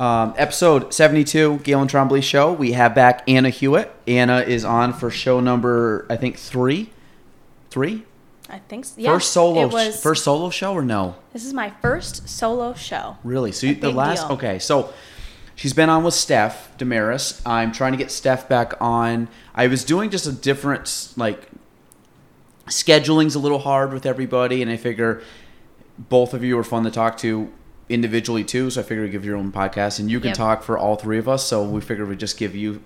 Um, episode 72, Gaelan Trombley Show. We have back Anna Hewitt. Anna is on for show number, I think, three. Three? I think so. Yeah, first solo was, first solo show or no? This is my first solo show. Really? So you, the last deal. okay, so she's been on with Steph Damaris. I'm trying to get Steph back on. I was doing just a different like scheduling's a little hard with everybody, and I figure both of you are fun to talk to individually too. So I figured we'd give your own podcast, and you can Yep. talk for all three of us. So we figured we'd just give you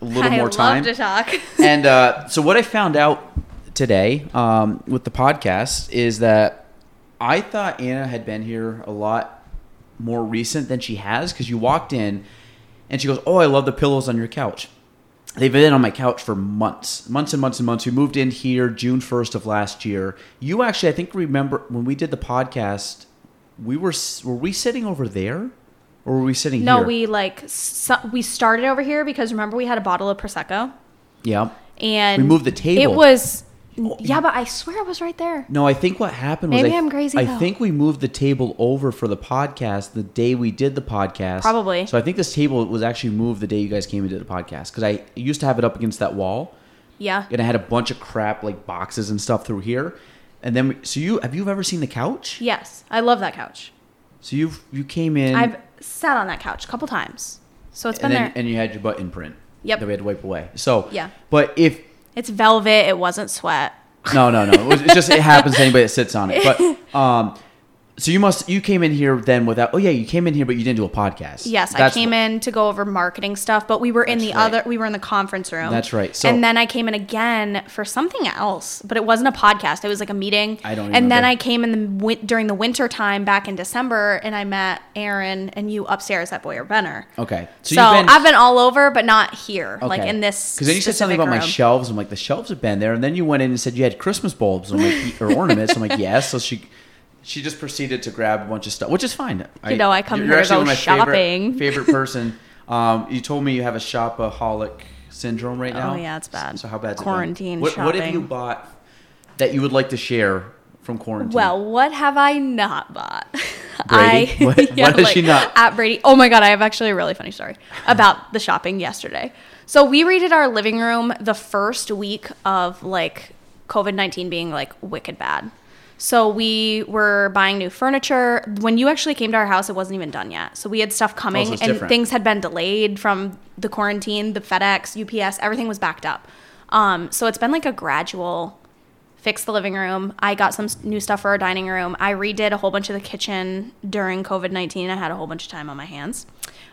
a little I more time to talk. and uh, so what I found out today um, with the podcast is that I thought Anna had been here a lot more recent than she has because you walked in and she goes, "Oh, I love the pillows on your couch." They've been on my couch for months, months and months and months. We moved in here June first of last year. You actually, I think, remember when we did the podcast. We were were we sitting over there, or were we sitting no, here? we like su- we started over here because remember we had a bottle of prosecco yeah. and We moved the table. It was oh, yeah, but I swear I was right there. No, I think what happened was Maybe I, I'm crazy, I though. think we moved the table over for the podcast the day we did the podcast. Probably. So I think this table was actually moved the day you guys came and did the podcast because I used to have it up against that wall Yeah. and I had a bunch of crap like boxes and stuff through here. And then we, so you have you ever seen the couch? Yes, I love that couch. So you've you came in I've sat on that couch a couple times, so it's been and then there. and you had your butt imprint. Yep. That we had to wipe away. So Yeah. But if it's velvet. It wasn't sweat. No, no, no. It was- It's just it happens to anybody that sits on it. But um, so you must you came in here then without. Oh yeah, you came in here, but you didn't do a podcast. Yes, That's I came wh- in to go over marketing stuff, but we were in the right. other we were in the conference room. That's right. So- and then I came in again for something else, but it wasn't a podcast. It was like a meeting. I don't And then. I came in the during the winter time back in December and I met Aaron and you upstairs at Boyer Benner. Okay. So, you've I've been all over but not here, like in this Because then you said something about my shelves. I'm like, the shelves have been there, and then you went in and said you had Christmas bulbs. Like, or ornaments. I'm like, yes. So she. She just proceeded to grab a bunch of stuff, which is fine. You know, I come you're here to go my shopping. Favorite, favorite person. Um, you told me you have a shopaholic syndrome right now. Oh, yeah, it's bad. So how bad? Is it? Quarantine What, what have you bought that you would like to share from quarantine? Well, what have I not bought? Brady? I, What- what has she not? At Brady. Oh my God, I have actually a really funny story about the shopping yesterday. So we redid our living room the first week of like COVID 19 being like wicked bad. So we were buying new furniture. When you actually came to our house, it wasn't even done yet. So we had stuff coming Oh, it's and different. things had been delayed from the quarantine, the FedEx, UPS, everything was backed up. Um, so it's been like a gradual fix the living room. I got some new stuff for our dining room. I redid a whole bunch of the kitchen during COVID 19. I had a whole bunch of time on my hands.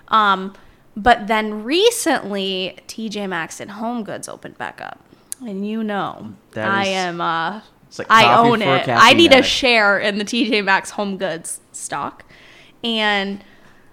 Um, but then recently, TJ Maxx and Home Goods opened back up. And you know, That I am, uh, like I own it. I need a share in the TJ Maxx Home Goods stock. And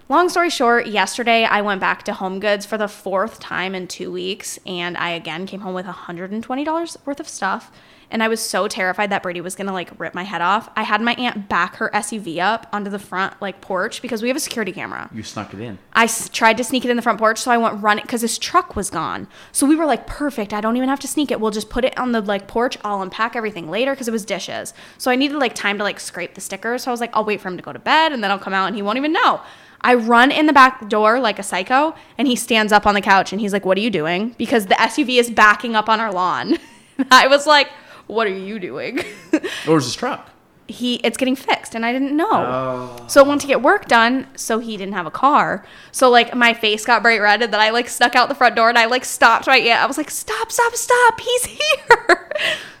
long story short, yesterday I went back to Home Goods for the fourth time in two weeks, and I again came home with $120 worth of stuff. And I was so terrified that Brady was gonna like rip my head off. I had my aunt back her SUV up onto the front like porch because we have a security camera. You snuck it in. I s- tried to sneak it in the front porch, so I went running because his truck was gone. So we were like, perfect. I don't even have to sneak it. We'll just put it on the like porch. I'll unpack everything later because it was dishes. So I needed like time to like scrape the stickers. So I was like, I'll wait for him to go to bed and then I'll come out and he won't even know. I run in the back door like a psycho and he stands up on the couch and he's like, What are you doing? Because the SUV is backing up on our lawn. I was like, What are you doing? Or was his truck? he it's getting fixed and I didn't know. Oh. So I went to get work done, so he didn't have a car. So like my face got bright red and then I like snuck out the front door and I like stopped right aunt. I was like, Stop, stop, stop, he's here.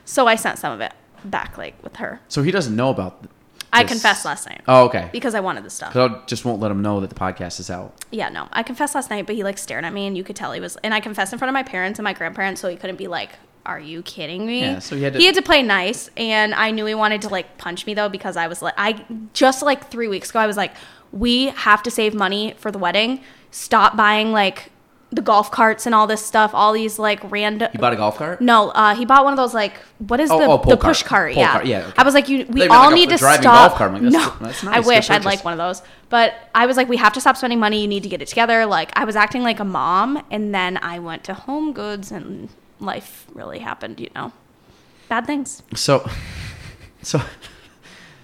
so I sent some of it back like with her. So he doesn't know about. th- I confessed last night. Oh, okay. Because I wanted the stuff. Because I just won't let him know that the podcast is out. Yeah, no. I confessed last night, but he like stared at me and you could tell he was and I confessed in front of my parents and my grandparents, so he couldn't be like "Are you kidding me?" Yeah, so he had to- he had to play nice, and I knew he wanted to like punch me though because I was like, I just like three weeks ago, I was like, "We have to save money for the wedding. Stop buying like the golf carts and all this stuff, all these like random." You bought a golf cart? No, uh, he bought one of those like what is Oh, the oh, the push cart. cart? Yeah, cart, yeah, okay. I was like, you, we all like need to driving stop. golf cart. Like, no, I nice. Good wish I'd like one of those, but I was like, we have to stop spending money. You need to get it together. Like I was acting like a mom, and then I went to Home Goods, and life really happened. You know, bad things. So, so,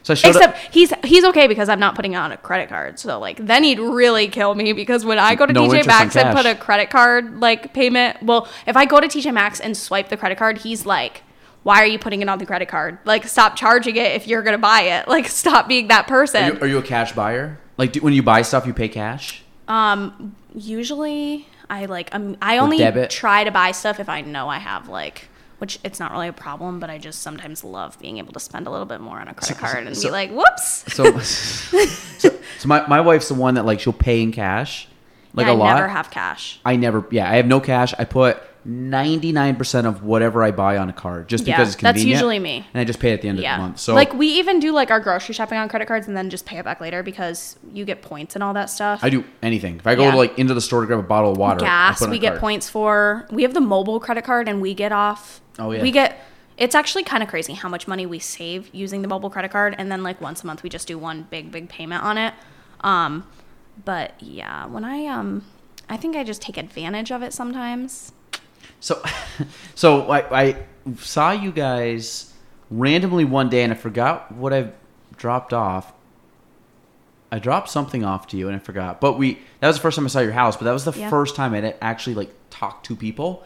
so I showed Except up. he's he's okay because I'm not putting it on a credit card. So like then he'd really kill me because when I go to No TJ Maxx and put a credit card like payment, well, if I go to TJ Maxx and swipe the credit card, he's like, "Why are you putting it on the credit card? Like stop charging it if you're gonna buy it. Like stop being that Are person." you, are you a cash buyer? Like, do, when you buy stuff, you pay cash? um, usually I like um, I only debit? try to buy stuff if I know I have like. Which it's not really a problem, but I just sometimes love being able to spend a little bit more on a credit card and so- be like, "Whoops!" So, so, so my, my wife's the one that like she'll pay in cash, like Yeah, a I lot. never have cash. I never, yeah, I have no cash. I put ninety nine percent of whatever I buy on a card just Yeah, because it's convenient. that's usually me. and I just pay at the end yeah. of the month. So like we even do like our grocery shopping on credit cards and then just pay it back later because you get points and all that stuff. I do anything. If I go Yeah. to like into the store to grab a bottle of water, Gas we get points for. We have the mobile credit card and we get off. Oh, yeah. We get. It's actually kind of crazy how much money we save using the mobile credit card and then like once a month we just do one big big payment on it. Um, but yeah, when I um, I think I just take advantage of it sometimes. So, so I, I saw you guys randomly one day, and I forgot what I dropped off. I dropped something off to you, and I forgot. But we that was the first time I saw your house. But that was the Yeah. first time I actually like talked to people.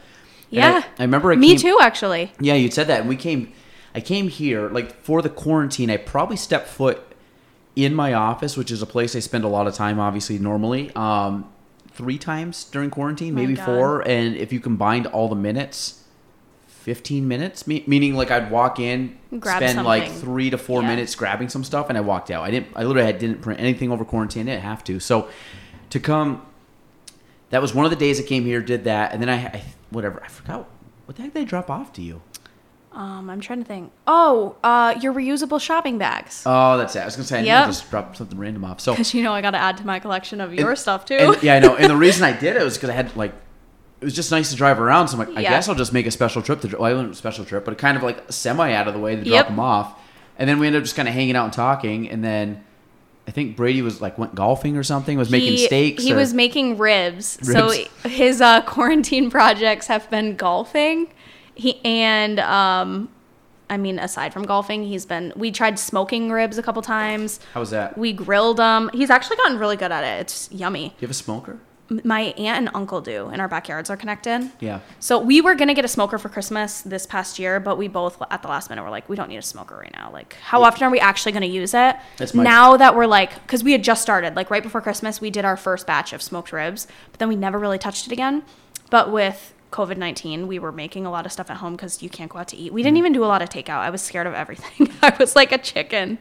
Yeah, I, I remember. I Me came- too, actually. Yeah, you said that, and we came. I came here like for the quarantine. I probably stepped foot in my office, which is a place I spend a lot of time, obviously normally. Um, three times during quarantine, oh My maybe four, and if you combined all the minutes, fifteen minutes. Me- meaning, like I'd walk in, Grab spend like three to four Yeah. minutes grabbing some stuff, and I walked out. I didn't. I literally had, didn't print anything over quarantine. I didn't have to. So to come, that was one of the days I came here, did that, and then I, I whatever. I forgot what the heck did I drop off to you. Um, I'm trying to think. Oh, uh, your reusable shopping bags. Oh, that's it. I was gonna say I Yep. just dropped something random off. So Because you know I got to add to my collection of your and- stuff too. and- yeah, I know. And the reason I did it was because I had like it was just nice to drive around. So I'm like, I guess I'll just make a special trip to. Well, I wasn't a special trip, but kind of like semi out of the way to drop Yep. them off. And then we ended up just kind of hanging out and talking. And then I think Brady was like went golfing or something. Was making he, steaks. He or- was making ribs. So his uh, quarantine projects have been golfing. He and um, I mean, aside from golfing, he's been. We tried smoking ribs a couple times. How was that? We grilled them. He's actually gotten really good at it. It's yummy. Do you have a smoker? My aunt and uncle do, and our backyards are connected. Yeah. So we were gonna get a smoker for Christmas this past year, but we both at the last minute were like, we don't need a smoker right now. Like, how often are we actually gonna use it? That's my- now that we're like, because we had just started, like right before Christmas, we did our first batch of smoked ribs, but then we never really touched it again. But with COVID nineteen, we were making a lot of stuff at home because you can't go out to eat. We Mm-hmm. didn't even do a lot of takeout. I was scared of everything. I was like a chicken.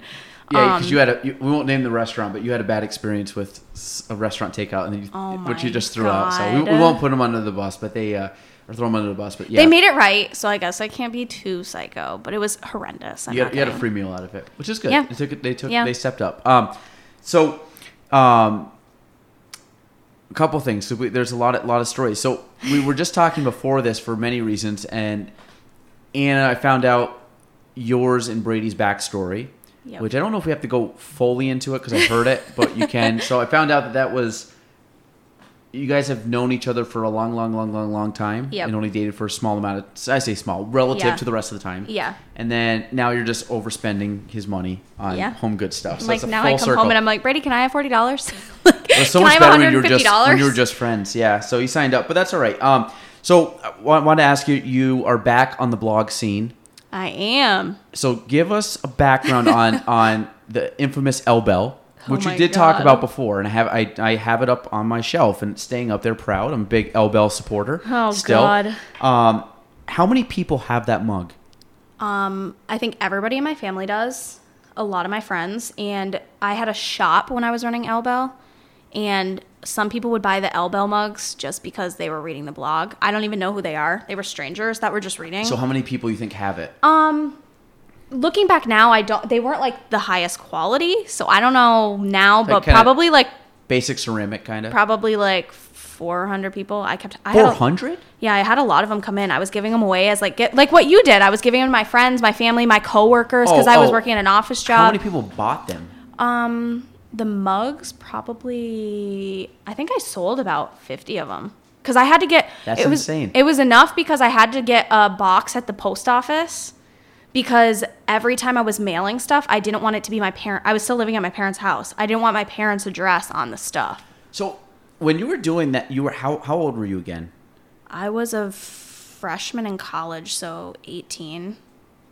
Yeah, because Um, you had a. You, we won't name the restaurant, but you had a bad experience with a restaurant takeout, and then you, Oh which you just threw out. So we, we won't put them under the bus, but they uh, or throw them under the bus. But yeah, They made it right, so I guess I can't be too psycho. But it was horrendous. I'm you, had, you had a free meal out of it, which is good. Yeah. They took it. They took. Yeah. They stepped up. Um, so, um, a couple things. So we, there's a lot, of, lot of stories. So we were just talking before this for many reasons, and Anna, I found out yours and Brady's backstory, Yep. which I don't know if we have to go fully into it because I heard it, but you can. So I found out that that was. You guys have known each other for a long, long, long, long, long time, Yep. and only dated for a small amount of. I say small, relative Yeah. to the rest of the time. Yeah. And then now you're just overspending his money on Yeah. home good stuff. So like now I come circle. home and I'm like, Brady, can I have forty dollars? It was so can much I have better when you were just when you were just friends. Yeah. So he signed up, but that's all right. Um, so I want to ask you, you are back on the blog scene. I am. So give us a background on on the infamous L Bell, which Oh we did talk about before, and I have I, I have it up on my shelf and staying up there proud. I'm a big L Bell supporter. Oh, still. God. Um, how many people have that mug? Um, I think everybody in my family does. A lot of my friends, and I had a shop when I was running Elbel, and some people would buy the L Bell mugs just because they were reading the blog. I don't even know who they are. They were strangers that were just reading. So how many people you think have it? Um, looking back now, I don't. They weren't like the highest quality, so I don't know now, but kinda- probably like Basic ceramic kind of. probably like 400 people. I kept. I had a- hundred. Yeah, I had a lot of them come in. I was giving them away as like get like what you did. I was giving them to my friends, my family, my coworkers because Oh, I was oh. working in an office job. How job. many people bought them? Um, the mugs probably. I think I sold about 50 of them because I had to get. That's it was, insane. It was enough because I had to get a box at the post office because every time I was mailing stuff, I didn't want it to be my parent. I was still living at my parents' house. I didn't want my parents' address on the stuff. So when you were doing that, you were how how old were you again? I was a freshman in college, so 18.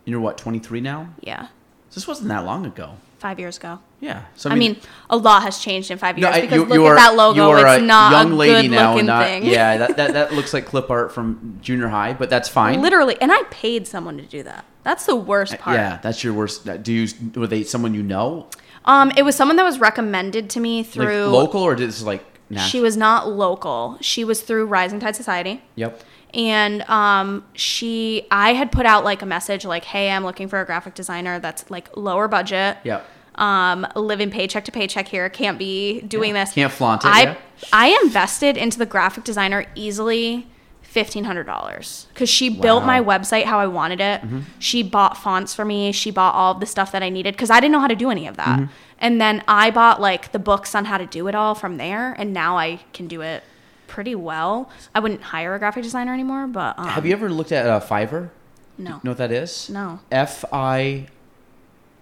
You're what, 23 now? Yeah, This wasn't that long ago. five years ago. Yeah. So I mean, a lot has changed in five no, years I- because you, look you at that logo. You are It's a not young a lady good now, looking not thing. yeah. That, that that looks like clip art from junior high, but that's fine. Literally, and I paid someone to do that. That's the worst part. Uh, Yeah, that's your worst. Do you were they someone you know, Um, it was someone that was recommended to me like through. local, or did this like national? She was not local. She was through Rising Tide Society. Yep. and um, she i had put out like a message like hey i'm looking for a graphic designer that's like lower budget Yep. Um, living paycheck to paycheck here can't be doing Yeah. this Can't flaunt it, i yeah. i invested into the graphic designer easily $1500 because she built Wow. Mm-hmm. my website how i wanted it she bought fonts for me she bought all the stuff that i needed because i didn't know how to do any of that Mm-hmm. and then i bought like the books on how to do it all from there and now i can do it pretty well i wouldn't hire a graphic designer anymore but um, Have you ever looked at uh, Fiverr? no You Know what that is? No. F I.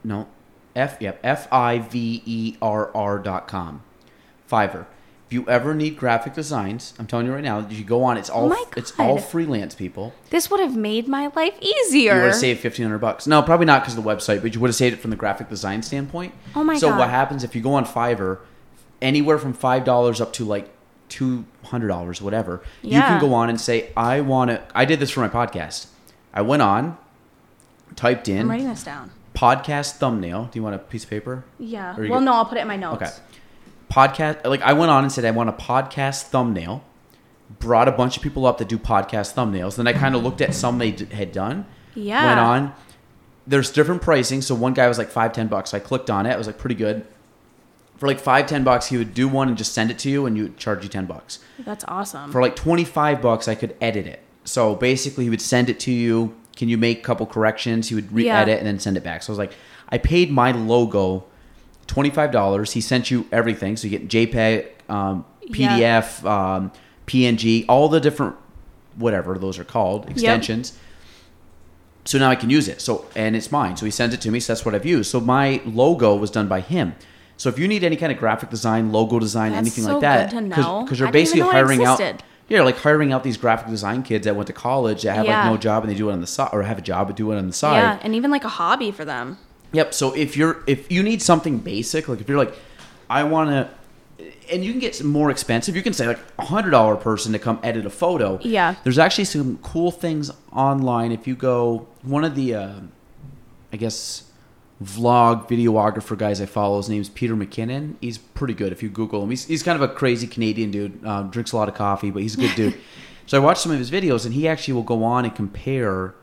No. F yep. F I V E R R dot com. Fiverr. If you ever need graphic designs, I'm telling you right now, you go on. It's all my it's all freelance people. This would have made my life easier. You would have saved fifteen hundred bucks. No, probably not because of the website, but you would have saved it from the graphic design standpoint. Oh my so God. what happens if you go on Fiverr, anywhere from five dollars up to like two hundred dollars, whatever, Yeah. you can go on and say, "I want to." I did this for my podcast. I went on, typed in I'm writing this down. Podcast thumbnail. Do you want a piece of paper? Yeah. Well, get- no, I'll put it in my notes. Okay. Podcast. Like I went on and said, I want a podcast thumbnail. Brought a bunch of people up that do podcast thumbnails. Then I kind of looked at some they d- had done. Yeah. Went on. There's different pricing. So one guy was like five, ten bucks. So I clicked on it. It was like pretty good. For like five, ten bucks, he would do one and just send it to you, and you would charge you ten bucks. That's awesome. For like twenty five bucks, I could edit it. So basically, he would send it to you. Can you make a couple corrections? He would re-edit and then send it back. So I was like, I paid my logo twenty five dollars. He sent you everything, so you get JPEG, um, Yeah. PDF, um, PNG, all the different whatever those are called extensions. So now I can use it. So and it's mine. So he sends it to me. So that's what I've used. So my logo was done by him. So if you need any kind of graphic design, logo design, That's anything so like that, good to know. because you're didn't basically hiring out. Yeah, like hiring out these graphic design kids that went to college that have Yeah. like no job and they do it on the side or have a job but do it on the side. yeah, and even like a hobby for them. Yep. So if you're if you need something basic, like if you're like, I want to, and you can get some more expensive. You can say like a hundred dollar person to come edit a photo. Yeah. There's actually some cool things online. If you go, one of the, uh, I guess, vlog videographer guys I follow, his name's Peter McKinnon. He's pretty good. If you Google him, he's he's kind of a crazy Canadian dude. Um, drinks a lot of coffee, but he's a good dude. so I watched some of his videos, and he actually will go on and compare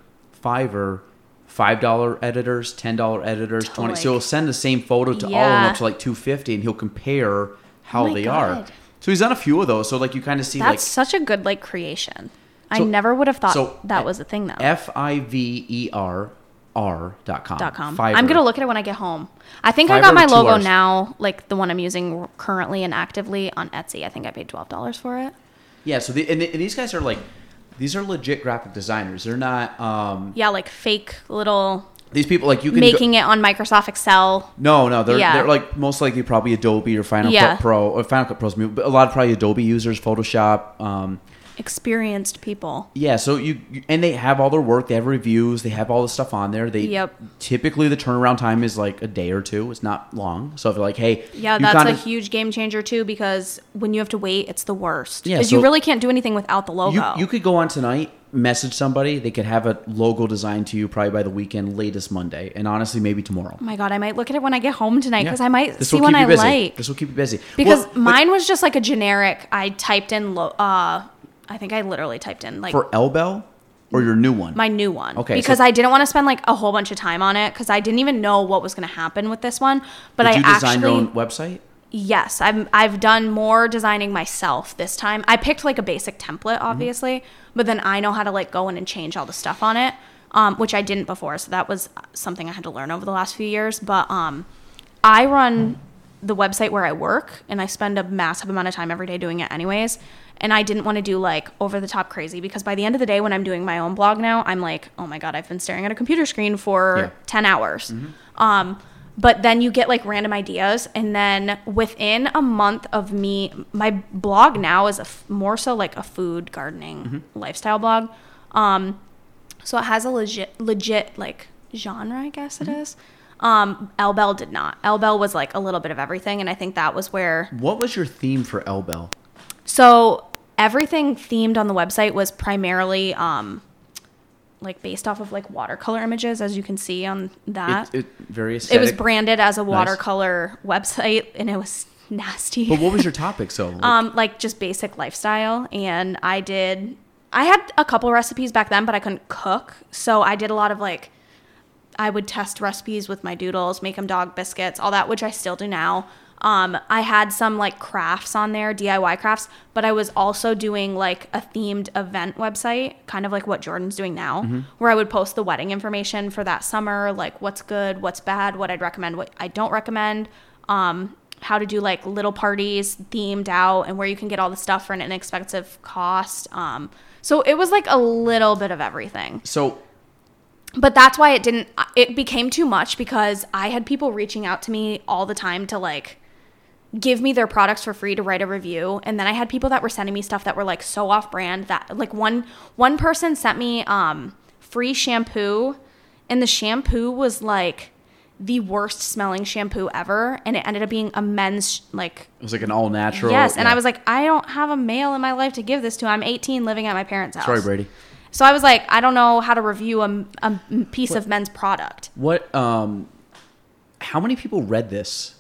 Fiverr. Five dollar editors, ten dollar editors, twenty. like- so he'll send the same photo to all of them up to like two fifty, and he'll compare how Oh they are. So he's done a few of those. So like you kind of see That's like such a good like creation. I never would have thought so, that was a thing though. F I V E R R dot com. Fiverr. I'm gonna look at it when I get home. I think I Fiverr got my two logo Rs. now, like the one I'm using currently and actively on Etsy. I think I paid twelve dollars for it. Yeah. So the, and, the, and these guys are like, these are legit graphic designers. They're not um Yeah, like fake little these people like you can making it on Microsoft Excel. No, no. They're Yeah. they're like most likely probably Adobe or Final Yeah. Cut Pro or Final Cut Pro's but a lot of probably Adobe users, Photoshop. Um, experienced people. Yeah, so you and they have all their work, they have reviews, they have all the stuff on there. They Yep. typically the turnaround time is like a day or two. It's not long. So if you're like, hey, Yeah, that's kinda- a huge game changer too because when you have to wait, it's the worst. Yeah, Because so- you really can't do anything without the logo. You, you could go on tonight, message somebody, they could have a logo designed to you probably by the weekend, latest Monday, and honestly maybe tomorrow. oh my god, I might look at it when I get home tonight because Yeah. I might This see will one keep you I busy. like. This will keep you busy. Because Well, mine was just like a generic. I typed in. Lo- uh, I think I literally typed in like for Elbel or your new one. my new one. Okay, Because so- I didn't want to spend like a whole bunch of time on it because I didn't even know what was going to happen with this one. But Did I you design actually your own website? yes, I've I've done more designing myself this time. I picked like a basic template, obviously, but then I know how to like go in and change all the stuff on it, um, which I didn't before. So that was something I had to learn over the last few years. But um, I run the website where I work, and I spend a massive amount of time every day doing it, anyways. And I didn't want to do like over the top crazy because by the end of the day, when I'm doing my own blog now, I'm like, oh my god, I've been staring at a computer screen for Yeah. ten hours. Um, but then you get like random ideas, and then within a month of me, my blog now is a f- more so like a food gardening lifestyle blog. Um, so it has a legit, legit like genre, I guess it is. Um, Elbel did not. Elbel was like a little bit of everything, and I think that was where. What was your theme for Elbel? So everything themed on the website was primarily um, like based off of like watercolor images, as you can see on that. It, it very It was branded as a watercolor website, and it was nasty. But what was your topic? So like, um, like just basic lifestyle, and I did. I had a couple recipes back then, but I couldn't cook, so I did a lot of like. I would test recipes with my doodles, make them dog biscuits, all that, which I still do now. Um, I had some like crafts on there, DIY crafts, but I was also doing like a themed event website, kind of like what Jordan's doing now, where I would post the wedding information for that summer, like what's good, what's bad, what I'd recommend, what I don't recommend, um, how to do like little parties themed out, and where you can get all the stuff for an inexpensive cost. Um, so it was like a little bit of everything so but that's why it didn't it became too much because i had people reaching out to me all the time to like give me their products for free to write a review and then i had people that were sending me stuff that were like so off brand that like one one person sent me um free shampoo and the shampoo was like the worst smelling shampoo ever and it ended up being a men's like it was like an all natural. yes and yeah. i was like i don't have a male in my life to give this to i'm 18 living at my parents house sorry, Brady. so I was like, I don't know how to review a, a piece of men's product. What? Um, how many people read this?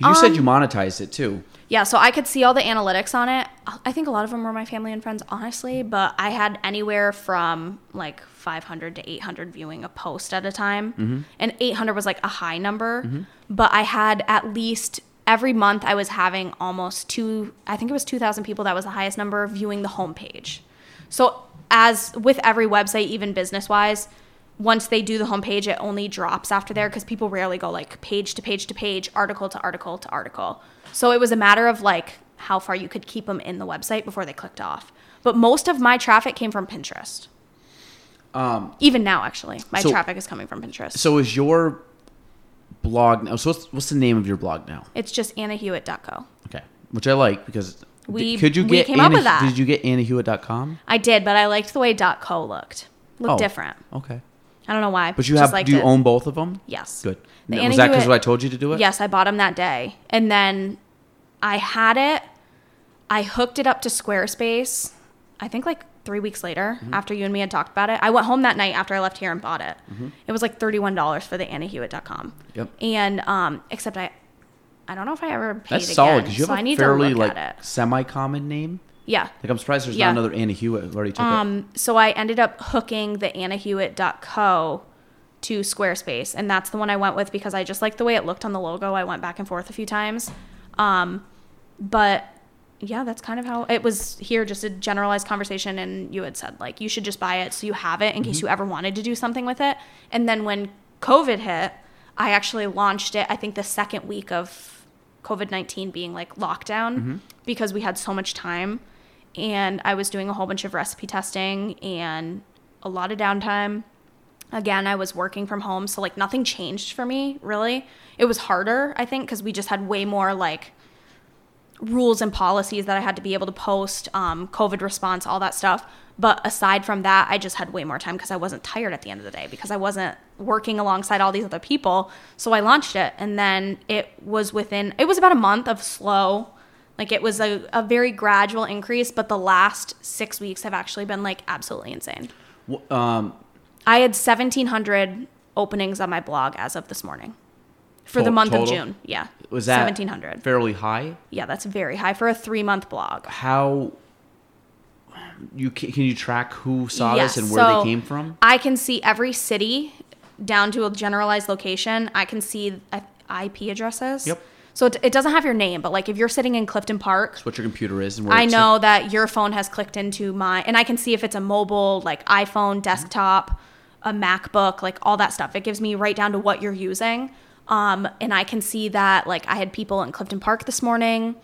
You said Um, you monetized it too. Yeah, so I could see all the analytics on it. I think a lot of them were my family and friends, honestly, but I had anywhere from like 500 to 800 viewing a post at a time. And 800 was like a high number, but I had at least every month I was having almost two, I think it was 2,000 people. That was the highest number viewing the homepage. So, as with every website, even business wise, once they do the homepage, it only drops after there because people rarely go like page to page to page, article to article to article. So it was a matter of like how far you could keep them in the website before they clicked off. But most of my traffic came from Pinterest. Um, Even now, actually, my So- traffic is coming from Pinterest. so is your blog now? So what's, what's the name of your blog now? it's just annahewitt.co. Okay, which I like because We- could you get came up with that. Did you get AnnaHewitt.com? I did, but I liked the way .co looked. Looked Oh. different. Okay, I don't know why. but you have do you it. own both of them? Yes. Good. The was that because I told you to do it? Yes, I bought them that day. And then I had it, I hooked it up to Squarespace, I think like three weeks later Mm-hmm. after you and me had talked about it. I went home that night after I left here and bought it. It was like $31 for the AnnaHewitt.com. Mm-hmm. Yep. And, um, except I, I don't know if I ever paid That's again. solid because you have I a fairly like semi-common name. Yeah. Like I'm surprised there's Yeah. not another Anna Hewitt who already took it. Um, so I ended up hooking the AnnaHewitt.co to Squarespace, and that's the one I went with because I just liked the way it looked on the logo. I went back and forth a few times, um, but yeah, that's kind of how it was here. Just a generalized conversation, and you had said like you should just buy it so you have it in case you ever wanted to do something with it. And then when COVID hit, I actually launched it. I think the second week of COVID nineteen being like lockdown because we had so much time and I was doing a whole bunch of recipe testing and a lot of downtime. Again, I was working from home, so like nothing changed for me really. It was harder, I think, because we just had way more like rules and policies that I had to be able to post, um, COVID response, all that stuff. But aside from that, I just had way more time because I wasn't tired at the end of the day because I wasn't working alongside all these other people. So I launched it, and then it was within it was about a month of slow. Like it was a, a very gradual increase, but the last six weeks have actually been like absolutely insane. Um, I had 1,700 openings on my blog as of this morning for the To- month of? June. Yeah. was that 1,700. fairly high? Yeah, that's very high for a three month blog. How you can you track who saw Yes, this and where so they came from? I can see every city down to a generalized location. I can see uh, IP addresses. Yep. So it, it doesn't have your name, but like if you're sitting in Clifton Park, What your computer is and where I it's- know that your phone has clicked into my, and I can see if it's a mobile, like iPhone, desktop, a MacBook, like all that stuff. It gives me right down to what you're using. Um, and I can see that, like, I had people in Clifton Park this morning.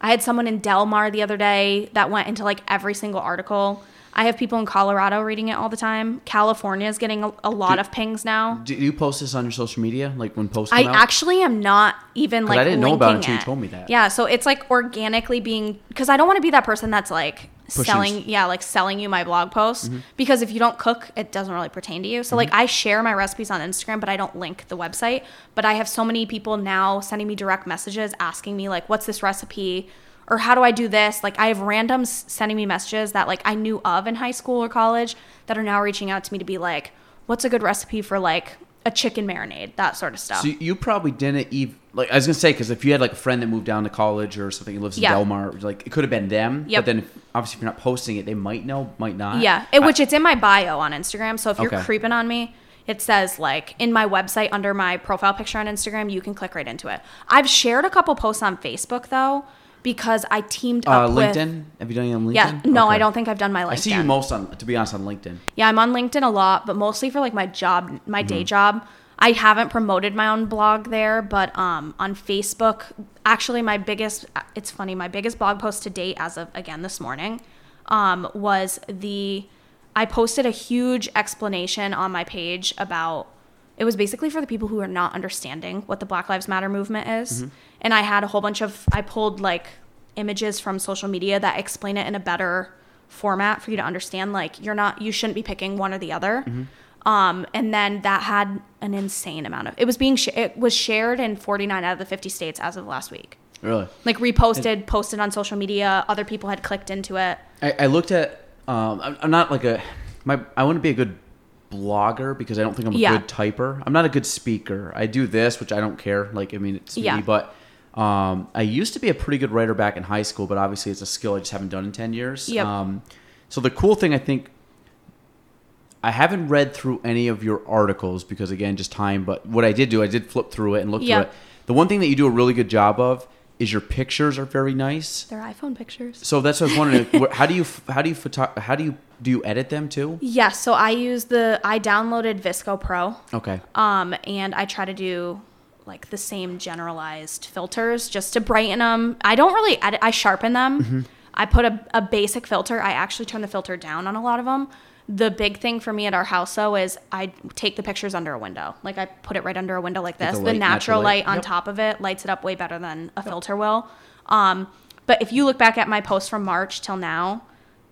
I had someone in Delmar the other day that went into like every single article. I have people in Colorado reading it all the time. California is getting a, a lot Do- of pings now. Do you post this on your social media, like when posts I out? actually am not even like I didn't know about it until you told me that. Yeah, so it's like organically being because I don't want to be that person that's like Pushes. selling yeah, like selling you my blog posts Mm-hmm. because if you don't cook, it doesn't really pertain to you. So like I share my recipes on Instagram, but I don't link the website. But I have so many people now sending me direct messages asking me like what's this recipe or how do I do this? Like I have randoms sending me messages that like I knew of in high school or college that are now reaching out to me to be like what's a good recipe for like a chicken marinade, that sort of stuff. So you probably didn't even like I was gonna say because if you had like a friend that moved down to college or something who lives in Yeah. Delmar, like it could have been them. Yep. But then if, obviously if you're not posting it, they might know, might not. Yeah, it, I- which it's in my bio on Instagram. So if you're Okay. creeping on me, it says like in my website under my profile picture on Instagram, you can click right into it. I've shared a couple posts on Facebook though because I teamed uh, up with LinkedIn. Have you done it on LinkedIn? Yeah, no, I don't think I've done my LinkedIn. I see you most on, to be honest, on LinkedIn. Yeah, I'm on LinkedIn a lot, but mostly for like my job, my day job. I haven't promoted my own blog there, but um, on Facebook, actually, my biggest, it's funny, my biggest blog post to date as of again this morning um, was the, I posted a huge explanation on my page about, it was basically for the people who are not understanding what the Black Lives Matter movement is. And I had a whole bunch of, I pulled like images from social media that explain it in a better format for you to understand like you're not you shouldn't be picking one or the other um and then that had an insane amount of it was being sh- it was shared in 49 out of the 50 states as of last week Really. like reposted posted on social media other people had clicked into it I, I looked at. Um, I'm, I'm not like a. My I want to be a good blogger because I don't think I'm a Yeah. good typer. I'm not a good speaker. I do this, which I don't care. Like I mean, it's Yeah. me. But um, I used to be a pretty good writer back in high school, but obviously it's a skill I just haven't done in ten years. Yep. Um, so the cool thing I think. I haven't read through any of your articles because again, just time. But what I did do, I did flip through it and look Yeah. through it. The one thing that you do a really good job of is your pictures are very nice. they're iphone pictures So that's what I was wondering. how do you how do you photo, how do you do you edit them too? yes so i use the i downloaded VSCO pro Okay. um and i try to do like the same generalized filters just to brighten them i don't really edit i sharpen them Mm-hmm. i put a, a basic filter i actually turn the filter down on a lot of them the big thing for me at our house though is i take the pictures under a window like i put it right under a window like this the the, natural natural light. light on Yep. top of it lights it up way better than a filter will um but if you look back at my posts from march till now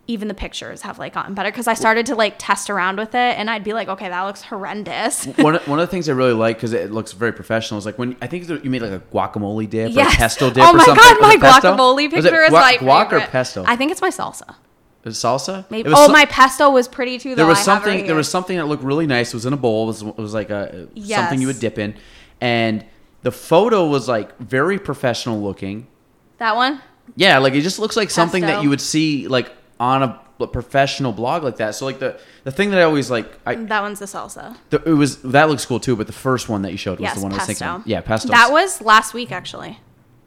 even the pictures have like gotten better because I started to like test around with it and I'd be like, okay, that looks horrendous. one, of- one of the things I really like because it looks very professional is like when I think you made like a guacamole dip or a pesto dip Oh or my something. god, Was my it pesto? guacamole Was it picture is guac- my guac favorite. or pesto? I think it's my salsa. Salsa? Maybe. Oh, so- my pesto was pretty too. Though. There was I something. right There was something that looked really nice. It was in a bowl. It was, it was like a Yes. something you would dip in, and the photo was like very professional looking. that one. Yeah, like it just looks like something that you would see like on a professional blog like that. So like the the thing that I always like, I That one's the salsa. the, it was that looks cool too. But the first one that you showed was Yes, the one I was thinking. Yeah, pesto. That was last week actually.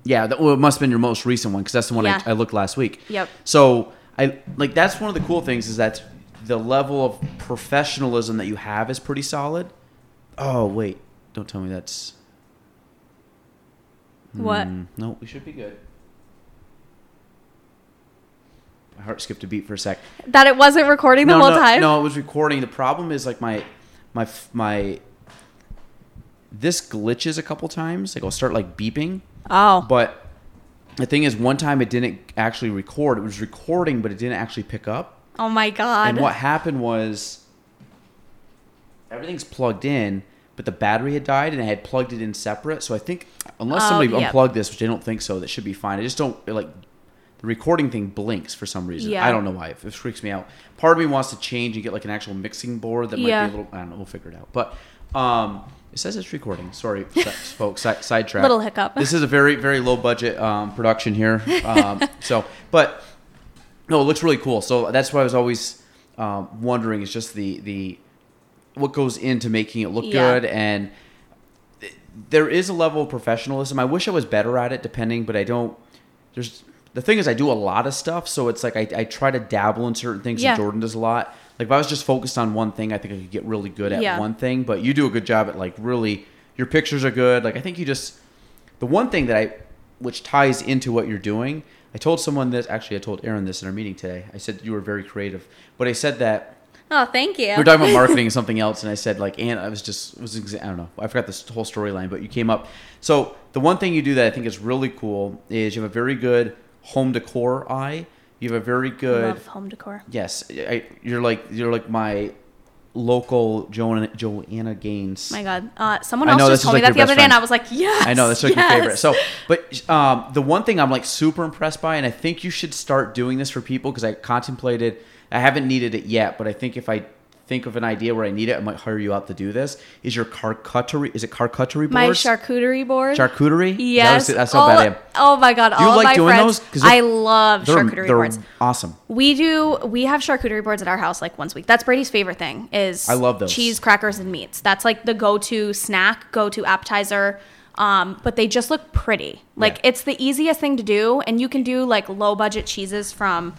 yeah. That, well, it must have been your most recent one because that's the one Yeah. I, I looked last week. Yep. So I like that's one of the cool things is that the level of professionalism that you have is pretty solid. Oh wait, don't tell me that's. What? Hmm, no, we should be good. My heart skipped a beat for a sec. That it wasn't recording the no, whole no, time. No, it was recording. The problem is like my my my this glitches a couple times. Like I'll start like beeping, Oh. but The thing is, one time it didn't actually record. It was recording, but it didn't actually pick up. Oh my god. And what happened was everything's plugged in, but the battery had died and I had plugged it in separate. So I think unless Oh, somebody unplugged this, which I don't think so, that should be fine. I just don't like the recording thing blinks for some reason. Yeah. I don't know why. It, it freaks me out. Part of me wants to change and get like an actual mixing board that might Yeah. be a little. I don't know. We'll figure it out. But um, it says it's recording. Sorry, folks. Side, sidetrack. Little hiccup. This is a very very low budget um, production here. Um, so, but no, it looks really cool. So that's what I was always um, wondering is just the the what goes into making it look Yeah. good and th- there is a level of professionalism. I wish I was better at it, depending, but I don't. There's the thing is, I do a lot of stuff, so it's like I, I try to dabble in certain things. Yeah. And Jordan does a lot. Like if I was just focused on one thing, I think I could get really good at Yeah. one thing. But you do a good job at like really. Your pictures are good. Like I think you just the one thing that I, which ties into what you're doing. I told someone this. Actually, I told Aaron this in our meeting today. I said you were very creative, but I said that oh, thank you. we were talking about marketing and something else, and I said like, and I was just was I don't know, I forgot this whole storyline, but you came up. So the one thing you do that I think is really cool is you have a very good home decor eye. You have a very good Love home decor. yes. I, you're like you're like my local Joanna Joanna Gaines. My God. Uh, someone else just told me like that the other best day, and. I was like, yes. I know that's like yes. your favorite. So, but um, the one thing I'm like super impressed by, and I think you should start doing this for people because I contemplated. I haven't needed it yet, but I think if I think of an idea where I need it, I might hire you out to do this. Is your charcuterie? Is it charcuterie boards? my charcuterie board. charcuterie. Yes. That that's how all, bad I am. Oh my God. Do you like doing friends. those? I love charcuterie they're boards. awesome. We do. We have charcuterie boards at our house like once a week. That's Brady's favorite thing. Is I love those. cheese, crackers, and meats. That's like the go-to snack, go-to appetizer. Um, but they just look pretty. Like Yeah. it's the easiest thing to do, and you can do like low-budget cheeses from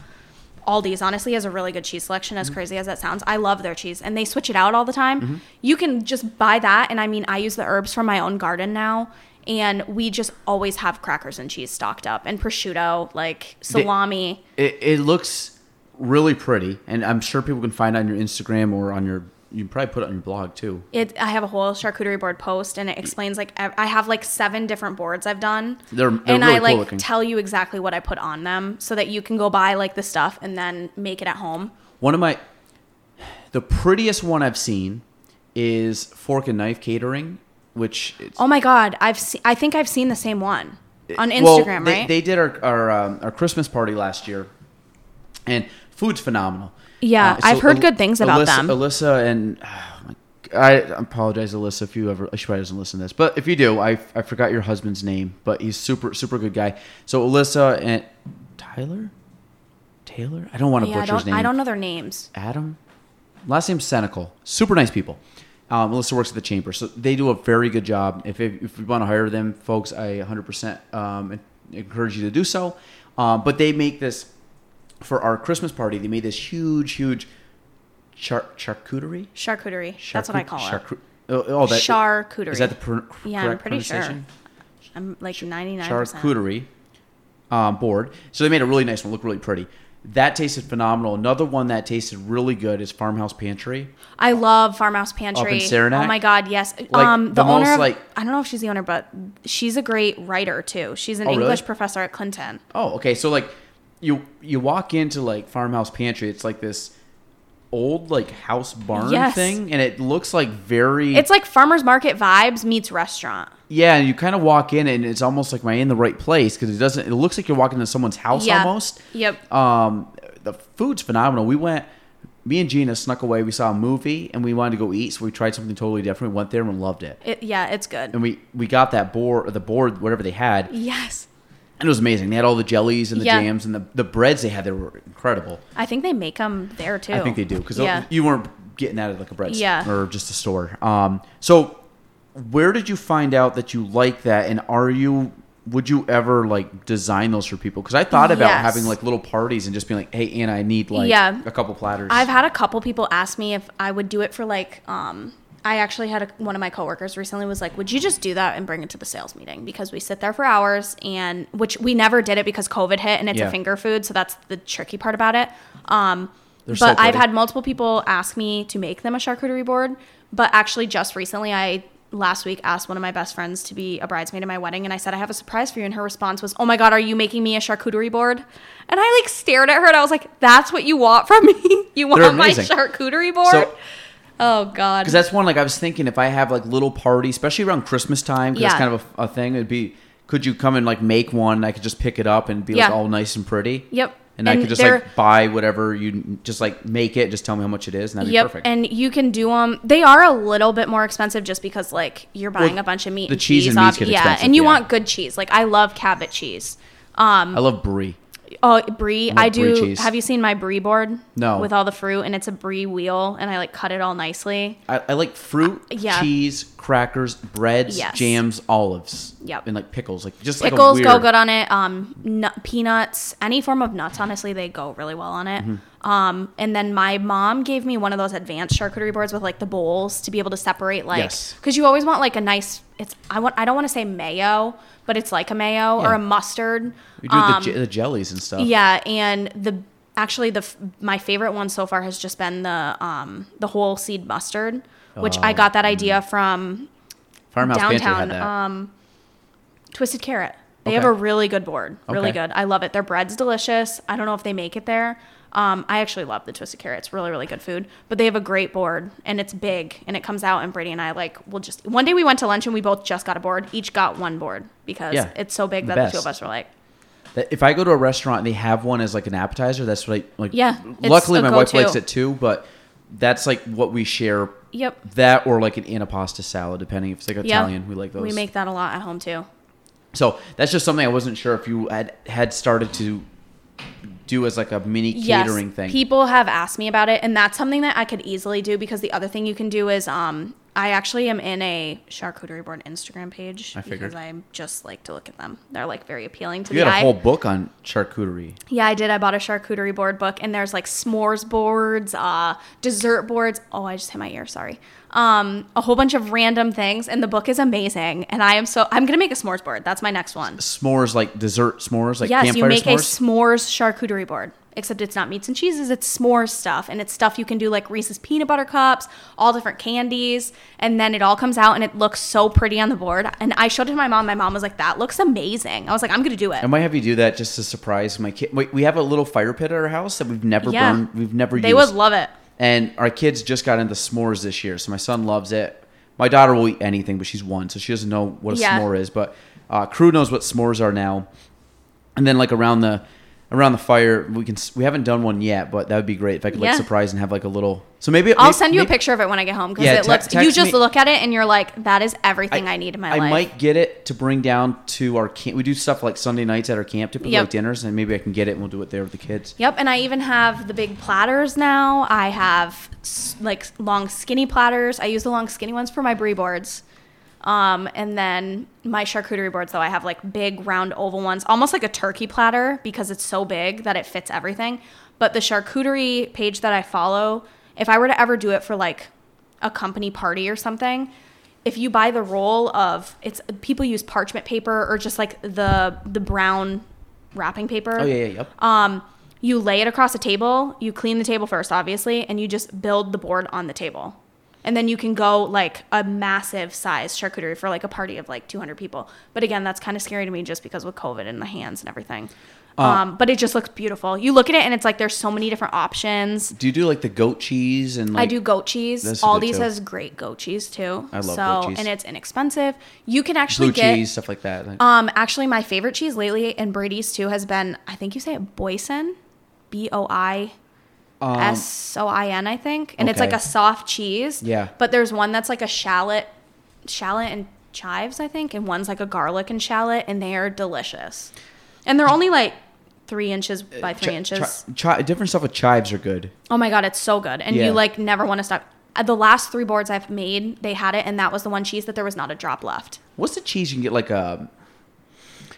Aldi's. Honestly, has a really good cheese selection. Mm-hmm. As crazy as that sounds, I love their cheese, and they switch it out all the time. You can just buy that, and I mean, I use the herbs from my own garden now. And we just always have crackers and cheese stocked up, and prosciutto, like salami. It, it looks really pretty, and I'm sure people can find it on your Instagram or on your. You probably put it on your blog too. It, I have a whole charcuterie board post, and it explains like I have like seven different boards I've done, They're- they're and really I cool like looking. tell you exactly what I put on them, so that you can go buy like the stuff and then make it at home. One of my, the prettiest one I've seen is Fork and Knife Catering, which it's, Oh my god, I've se- I think I've seen the same one on well, Instagram, they, right? They did our our, um, our Christmas party last year, and food's phenomenal. Yeah, Uh, I've heard Al- good things about Alyssa, them. Alyssa and oh my- I apologize, Alyssa, if you ever. She probably doesn't listen to this, but if you do, I I forgot your husband's name, but he's super super good guy. So Alyssa and Tyler, Taylor. I don't want to yeah, butcher his name. I don't know their names. Adam. Last name's Senecal. Super nice people. Um, Melissa works at the chamber, so they do a very good job. If if, if you want to hire them, folks, I 100% um, encourage you to do so. Um, but they make this for our Christmas party. They made this huge, huge char- charcuterie. Charcuterie. That's what I call it. Charcu- oh, oh, that, Charcuterie. Is that the pr- Yeah, I'm pretty sure. I'm like 99. charcuterie um, board. So they made a really nice one, look really pretty. That tasted phenomenal. Another one that tasted really good is Farmhouse Pantry. I love Farmhouse Pantry. Saranac? Oh my god, yes. um, the, the most, owner, of, like- I don't know if she's the owner, but she's a great writer too. She's an Oh, really? English professor at Clinton. Oh, okay. So like you you walk into like Farmhouse Pantry, it's like this old like house barn Yes. thing and it looks like very It's like farmers market vibes meets restaurant. yeah and you kind of walk in and it's almost like am I in the right place because it doesn't it looks like you're walking into someone's house Yeah. almost Yep. um the food's phenomenal we went me and Gina snuck away we saw a movie and we wanted to go eat so we tried something totally different we went there and loved it It, yeah, it's good. and we we got that board or the board whatever they had Yes. And it was amazing they had all the jellies and the Yeah. jams and the, the breads they had they were incredible I think they make them there too. I think they do because yeah. you weren't getting out of like a bread Yeah. or just a store. Um, so where did you find out that you like that, and are you? Would you ever like design those for people? Because I thought about Yes. having like little parties and just being like, "Hey, Anna, I need like Yeah. a couple platters." I've had a couple people ask me if I would do it for like um I actually had a, one of my coworkers recently was like, "Would you just do that and bring it to the sales meeting because we sit there for hours and which we never did it because COVID hit and it's Yeah. a finger food, so that's the tricky part about it." Um They're so but I've had multiple people ask me to make them a charcuterie board, but actually just recently I last week asked one of my best friends to be a bridesmaid at my wedding, and I said I have a surprise for you, and her response was, "Oh my god, are you making me a charcuterie board?" And I like stared at her, and I was like, "That's what you want from me? you want my charcuterie board?" So- oh god. Because that's one like I was thinking if I have like little parties, especially around Christmas time, 'cause Yeah. that's kind of a, a thing. It'd be could you come and like make one? And I could just pick it up and be like all nice and pretty. Yep. And, I could just like buy whatever you just like make it. Just tell me how much it is, and that'd Yep, be perfect. and you can do them. They are a little bit more expensive just because like you're buying Well, a bunch of meat. the and cheese cheese and get yeah, expensive, and you yeah. want good cheese. Like I love Cabot cheese. Um, I love brie. Oh brie. I do. cheese. Have you seen my brie board? No. With all the fruit, and it's a brie wheel, and I like cut it all nicely. I, I like fruit, yeah. cheese, crackers, breads, Yes. jams, olives. Yep. And like pickles, like just like a Pickles go good on it. Um, nut, peanuts, any form of nuts. Honestly, they go really well on it. Mm-hmm. Um, and then my mom gave me one of those advanced charcuterie boards with like the bowls to be able to separate like Yes. because you always want like a nice. It's I want I don't want to say mayo, but it's like a mayo or a mustard. We do Um, the, the jellies and stuff. yeah, and the actually the my favorite one so far has just been the um the whole seed mustard, which I Oh, got that idea from Farmhouse downtown um twisted carrot they have a really good board really Okay. good i love it their bread's delicious i don't know if they make it there um, i actually love the twisted carrot it's really really good food but they have a great board and it's big and it comes out and brady and i like we'll just one day we went to lunch and we both just got a board each got one board because Yeah, it's so big the that the two of us were like if I go to a restaurant and they have one as like an appetizer, that's what I like. Yeah, Luckily, my wife likes it too, but that's like what we share. yep That or like an anapasta salad, depending if it's like Italian. We like those. we make that a lot at home too so that's just something I wasn't sure if you had had started to do as like a mini catering thing. People have asked me about it, and that's something that I could easily do because the other thing you can do is um I actually am in a charcuterie board Instagram page I figured. because I just like to look at them. They're like very appealing to me. you got a whole book on charcuterie. yeah, I did. I bought a charcuterie board book, and there's like s'mores boards, uh, dessert boards. Oh, I just hit my ear. Sorry. Um, a whole bunch of random things, and the book is amazing. And I am so I'm gonna make a s'mores board. That's my next one. S'mores, like dessert s'mores, like yes, you make a s'mores. s'mores charcuterie board. Except it's not meats and cheeses, it's s'mores stuff. And it's stuff you can do like Reese's peanut butter cups, all different candies. And then it all comes out and it looks so pretty on the board. And I showed it to my mom. My mom was like, that looks amazing. I was like, I'm going to do it. I might have you do that just to surprise my kid. We, we have a little fire pit at our house that we've never Yeah. burned. We've never they used. They would love it. And our kids just got into s'mores this year, so my son loves it. My daughter will eat anything, but she's one, so she doesn't know what a Yeah. s'more is. But uh, crew knows what s'mores are now. And then like around the around the fire, we can we haven't done one yet, but that would be great if I could like Yeah. surprise and have like a little. So maybe I'll may- send you a maybe- picture of it when I get home because Yeah, it te- looks, you text just me- look at it and you're like, that is everything I, need in my life. I life. might get it to bring down to our camp. We do stuff like Sunday nights at our camp to put Yep. like dinners, and maybe I can get it and we'll do it there with the kids. Yep, and I even have the big platters now. I have s- like long skinny platters. I use the long skinny ones for my brie boards. Um, and then my charcuterie boards, though, I have like big round oval ones, almost like a turkey platter because it's so big that it fits everything. But the charcuterie page that I follow, if I were to ever do it for like a company party or something, if you buy the roll of it's people use parchment paper or just like the the brown wrapping paper. Oh yeah, yeah, yep. Um, you lay it across a table. You clean the table first, obviously, and you just build the board on the table. And then you can go like a massive size charcuterie for like a party of like 200 people. But again, that's kind of scary to me just because with COVID and the hands and everything. Uh, um, but it just looks beautiful. You look at it and it's like there's so many different options. do you do like the goat cheese and like I do goat cheese. Good Aldi's has great goat cheese too. I love so, goat cheese. and it's inexpensive. You can actually blue get cheese stuff like that? Like, um, actually, my favorite cheese lately, and Brady's too, has been I think you say it Boyson, B O I um, S O I N, I think, and it's like a soft cheese. Yeah. But there's one that's like a shallot, shallot and chives, I think, and one's like a garlic and shallot, and they are delicious. And they're only like three inches by three chi- inches. chi- chi- different stuff with chives are good. Oh my god, it's so good, and Yeah. you like never want to stop. Uh, The last three boards I've made, they had it, and that was the one cheese that there was not a drop left. What's the cheese you can get? Like a,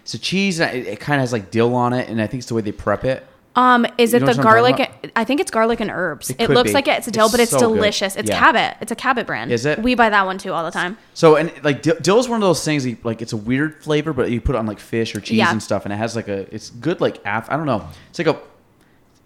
it's a cheese. It, it kind of has like dill on it, and I think it's the way they prep it. Um, is You it the garlic? I think it's garlic and herbs. It It, looks be. like it's a dill, It's but it's so good. delicious. It's Yeah. Cabot. It's a Cabot brand. Is it? We buy that one too all the time. So and like dill, is one of those things. You, like it's a weird flavor, but you put it on like fish or cheese Yeah. and stuff, and it has like a. It's good. Like af, I don't know. It's like a.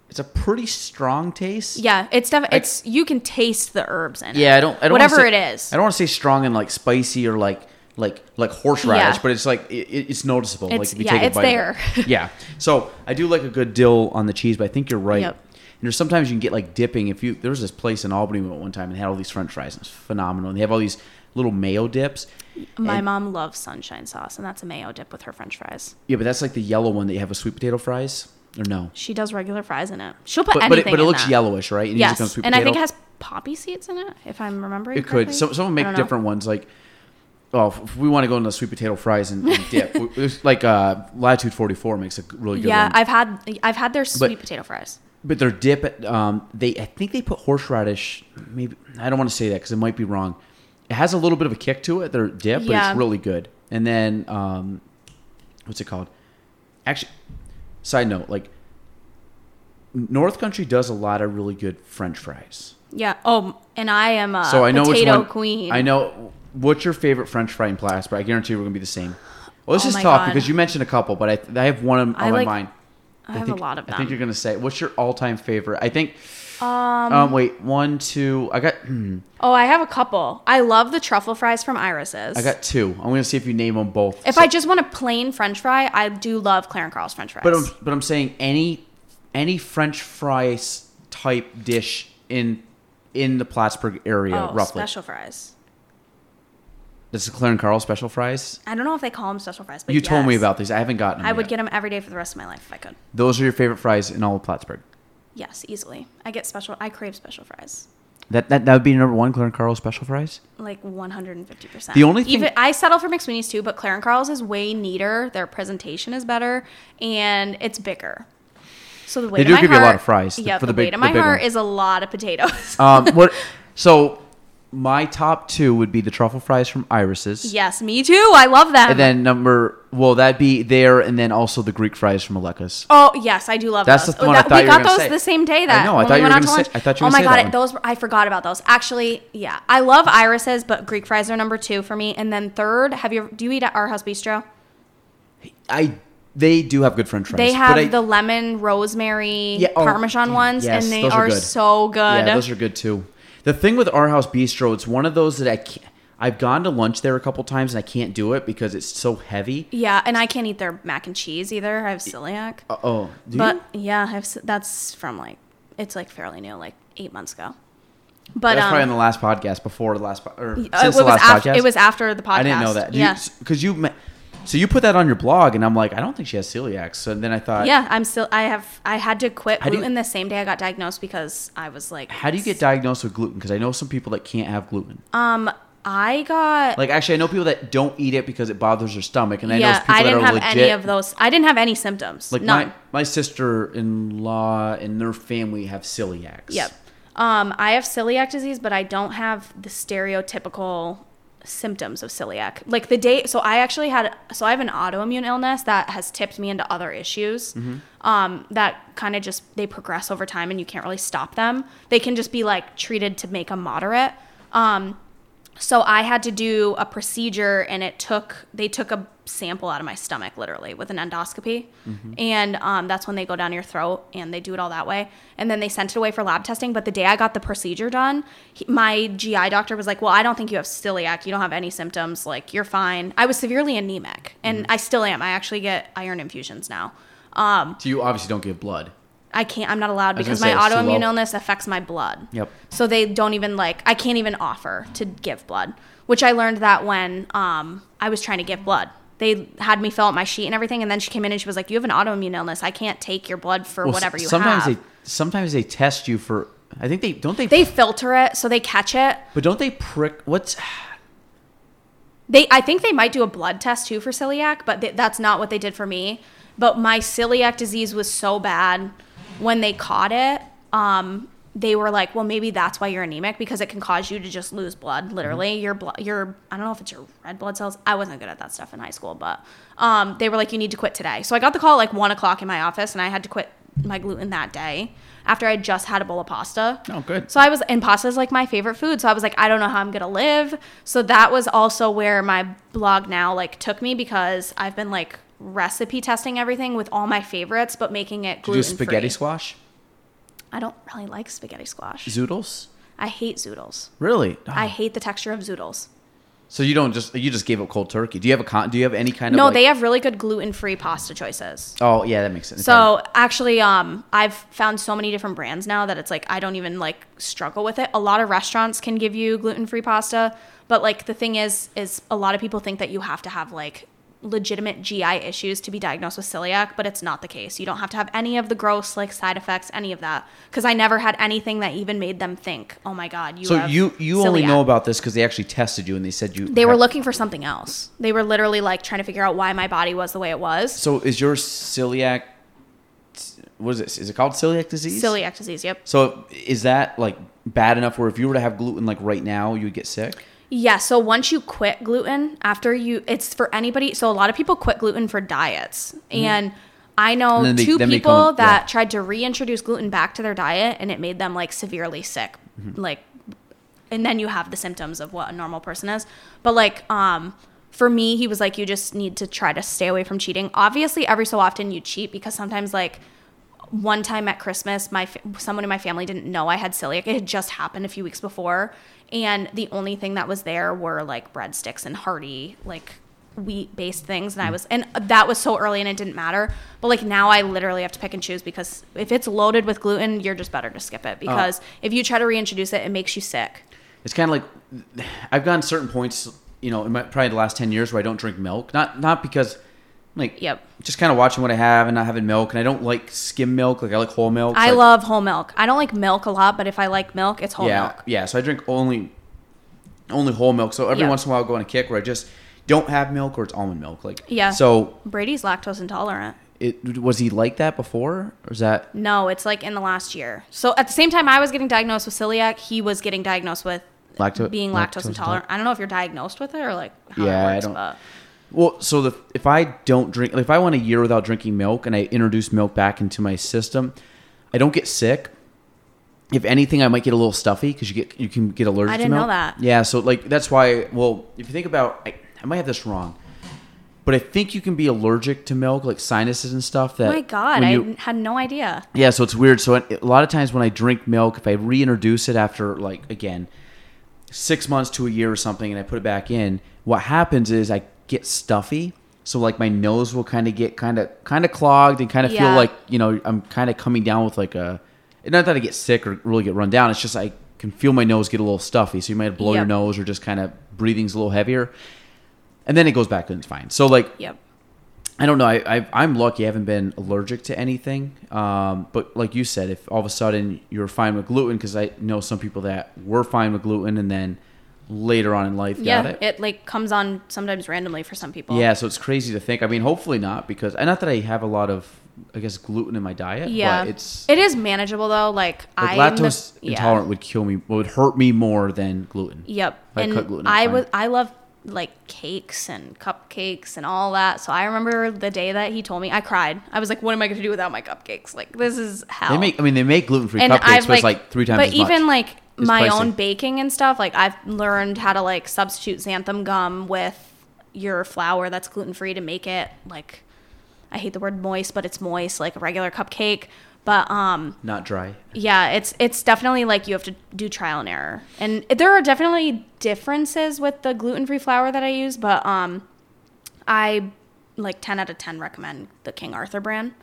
it's a pretty strong taste. Yeah, it's definitely it's you can taste the herbs in it. Yeah, I don't. I don't Whatever say, is. I don't want to say strong and like spicy or like like like horseradish, Yeah. but it's like it, it's noticeable. It's- like if you yeah, take a it's bite it. there. yeah. So I do like a good dill on the cheese, but I think you're right. Yep. And there's sometimes you can get like dipping. If you there was this place in Albany we went one time and had all these French fries and it was phenomenal. And they have all these little mayo dips. My And- mom loves sunshine sauce, and that's a mayo dip with her French fries. Yeah, but that's like the yellow one that you have with sweet potato fries, or no? She does regular fries in it. She'll put But anything but it, but it looks that. yellowish, right? And Yes, and I think it has poppy seeds in it, if I'm remembering. It could. correctly. Some someone make know. different ones like. Oh, if we want to go into sweet potato fries and, and dip. It's like uh, Latitude 44 makes a really good Yeah, one. I've had I've had their sweet potato fries. but their dip, um, they I think they put horseradish. Maybe I don't want to say that because it might be wrong. It has a little bit of a kick to it. Their dip, yeah. but it's really good. And then um, what's it called? Actually, side note, like North Country does a lot of really good French fries. Yeah. Oh, and I am a So I know which potato one. queen. I know what's your favorite French fry in Plattsburgh. I guarantee we're gonna be the same. Well, let's Oh my talk God. because you mentioned a couple, but I, I have one on, I my like- mind. I have think, a lot of them. I think you're gonna say what's your all-time favorite. I think. um, Um. Wait. One, two. I got. hmm, oh, I have a couple. I love the truffle fries from Irises. I got two. I'm gonna see if you name them both. If So- I just want a plain French fry, I do love Clare and Carl's French fries. But I'm, but I'm saying any any French fries type dish in in the Plattsburgh area, oh, roughly. special fries. This is Clare and Carl special fries. I don't know if they call them special fries, but You told me about these. I haven't gotten them. I would yet. get them every day for the rest of my life if I could. Those are your favorite fries in all of Plattsburgh. Yes, easily. I get special. I crave special fries. That that, that would be number one, Clare and Carl special fries. Like 150%. The only thing- Even I settle for McSweeney's too, but Clare and Carl's is way neater. Their presentation is better and it's bigger. So the weight they do of my give you a lot of fries, the- Yeah, for the, the big- of my heart one. is a lot of potatoes. Um, what? So my top two would be the truffle fries from Irises. yes, me too. I love them. And then number well, that'd be there, and then also the Greek fries from Aleka's. Oh yes, I do love That's those. the one oh, I thought we you got gonna those say. the same day I that know, I thought we you were out to say- I thought you oh were oh my god, that those I forgot about those. Actually, yeah, I love irises, but Greek fries are number two for me. And then third, have you do you eat at Our House Bistro? I they do have good French fries. They have I- the lemon rosemary Yeah, oh, parmesan ones, yes, and they are are, good. so good. Yeah, those are good too. The thing with Our House Bistro, it's one of those that I can't. I've gone to lunch there a couple times and I can't do it because it's so heavy. Yeah, and I can't eat their mac and cheese either. I have celiac. Uh, oh, do but you? yeah, I have, that's from like it's like fairly new, like eight months ago. But That's um, probably on the last podcast before the last po- or uh, since the was last after podcast. it was after the podcast. I didn't know that. Yeah, because you, me- so you put that on your blog, and I'm like, I don't think she has celiac. So then I thought, yeah. I'm still. I have. I had to quit How do you- gluten the same day I got diagnosed because I was like, How do you get diagnosed with gluten? Because I know some people that can't have gluten. um, I got. Like actually, I know people that don't eat it because it bothers their stomach, and I know yeah, people I that didn't are have legit. any of those. I didn't have any symptoms. Like None. my my sister in law and their family have celiacs. Yep. Um, I have celiac disease, but I don't have the stereotypical symptoms of celiac. Like the day, so I actually had, so I have an autoimmune illness that has tipped me into other issues. Um, that kind of just they progress over time, and you can't really stop them. They can just be like treated to make them moderate. Um, so I had to do a procedure, and it took they took a sample out of my stomach, literally with an endoscopy, and um, that's when they go down your throat and they do it all that way, and then they sent it away for lab testing. But the day I got the procedure done, he, my GI doctor was like, "Well, I don't think you have celiac. You don't have any symptoms. Like you're fine." I was severely anemic, and I still am. I actually get iron infusions now. Um, So you obviously don't give blood. I can't. I'm not allowed because my say, autoimmune illness affects my blood. Yep. So they don't even like. I can't even offer to give blood, which I learned that when um I was trying to give blood. They had me fill out my sheet and everything, and then she came in and she was like, "You have an autoimmune illness. I can't take your blood for Well, whatever you sometimes have." Sometimes they sometimes they test you for. I think they don't they. they filter it so they catch it. but don't they prick? What's They, I think they might do a blood test too for celiac, but th- that's not what they did for me. But my celiac disease was so bad when they caught it. Um, they were like, well, maybe that's why you're anemic because it can cause you to just lose blood. Literally, your blood, your I don't know if it's your red blood cells. I wasn't good at that stuff in high school, but um, they were like, you need to quit today. So I got the call at like one o'clock in my office, and I had to quit my gluten that day after I just had a bowl of pasta. Oh, good. So I was, and pasta is like my favorite food. So I was like, I don't know how I'm gonna live. So that was also where my blog now like took me because I've been like recipe testing everything with all my favorites, but making it gluten free. spaghetti squash? I don't really like spaghetti squash. Zoodles? I hate zoodles. Really? I hate the texture of zoodles. So you don't just you just gave up cold turkey. Do you have a con? Do you have any kind of No, like- they have really good gluten-free pasta choices. Oh yeah, that makes sense. So actually, um, I've found so many different brands now that it's like I don't even like struggle with it. A lot of restaurants can give you gluten-free pasta, but like the thing is, is a lot of people think that you have to have like legitimate GI issues to be diagnosed with celiac, but it's not the case. You don't have to have any of the gross like side effects, any of that. Because I never had anything that even made them think, "Oh my god, you." so you you only know about this because they actually tested you and they said you. They were looking for something else. They were literally like trying to figure out why my body was the way it was. So is your celiac? What is this? Is it called celiac disease? Celiac disease. Yep. So is that like bad enough where if you were to have gluten like right now, you would get sick? Yeah, so once you quit gluten, after you, it's for anybody. So a lot of people quit gluten for diets, and I know Mm-hmm. And they- two people come- that yeah. tried to reintroduce gluten back to their diet, and it made them like severely sick, Mm-hmm. like, and then you have the symptoms of what a normal person is. But like, um, for me, he was like, you just need to try to stay away from cheating. Obviously, every so often you cheat because sometimes like one time at Christmas, my someone in my family didn't know I had celiac. It had just happened a few weeks before, and the only thing that was there were like breadsticks and hearty like wheat based things. And I was, and that was so early, and it didn't matter. But like now, I literally have to pick and choose because if it's loaded with gluten, you're just better to skip it oh. because if you try to reintroduce it, it makes you sick. It's kind of like I've gotten certain points, you know, in my, probably the last ten years where I don't drink milk. Not not because like Yep. just kind of watching what I have and not having milk, and I don't like skim milk. Like I like whole milk. I love whole milk. I don't like milk a lot, but if I like milk, it's whole yeah, milk. yeah. So I drink only only whole milk. So every Yeah. once in a while, I'll go on a kick where I just don't have milk or it's almond milk. Like Yeah. So Brady's lactose intolerant. it was he like that before, or is that No, it's like in the last year. So at the same time I was getting diagnosed with celiac, he was getting diagnosed with Lacto- being lactose, lactose intolerant. I don't know if you're diagnosed with it or like how Yeah, I it works, don't- but Well, so the, if I don't drink, like if I went a year without drinking milk and I introduce milk back into my system, I don't get sick. If anything, I might get a little stuffy because you get you can get allergic. I didn't know milk. that. Yeah, so like that's why. Well, if you think about, I, I might have this wrong, but I think you can be allergic to milk, like sinuses and stuff. That oh my god, when I had no idea. yeah, so it's weird. So a lot of times when I drink milk, if I reintroduce it after like again six months to a year or something, and I put it back in, what happens is I get stuffy. So like my nose will kind of get kind of kind of clogged and kind of feel like you know I'm kind of coming down with like a. Not that I get sick or really get run down. It's just I can feel my nose get a little stuffy. So you might blow your nose or just kind of breathing's a little heavier, and then it goes back and it's fine. So like Yep. I don't know. I, I I'm lucky. I haven't been allergic to anything. Um, but like you said, if all of a sudden you're fine with gluten, because I know some people that were fine with gluten and then later on in life Yeah, got it. it like comes on sometimes randomly for some people. Yeah, so it's crazy to think. I mean, hopefully not, because and not that I have a lot of, I guess, gluten in my diet. Yeah. but it's it is manageable though. Like, like I lactose intolerant would kill me. Would hurt me more than gluten. Yep. I and cut gluten I was I love like cakes and cupcakes and all that. So I remember the day that he told me, I cried. I was like, "What am I going to do without my cupcakes? Like this is hell." They make. I mean, they make gluten free cupcakes, I've but it's like three times But even much. like my pricey. own baking and stuff, like I've learned how to like substitute xanthan gum with your flour that's gluten free to make it like I hate the word moist, but it's moist like a regular cupcake. But um not dry. yeah, it's it's definitely like you have to do trial and error. And there are definitely differences with the gluten-free flour that I use, but um I like 10 out of 10 recommend the King Arthur brand.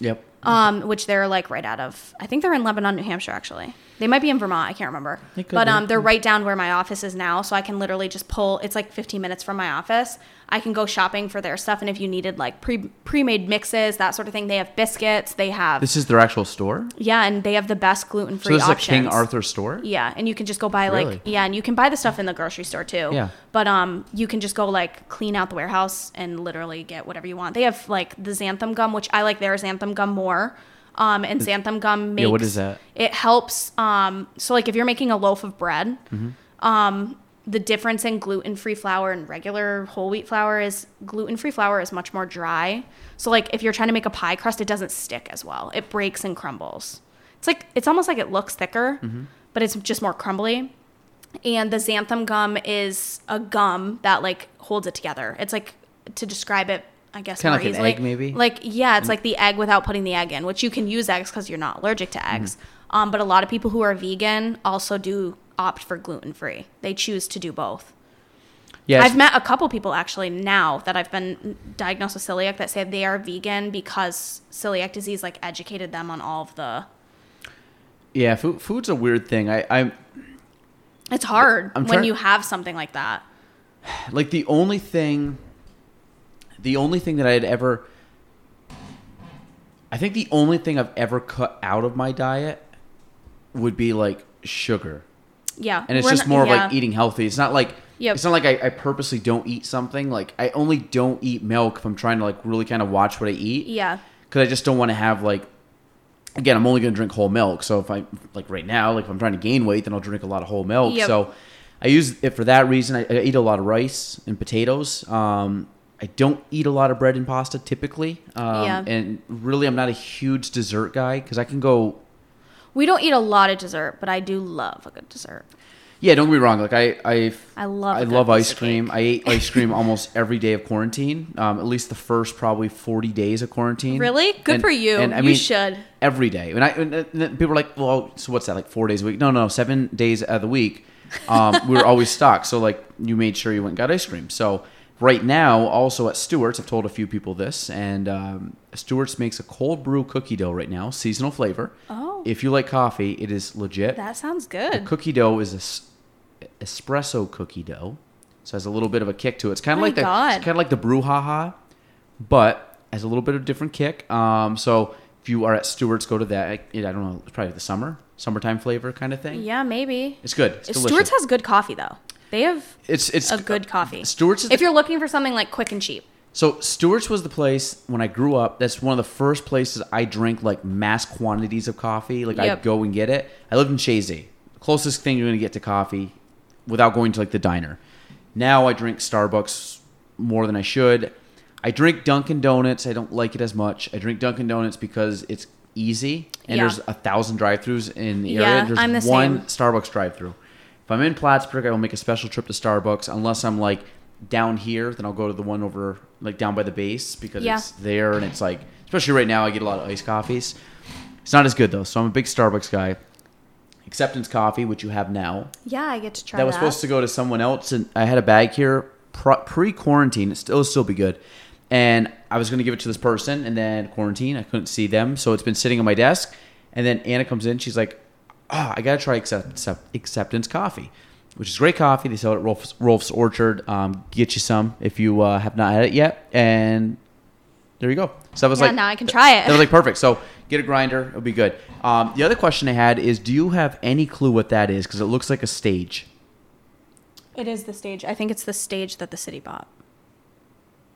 Yep. Um, which they're like right out of. I think they're in Lebanon, New Hampshire. Actually, they might be in Vermont. I can't remember. But um, they're right down where my office is now, so I can literally just pull. It's like 15 minutes from my office. I can go shopping for their stuff, and if you needed like pre pre-made mixes, that sort of thing, they have biscuits. They have This is their actual store. yeah, and they have the best gluten So free this is a. King Arthur store. Yeah, and you can just go buy like Really? yeah, and you can buy the stuff in the grocery store too. Yeah. But um, you can just go like clean out the warehouse and literally get whatever you want. They have like the xanthan gum, which I like their xanthan gum more. Um, and xanthan gum makes Yeah, what is that? It helps. Um, so like if you're making a loaf of bread, Mm-hmm. um, the difference in gluten free flour and regular whole wheat flour is gluten free flour is much more dry. So like if you're trying to make a pie crust, it doesn't stick as well. It breaks and crumbles. It's like it's almost like it looks thicker, Mm-hmm. but it's just more crumbly. And the xanthan gum is a gum that like holds it together. It's like to describe it, I guess Kinda more like an egg, maybe? Like yeah, it's like the egg without putting the egg in, which you can use eggs because you're not allergic to eggs. Mm-hmm. Um, but a lot of people who are vegan also do opt for gluten free. They choose to do both. Yeah, I've met a couple people actually now that I've been diagnosed with celiac that say they are vegan because celiac disease like educated them on all of the. yeah. Food, food's a weird thing. I, I It's hard I'm when you have something like that. like the only thing the only thing that i had ever i think the only thing i've ever cut out of my diet would be like sugar Yeah, and it's just not- more of yeah. like eating healthy it's not like Yep. it's not like I, I purposely don't eat something like i only don't eat milk if i'm trying to like really kind of watch what i eat Yeah, because I just don't want to have like. Again, I'm only going to drink whole milk. So if I like right now, like if I'm trying to gain weight, then I'll drink a lot of whole milk. Yep. So I use it for that reason. I, I eat a lot of rice and potatoes. Um, I don't eat a lot of bread and pasta typically. Um, Yeah. And really, I'm not a huge dessert guy because I can go. we don't eat a lot of dessert, but I do love a good dessert. Yeah, don't get me wrong. Like I, I, I love I love ice cream. cake. I ate ice cream almost every day of quarantine. Um, at least the first probably 40 days of quarantine. Really? Good And- for you. and I you mean, should. every day. And I and, people are like, well, so what's that? Like four days a week? No, no, seven days of the week. Um, we were always stocked. So like you made sure you went and got ice cream. So right now, also at Stewart's, I've told a few people this, and um, Stewart's makes a cold brew cookie dough right now, seasonal flavor. Oh. If you like coffee, it is legit. That sounds good. the cookie dough is a s- espresso cookie dough, so it has a little bit of a kick to it. It's kind of My like the God. it's kind of like the brouhaha, but has a little bit of a different kick. Um, so if you are at Stewart's, go to that. I, I don't know, it's probably the summer, summertime flavor kind of thing. Yeah, maybe. It's good. It's. Stewart's has good coffee though. They have it's it's a good coffee. Stewart's is if the- you're looking for something like quick and cheap. So Stewart's was the place when I grew up. That's one of the first places I drank like mass quantities of coffee. Like Yep. I'd go and get it. I lived in Chazy. Closest thing you're gonna get to coffee without going to like the diner. Now I drink Starbucks more than I should. I drink Dunkin' Donuts. I don't like it as much. I drink Dunkin' Donuts because it's easy and Yeah. there's a thousand drive-throughs in the Yeah, area. There's I'm the one same. Starbucks drive-through. If I'm in Plattsburgh, I will make a special trip to Starbucks. Unless I'm like down here, then I'll go to the one over like down by the base because Yeah. it's there and it's like, especially right now, I get a lot of iced coffees. It's not as good though, so I'm a big Starbucks guy. Acceptance coffee, which you have now, Yeah, I get to try that was supposed to go to someone else, and I had a bag here pre quarantine. It still still be good, and I was going to give it to this person, and then quarantine, I couldn't see them, so it's been sitting on my desk. And then Anna comes in, she's like, "Ah, I got to try accept, accept, acceptance coffee." Which is great coffee. They sell it at Rulf's, Rulf's Orchard. Um, get you some if you uh, have not had it yet. And there you go. So that was Yeah, like now I can try it. That was like perfect. So get a grinder. It'll be good. Um, the other question I had is, do you have any clue what that is? Because it looks like a stage. It is the stage. I think it's the stage that the city bought.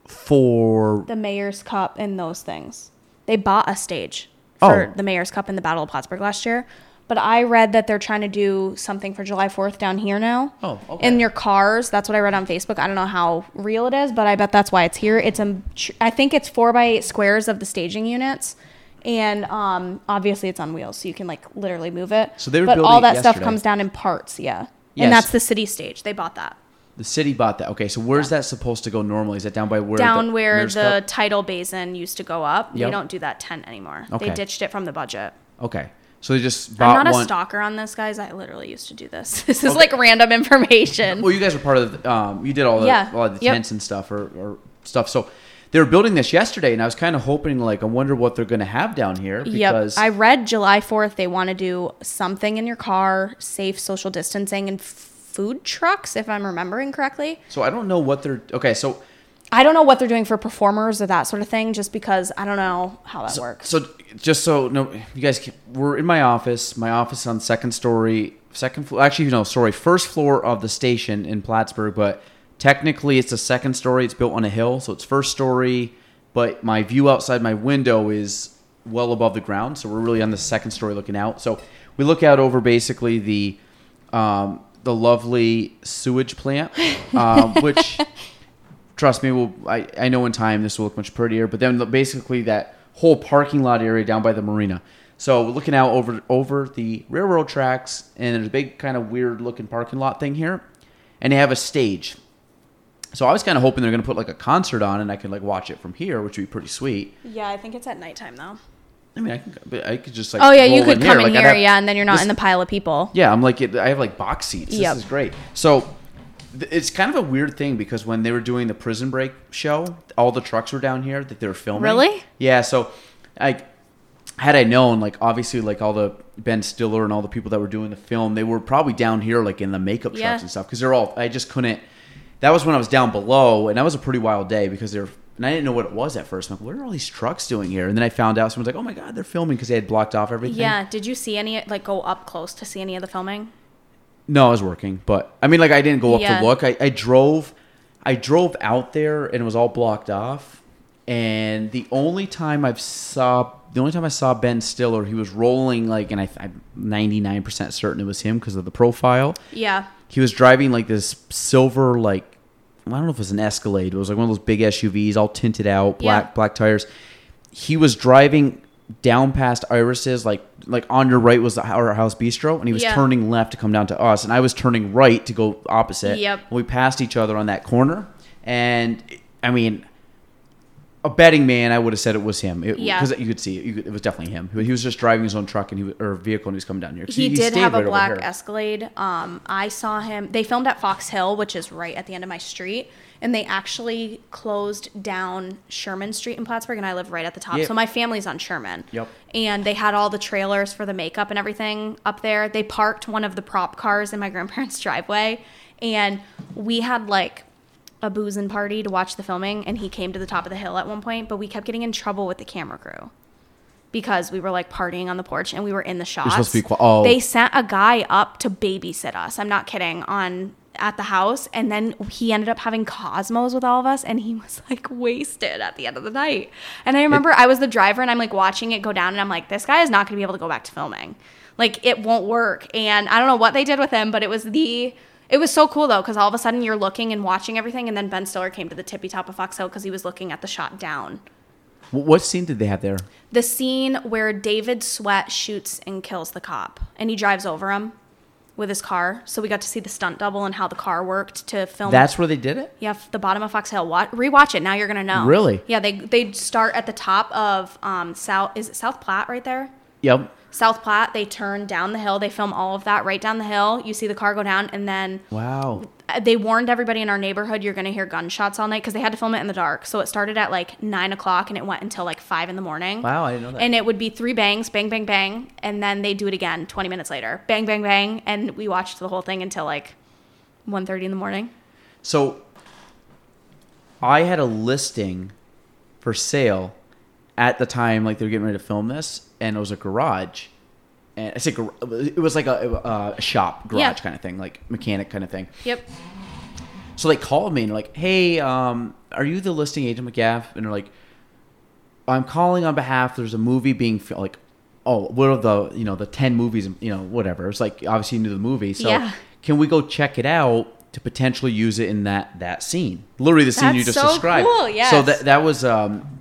For The mayor's cup and those things. They bought a stage for Oh. the mayor's cup in the Battle of Plattsburgh last year. But I read that they're trying to do something for July 4th down here now. Oh, okay. In your cars. That's what I read on Facebook. I don't know how real it is, but I bet that's why it's here. It's a, I think it's four by eight squares of the staging units. And um, obviously it's on wheels, so you can like literally move it. So they were but building all it that stuff yesterday. comes down in parts, yeah. Yes. And that's the city stage. They bought that. the city bought that. Okay, so where's that supposed to go normally? Is that down by where down the where Mayor's the Cup? tidal basin used to go up. Yep. We don't do that tent anymore. Okay. They ditched it from the budget. Okay, so they just bought I'm not a stalker on this, guys. I literally used to do this. This is like random information. Well, you guys were part of the. Um, you did all the Yeah. all the Yep. tents and stuff or, or stuff. So they were building this yesterday, and I was kind of hoping, like, I wonder what they're going to have down here Yep. because I read July 4th they want to do something in your car, safe social distancing and food trucks if I'm remembering correctly. so I don't know what they're. Okay, so I don't know what they're doing for performers or that sort of thing just because I don't know how that works. So just so no, you guys, can- we're in my office. My office on second story, second floor. Actually, no, sorry, first floor of the station in Plattsburgh. But technically, it's a second story. It's built on a hill, so it's first story. But my view outside my window is well above the ground, so we're really on the second story looking out. So we look out over basically the um, the lovely sewage plant, um, which trust me, will I, I know in time this will look much prettier. But then basically that whole parking lot area down by the marina. So we're looking out over over the railroad tracks, and there's a big kind of weird looking parking lot thing here, and they have a stage. So I was kind of hoping they're going to put like a concert on, and I could like watch it from here, which would be pretty sweet. Yeah, I think it's at nighttime though. I mean, I could, I could just like. Oh yeah, you roll could come in Like, here, have- yeah, and then you're not this- in the pile of people. Yeah, I'm like, I have like box seats. This Yep. is great. So th- it's kind of a weird thing because when they were doing the Prison Break show, all the trucks were down here that they were filming. Really? Yeah. So, like, had I known, like, obviously, like all the Ben Stiller and all the people that were doing the film, they were probably down here, like in the makeup Yeah. trucks and stuff, because they're all. I just couldn't. That was when I was down below, and that was a pretty wild day because they're. And I didn't know what it was at first. I'm like, what are all these trucks doing here? And then I found out someone's like, oh my god, they're filming because they had blocked off everything. Yeah. Did you see any like go up close to see any of the filming? No, I was working, but I mean, like, I didn't go up Yeah. to look. I, I drove, I drove out there, and it was all blocked off. And the only time I've saw, the only time I saw Ben Stiller, he was rolling like, and I, I'm 99 percent certain it was him because of the profile. Yeah. He was driving like this silver, like I don't know if it was an Escalade. It was like one of those big SUVs, all tinted out, black Yeah. black tires. He was driving down past Irises, like like on your right was the our house bistro, and he was Yeah. turning left to come down to us, and I was turning right to go opposite. Yep. We passed each other on that corner, and I mean. A betting man, I would have said it was him. It, Yeah. because you could see it. You could, it was definitely him. He was just driving his own truck and he was- or vehicle, and he was coming down here. He, did stayed have a right over black. Escalade. Um, I saw him. They filmed at Fox Hill, which is right at the end of my street, and they actually closed down Sherman Street in Plattsburgh, and I live right at the top. Yeah. So my family's on Sherman. Yep. And they had all the trailers for the makeup and everything up there. They parked one of the prop cars in my grandparents' driveway, and we had like a boozing party to watch the filming, and he came to the top of the hill at one point, but we kept getting in trouble with the camera crew. Because we were like partying on the porch and we were in the shots. supposed to be qui- oh. They sent a guy up to babysit us. I'm not kidding. On at the house, and then he ended up having Cosmos with all of us, and he was like wasted at the end of the night. And I remember I was the driver, and I'm like watching it go down, and I'm like, this guy is not going to be able to go back to filming. Like it won't work. And I don't know what they did with him, but it was the. It was so cool though, because all of a sudden you're looking and watching everything, and then Ben Stiller came to the tippy top of Fox Hill because he was looking at the shot down. What scene did they have there? The scene where David Sweat shoots and kills the cop, and he drives over him with his car. So we got to see the stunt double and how the car worked to film. That's where they did it. yeah, the bottom of Fox Hill. Watch, rewatch it. Now you're gonna know. Really? Yeah, they they start at the top of um South. Is it South Platte right there? Yep. South Platte. They turn down the hill. They film all of that right down the hill. You see the car go down, and then Wow. uh, they warned everybody in our neighborhood you're going to hear gunshots all night because they had to film it in the dark. So it started at like nine o'clock and it went until like five in the morning. Wow, I didn't know that. And it would be three bangs, bang, bang, bang, and then they do it again 20 minutes later, bang, bang, bang, and we watched the whole thing until like 1.30 in the morning. So I had a listing for sale at the time, like they were getting ready to film this, and it was a garage. And I say gar- it was like a, a shop garage Yeah. kind of thing, like mechanic kind of thing. Yep. So they called me and they're like, "Hey, um, are you the listing agent, McGaff?" And they're like, "I'm calling on behalf. There's a movie being fil- like, oh, what are the you know the ten movies? You know, whatever. It's like obviously you knew the movie, so Yeah. can we go check it out to potentially use it in that that scene? Literally the scene you just so described. cool, So that that was um."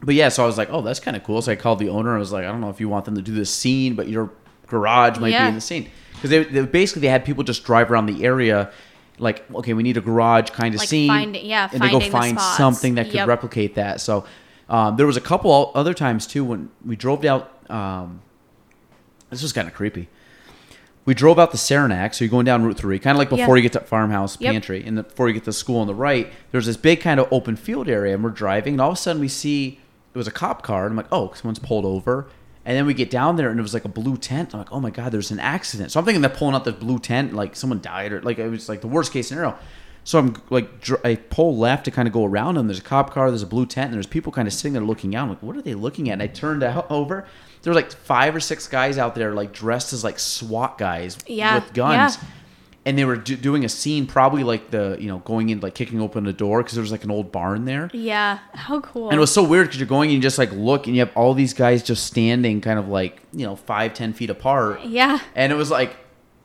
But yeah, so I was like, "Oh, that's kind of cool." So I called the owner. I was like, "I don't know if you want them to do this scene, but your garage might Yeah. be in the scene." Because they, they basically they had people just drive around the area, like, okay, we need a garage kind of Like scene, finding- yeah, and they go finding the find something that could Yep. replicate that. So um, there was a couple other times too when we drove out. Um, this was kind of creepy. We drove out the Saranac, so you're going down Route Three, kind of like before you get to Farmhouse Yep. Pantry, and the, before you get to school on the right. There's this big kind of open field area, and we're driving, and all of a sudden we see it was a cop car, and I'm like, oh, someone's pulled over. And then we get down there, and it was like a blue tent. I'm like, oh my god, there's an accident. So I'm thinking they're pulling out this blue tent, like someone died, or like it was like the worst case scenario. So I'm like, dr- I pull left to kind of go around them. There's a cop car, there's a blue tent, and there's people kind of sitting there looking out. I'm like, what are they looking at? And I turned out over. There were like five or six guys out there, like dressed as like SWAT guys Yeah, with guns. yeah. And they were do- doing a scene, probably like the, you know, going in, like kicking open the door because there was like an old barn there. Yeah. How cool. And it was so weird because you're going and you just like look and you have all these guys just standing kind of like, you know, five, ten feet apart. yeah. And it was like,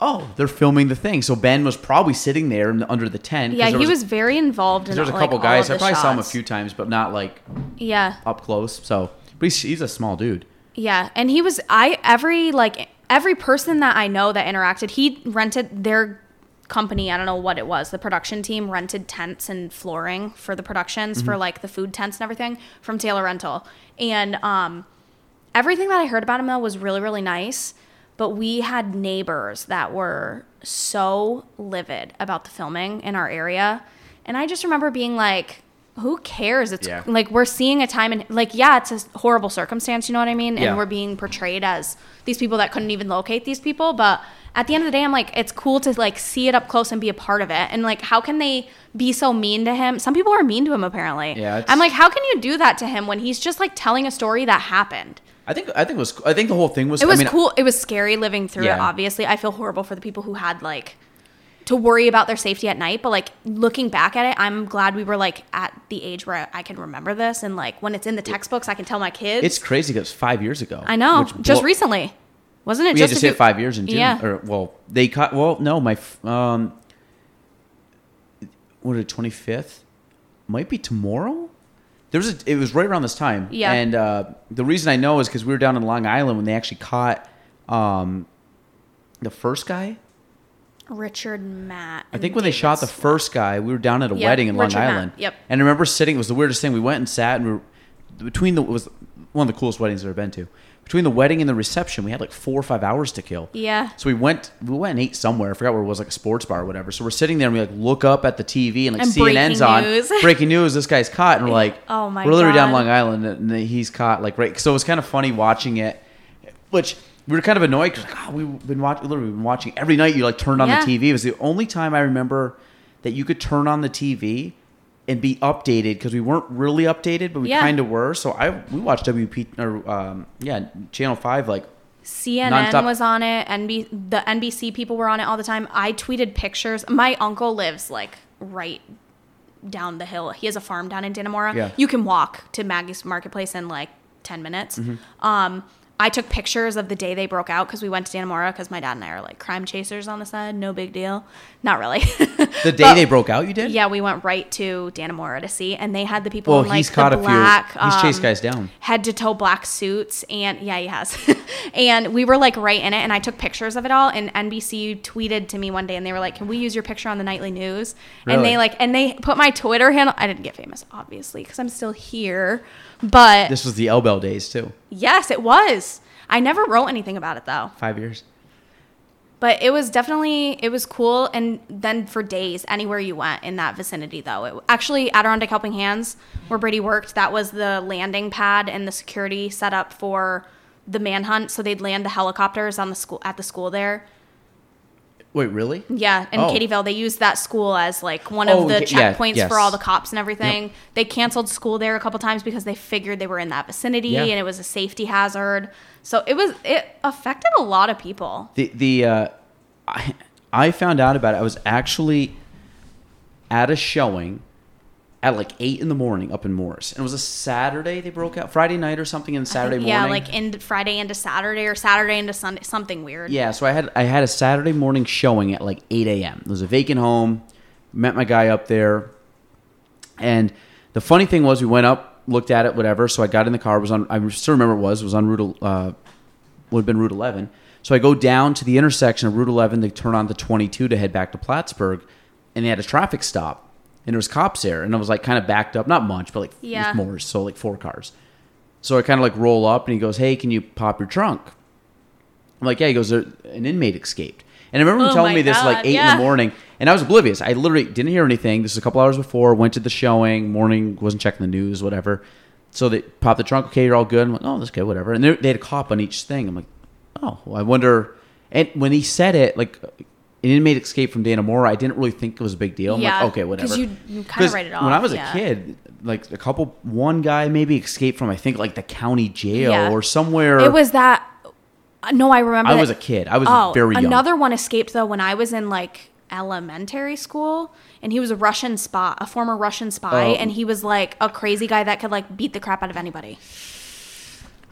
oh, they're filming the thing. So Ben was probably sitting there in the, under the tent Yeah, he was, very involved in There's a like, couple guys. I probably saw him a few times, but not like Yeah. up close. So, but he's, he's a small dude. Yeah, and he was I every like every person that I know that interacted, he rented their company, I don't know what it was, the production team rented tents and flooring for the productions Mm-hmm. for like the food tents and everything from Taylor Rental. And um everything that I heard about him though was really really nice. But we had neighbors that were so livid about the filming in our area, and I just remember being like, "Who cares? It's Yeah. like we're seeing a time and like yeah, it's a horrible circumstance. You know what I mean? Yeah. And we're being portrayed as these people that couldn't even locate these people, but." At the end of the day, I'm like, it's cool to like see it up close and be a part of it. And like, how can they be so mean to him? Some people are mean to him apparently. Yeah, I'm like, how can you do that to him when he's just like telling a story that happened? I think I think it was I think the whole thing was It was I mean, cool. It was scary living through it. Obviously, I feel horrible for the people who had like to worry about their safety at night. But like looking back at it, I'm glad we were like at the age where I can remember this and like when it's in the textbooks, I can tell my kids. It's crazy because five years ago. I know. Just blow- recently, wasn't it? We had just just hit few- five years in June. Yeah. Or well, they cut. Well, no, my f- um, what it twenty fifth might be tomorrow. There was a, it was right around this time. Yeah. And uh, the reason I know is because we were down in Long Island when they actually caught um, the first guy. Richard Matt. I think when they shot the first guy, we were down at a Yep, wedding in Long Richard Matt, Island. yep. And I remember sitting. It was the weirdest thing. We went and sat, and we were between the it was one of the coolest weddings I've ever been to. Between the wedding and the reception, we had like four or five hours to kill. Yeah. So we went we went and ate somewhere. I forgot where it was, like a sports bar or whatever. So we're sitting there and we like look up at the TV and like And CNN's breaking on. news. Breaking news. This guy's caught, and we're like, Oh my We're literally down God. Long Island, and he's caught. Like right. So it was kind of funny watching it, which. We were kind of annoyed because like, oh, we've been watching. Literally, we've been watching every night. You like turned on Yeah. the TV. It was the only time I remember that you could turn on the TV and be updated because we weren't really updated, but we Yeah. kind of were. So I we watched WP or um, yeah Channel Five like CNN Nonstop. was on it. NB the NBC people were on it all the time. I tweeted pictures. My uncle lives like right down the hill. He has a farm down in Dannemora. Yeah. You can walk to Maggie's Marketplace in like 10 minutes. Mm-hmm. Um, I took pictures of the day they broke out because we went to Dannemora because my dad and I are like crime chasers on the side. No big deal. Not really. the day But- they broke out. You did. Yeah, we went right to Dannemora to see, and they had the people Well, in like he's caught the a few- black. he's chased um, guys down. Head to toe black suits, and yeah, he has. and we were like right in it, and I took pictures of it all. And NBC tweeted to me one day, and they were like, "Can we use your picture on the nightly news?" And they like, and they put my Twitter handle. I didn't get famous, obviously, because I'm still here. But This was the Elbel days too. yes, it was. I never wrote anything about it though Five years. but it was definitely it was cool and then for days anywhere you went in that vicinity though it, actually adirondack helping hands where brady worked that was the landing pad and the security set up for the manhunt so they'd land the helicopters on the school at the school there Wait, really? yeah in Oh. They used that school as like one of the yeah, checkpoints yes. for all the cops and everything they canceled school there a couple times because they figured they were in that vicinity Yeah. and it was a safety hazard so it was it affected a lot of people The the uh, I I found out about it. I was actually at a showing at like eight in the morning up in Mooers, and it was a Saturday. They broke out Friday night or something, and Saturday morning. Yeah, like in Friday into Saturday or Saturday into Sunday, something weird. Yeah, so I had I had a Saturday morning showing at like 8 a.m. It was a vacant home. Met my guy up there, and the funny thing was we went up, looked at it, whatever. So I got in the car. Was on. I still remember it was. It was on Route. Uh, would have been Route 11. So I go down to the intersection of Route 11 to turn on the 22 to head back to Plattsburgh, and they had a traffic stop, and there was cops there, and I was like kind of backed up, not much, but like Yeah. more, so like four cars. So I kind of like roll up, and he goes, "Hey, can you pop your trunk?" I'm like, "Yeah." He goes, "An inmate escaped." And I remember him Oh telling me this like eight in the morning, and I was oblivious. I literally didn't hear anything. This was a couple hours before. Went to the showing, morning, wasn't checking the news, whatever. So they popped the trunk. Okay, you're all good. I'm like, oh, that's good, whatever. And they they had a cop on each thing. I'm like, oh, well, I wonder. And when he said it, like an inmate escape from Dannemora, I didn't really think it was a big deal. I'm Yeah, like, okay, whatever. 'cause you- you kinda 'Cause write it off. When I was yeah. a kid, like a couple, one guy maybe escaped from I think like the county jail Yeah. or somewhere. It was that. No, I remember. I that- was a kid. I was oh, very young. another one escaped though when I was in like elementary school, and he was a Russian spy, a former Russian spy, Oh. and he was like a crazy guy that could like beat the crap out of anybody.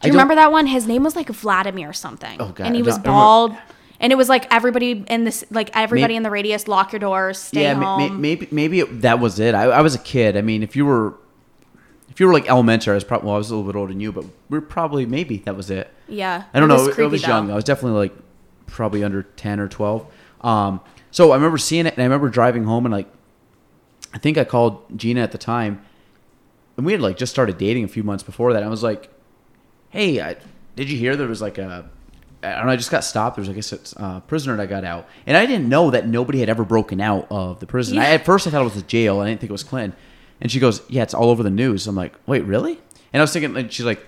Do you remember that one? His name was like Vladimir or something, Oh, God, and he was bald. And it was like everybody in this, like everybody Maybe- in the radius, lock your doors, stay yeah, home. maybe maybe it, that was it. I, I was a kid. I mean, if you were if you were like elementary, I was probably well, I was a little bit older than you, but we are probably maybe that was it. yeah, I don't it know. was I creepy, was though. young. I was definitely like probably under ten or twelve. Um, so I remember seeing it, and I remember driving home, and like I think I called Gina at the time, and we had like just started dating a few months before that. I was like, "Hey, I, did you hear there was like a I don't know. I just got stopped. There was, I guess, it's a uh, prisoner that got out, and I didn't know that nobody had ever broken out of the prison. I, at first, I thought it was a jail. I didn't think it was Clinton. And she goes, "Yeah, it's all over the news." I'm like, "Wait, really?" And I was thinking, like, she's like,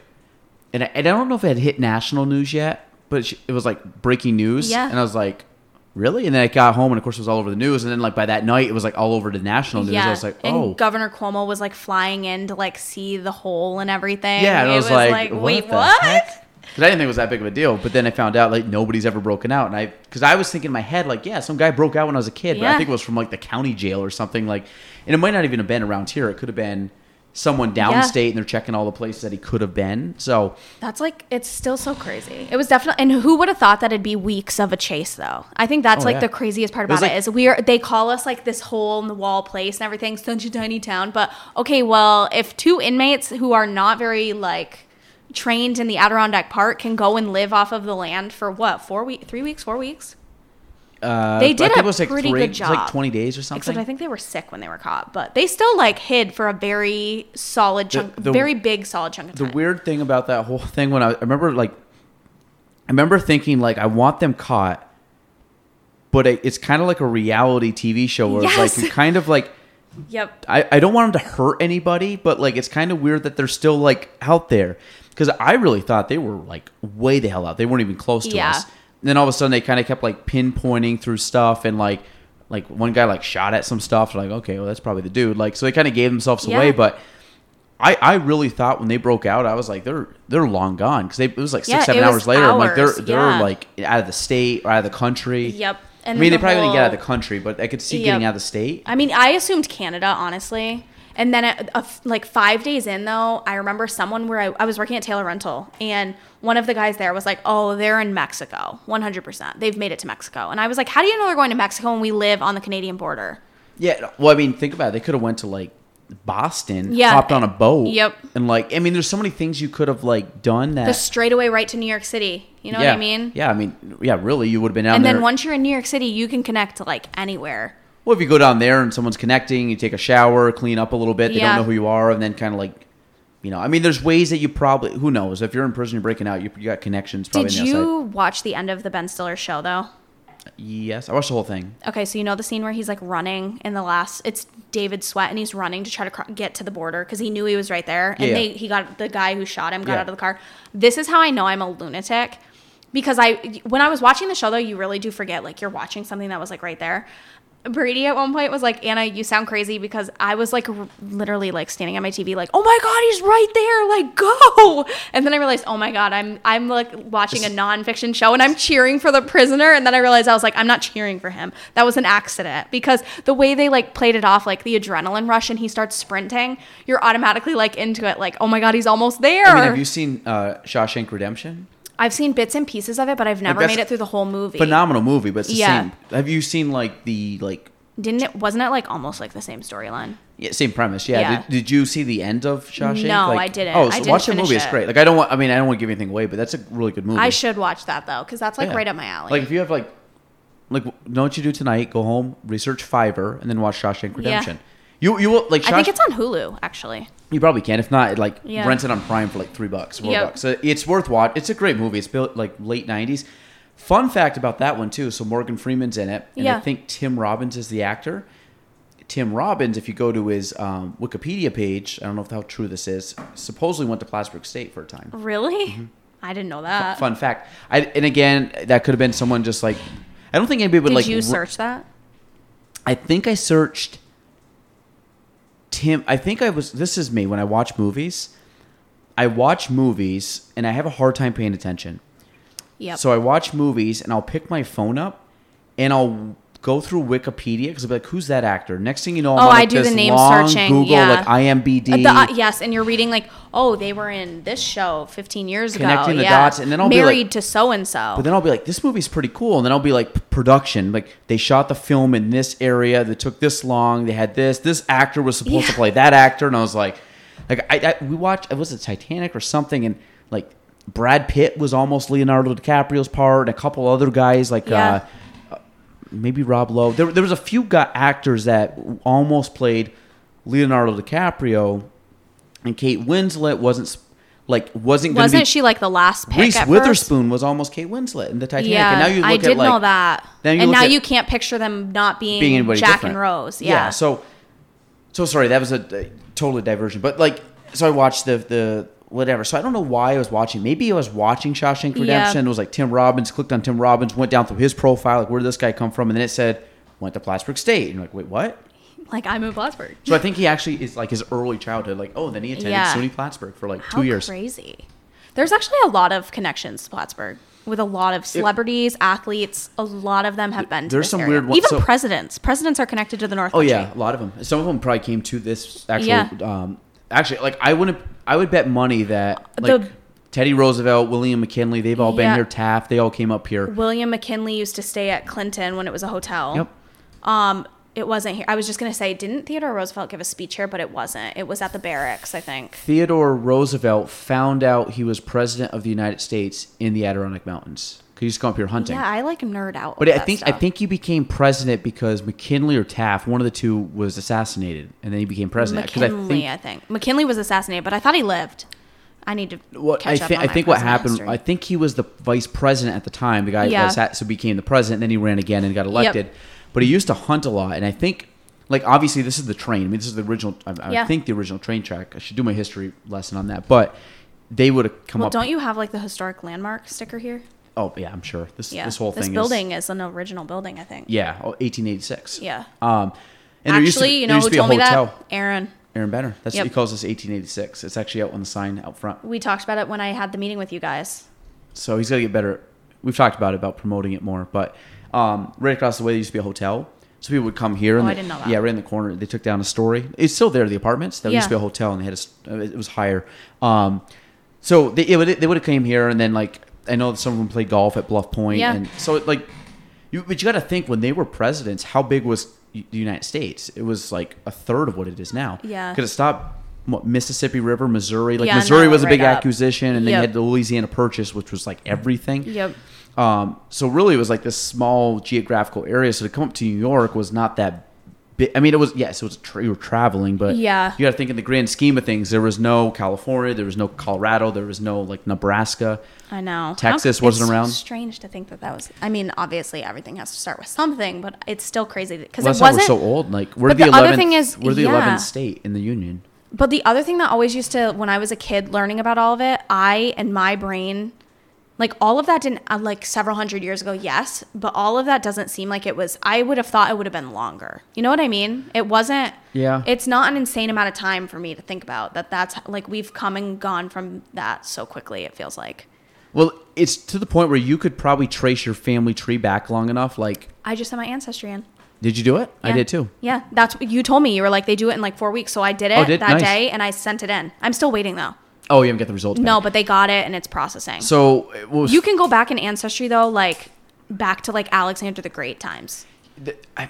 and I, and I don't know if it had hit national news yet, but she, it was like breaking news. Yeah. And I was like, "Really?" And then I got home, and of course, it was all over the news. And then, like by that night, it was like all over the national news. I was like, and "Oh, Governor Cuomo was like flying in to like see the hole and everything. yeah." And it I was, like, wait, the what? Heck?" Because I didn't think it was that big of a deal, but then I found out like nobody's ever broken out, and I because I was thinking in my head like, yeah, some guy broke out when I was a kid, but I Yeah. think it was from like the county jail or something like, and it might not even have been around here. It could have been someone downstate, and they're checking all the places that he could have been. So That's like it's still so crazy. It was definitely, and who would have thought that it'd be weeks of a chase though? I think that's Oh, like yeah. the craziest part It was about it like- is we are they call us like this hole in the wall place and everything, such a tiny town. But okay, well, if two inmates who are not very like trained in the Adirondack Park can go and live off of the land for what four weeks, three weeks, four weeks. uh, They did a like pretty three, good it was like job. twenty days or something. Except I think they were sick when they were caught, but they still like hid for a very solid chunk, the- very big solid chunk of the time. weird thing about that whole thing when I, I remember like I remember thinking like I want them caught, but it, it's kind of like a reality TV show where it's like you kind of like yep. I, I don't want them to hurt anybody, but like it's kind of weird that they're still like out there because I really thought they were like way the hell out. They weren't even close to Yeah. us. And then all of a sudden they kind of kept like pinpointing through stuff and like like one guy like shot at some stuff. Like okay, well that's probably the dude. Like so they kind of gave themselves Yeah. away, but. I, I really thought when they broke out, I was like they're they're long gone because it was like six Yeah, seven hours later. I'm like they're they're yeah. like out of the state or out of the country. Yep. I And mean, they the probably didn't get out of the country, but I could see Yep. getting out of the state. I mean, I assumed Canada, honestly. And then, at, a f like five days in, though, I remember someone where I, I was working at Taylor Rental, and one of the guys there was like, "Oh, they're in Mexico, one hundred percent. They've made it to Mexico." And I was like, "How do you know they're going to Mexico when we live on the Canadian border?" Yeah, well, I mean, think about it. They could have went to like Boston, Yeah. hopped on a boat, Yep. and like, I mean, there's so many things you could have like done that. The straightaway right to New York City. You know yeah, what I mean? Yeah, I mean, yeah, really, you would have been down And there. then once you're in New York City, you can connect to like anywhere. Well, if you go down there and someone's connecting, you take a shower, clean up a little bit. They Yeah. don't know who you are, and then kind of like, you know, I mean, there's ways that you probably who knows if you're in prison, you're breaking out, you, you got connections. Probably Did you watch the end of the Ben Stiller show though? Yes, I watched the whole thing. Okay, so you know the scene where he's like running in the last. It's David Sweat, and he's running to try to cr- get to the border because he knew he was right there, and Yeah. they he got the guy who shot him got Yeah. out of the car. This is how I know I'm a lunatic because I when I was watching the show though, you really do forget like you're watching something that was like right there. Brady at one point was like, Anna, you sound crazy because I was like r- literally like standing on my TV, like, oh my god, he's right there, like go. And then I realized, oh my god, I'm I'm like watching a nonfiction show and I'm cheering for the prisoner. And then I realized I was like, I'm not cheering for him. That was an accident because the way they like played it off, like the adrenaline rush, and he starts sprinting, you're automatically like into it, like, oh my god, he's almost there. I mean, have you seen uh, Shawshank Redemption? I've seen bits and pieces of it, but I've never that's made it through the whole movie. Phenomenal movie, but it's the Yeah. same. Have you seen like the like Didn't it? Wasn't it like almost like the same storyline? Yeah, same premise. Yeah. Yeah. Did, did you see the end of Shawshank? No, Like- I didn't. Oh, I so didn't watch the finish movie. It's it. great. Like I don't want. I mean, I don't want to give anything away, but that's a really good movie. I should watch that though, because that's like Yeah. right up my alley. Like if you have like, like know what you do tonight? Go home, research Fiverr, and then watch Shawshank Redemption. You you will like. I think it's on Hulu actually. You probably can. If not, like Yeah. rent it on Prime for like three bucks, four Yep. bucks. So it's worth watch. It's a great movie. It's built like late '90s. Fun fact about that one too. So Morgan Freeman's in it, and I think Tim Robbins is the actor. Tim Robbins, if you go to his um, Wikipedia page, I don't know if how true this is. Supposedly went to Plattsburgh State for a time. Really? I didn't know that. Mm-hmm. Fun fact. I, and again, that could have been someone just like. I don't think anybody would Did like. you r- search that? I think I searched Tim. I think I was. This is me when I watch movies. I watch movies and I have a hard time paying attention. Yep. So I watch movies and I'll pick my phone up and I'll go through Wikipedia because I'll be like, "Who's that actor?" Next thing you know, I'm Oh, on, I like, do the name searching, Google yeah. like IMBD. Uh, the, uh, yes, and you're reading like, oh, they were in this show 15 years Connecting ago. the yeah. dots, and then I'll be married like- to so and so. But then I'll be like, this movie's pretty cool. And then I'll be like, production. Like, they shot the film in this area. They took this long. They had this. This actor was supposed to play that actor. And I was like, like I, I we watched, it was it Titanic or something. And like, Brad Pitt was almost Leonardo DiCaprio's part. And a couple other guys, like, Yeah. uh, maybe Rob Lowe. There, there was a few guy, actors that almost played Leonardo DiCaprio. And Kate Winslet wasn't. like wasn't Wasn't be. she like the last pick Reese at Witherspoon was almost Kate Winslet in the Titanic. Yeah, and now you look I at did like, know that. and now at- you can't picture them not being, being Jack different. and Rose. Yeah. So, so sorry. That was a, a totally diversion. But like, so I watched the the whatever. So I don't know why I was watching. Maybe I was watching Shawshank Yeah. Redemption. It was like Tim Robbins. Clicked on Tim Robbins. Went down through his profile. Like, where did this guy come from? And then it said went to Plattsburgh State. And you're like, wait, what? like I'm in Plattsburgh. So I think he actually is like his early childhood. Like, oh, then he attended Yeah. SUNY Plattsburgh for like How two years. crazy. There's actually a lot of connections to Plattsburgh with a lot of celebrities, athletes. A lot of them have been. To There's some area. weird ones. Even so- presidents. Presidents are connected to the North. Oh Country. yeah, a lot of them. Some of them probably came to this actual. Yeah. Um, actually, like I wouldn't. I would bet money that like The- Teddy Roosevelt, William McKinley, they've all been here. Taft, they all came up here. William McKinley used to stay at Clinton when it was a hotel. Yep. Um, it wasn't here. I was just gonna say, didn't Theodore Roosevelt give a speech here? But it wasn't. It was at the barracks, I think. Theodore Roosevelt found out he was president of the United States in the Adirondack Mountains. Used to come up here hunting. Yeah, I like nerd out. but I think I think he became president because McKinley or Taft, one of the two, was assassinated, and then he became president. McKinley. I think. McKinley was assassinated, but I thought he lived. I need to what catch I up think on I think what happened. history. I think he was the vice president at the time. The guy Yeah. so became the president. Then he ran again and got elected. But he used to hunt a lot, and I think. Like obviously, this is the train. I mean, this is the original. I, I Yeah. think the original train track. I should do my history lesson on that. But they would have come well, up. don't you have like the historic landmark sticker here? Oh yeah, I'm sure. This Yeah. this whole this thing This building is, an original building, I think. yeah, oh, 1886. Yeah. Um, and there used to, Actually, you know who to be a told me that? Aaron. Aaron Benner. That's Yep. he calls this 1886. It's actually out on the sign out front. We talked about it when I had the meeting with you guys. So he's gonna get better. We've talked about it about promoting it more, but um, right across the way there used to be a hotel. So people would come here. And Oh, I didn't know that. Yeah, right in the corner. They took down a story. It's still there. The apartments. That used to be a hotel, and they had a. uh, It was higher. Um, so they it would, they would have came here, and then like I know that some of them played golf at Bluff Point, Yeah. and so it, like, you but you got to think when they were presidents, how big was the United States? It was like a third of what it is now. Yeah. Because it stopped. What, Mississippi River, Missouri, like Yeah, Missouri no, was a big right acquisition, and then you had the Louisiana Purchase, which was like everything. Yep. Um, so really, it was like this small geographical area. So to come up to New York was not that big. I mean, it was yes, it was tra- you were traveling, but Yeah. you got to think in the grand scheme of things. There was no California, there was no Colorado, there was no like Nebraska. I know. Texas How- wasn't it's around? Strange to think that that was. I mean, obviously everything has to start with something, but it's still crazy because Well, it why we're wasn't. so old. Like we're the the other eleventh. thing is- we're the yeah. eleventh state in the union. But the other thing that always used to, when I was a kid learning about all of it, I and my brain, like all of that didn't, uh, like several hundred years ago, yes, but all of that doesn't seem like it was, I would have thought it would have been longer. You know what I mean? It wasn't, Yeah. it's not an insane amount of time for me to think about that. That's like we've come and gone from that so quickly, it feels like. Well, it's to the point where you could probably trace your family tree back long enough. Like, I just sent my ancestry in. did you do it? I did too. Yeah, that's what you told me. You were like, they do it in like four weeks. So I did it Oh, did? that Nice. day and I sent it in. I'm still waiting though. Oh, you haven't got the results. No, back. but they got it and it's processing. so it was, You can go back in ancestry though, like back to like Alexander the Great times. the- I,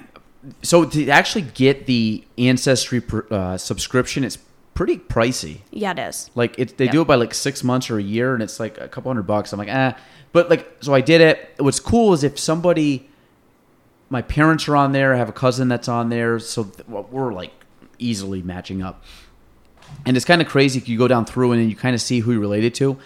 so to actually get the ancestry pr- uh, subscription, it's pretty pricey. Yeah, it is. Like it, they Yep. do it by like six months or a year, and it's like a couple hundred bucks. I'm like, ah, but like, so I did it. What's cool is if somebody, my parents are on there, I have a cousin that's on there, so th- well, we're like easily matching up. And it's kind of crazy. You go down through and then you kind of see who you're related to.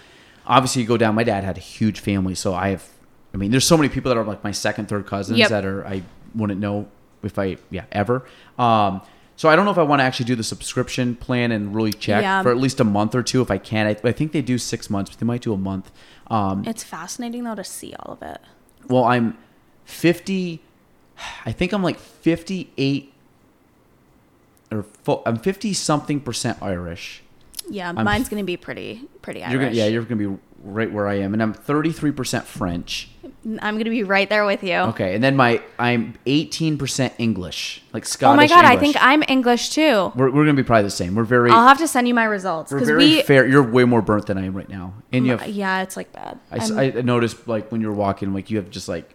Obviously, you go down. My dad had a huge family, so I have. I mean, there's so many people that are like my second, third cousins Yep. that are I wouldn't know if I yeah ever. Um, so I don't know if I want to actually do the subscription plan and really check Yeah. for at least a month or two if I can. I, I think they do six months, but they might do a month. Um, It's fascinating though to see all of it. well, I'm 50. I think I'm like 58 or fo- I'm 50 something percent Irish. Yeah, I'm- mine's gonna be pretty pretty Irish. You're gonna, yeah, you're gonna be right where I am, and I'm 33 percent French. I'm gonna be right there with you. Okay, and then my I'm 18 percent English, like Scottish. oh my god, I think I'm English too. we're, we're gonna be probably the same. We're very I'll have to send you my results we're because very we. fair. You're way more burnt than I am right now, and you have. yeah, it's like bad. I, I noticed like when you were walking, like you have just like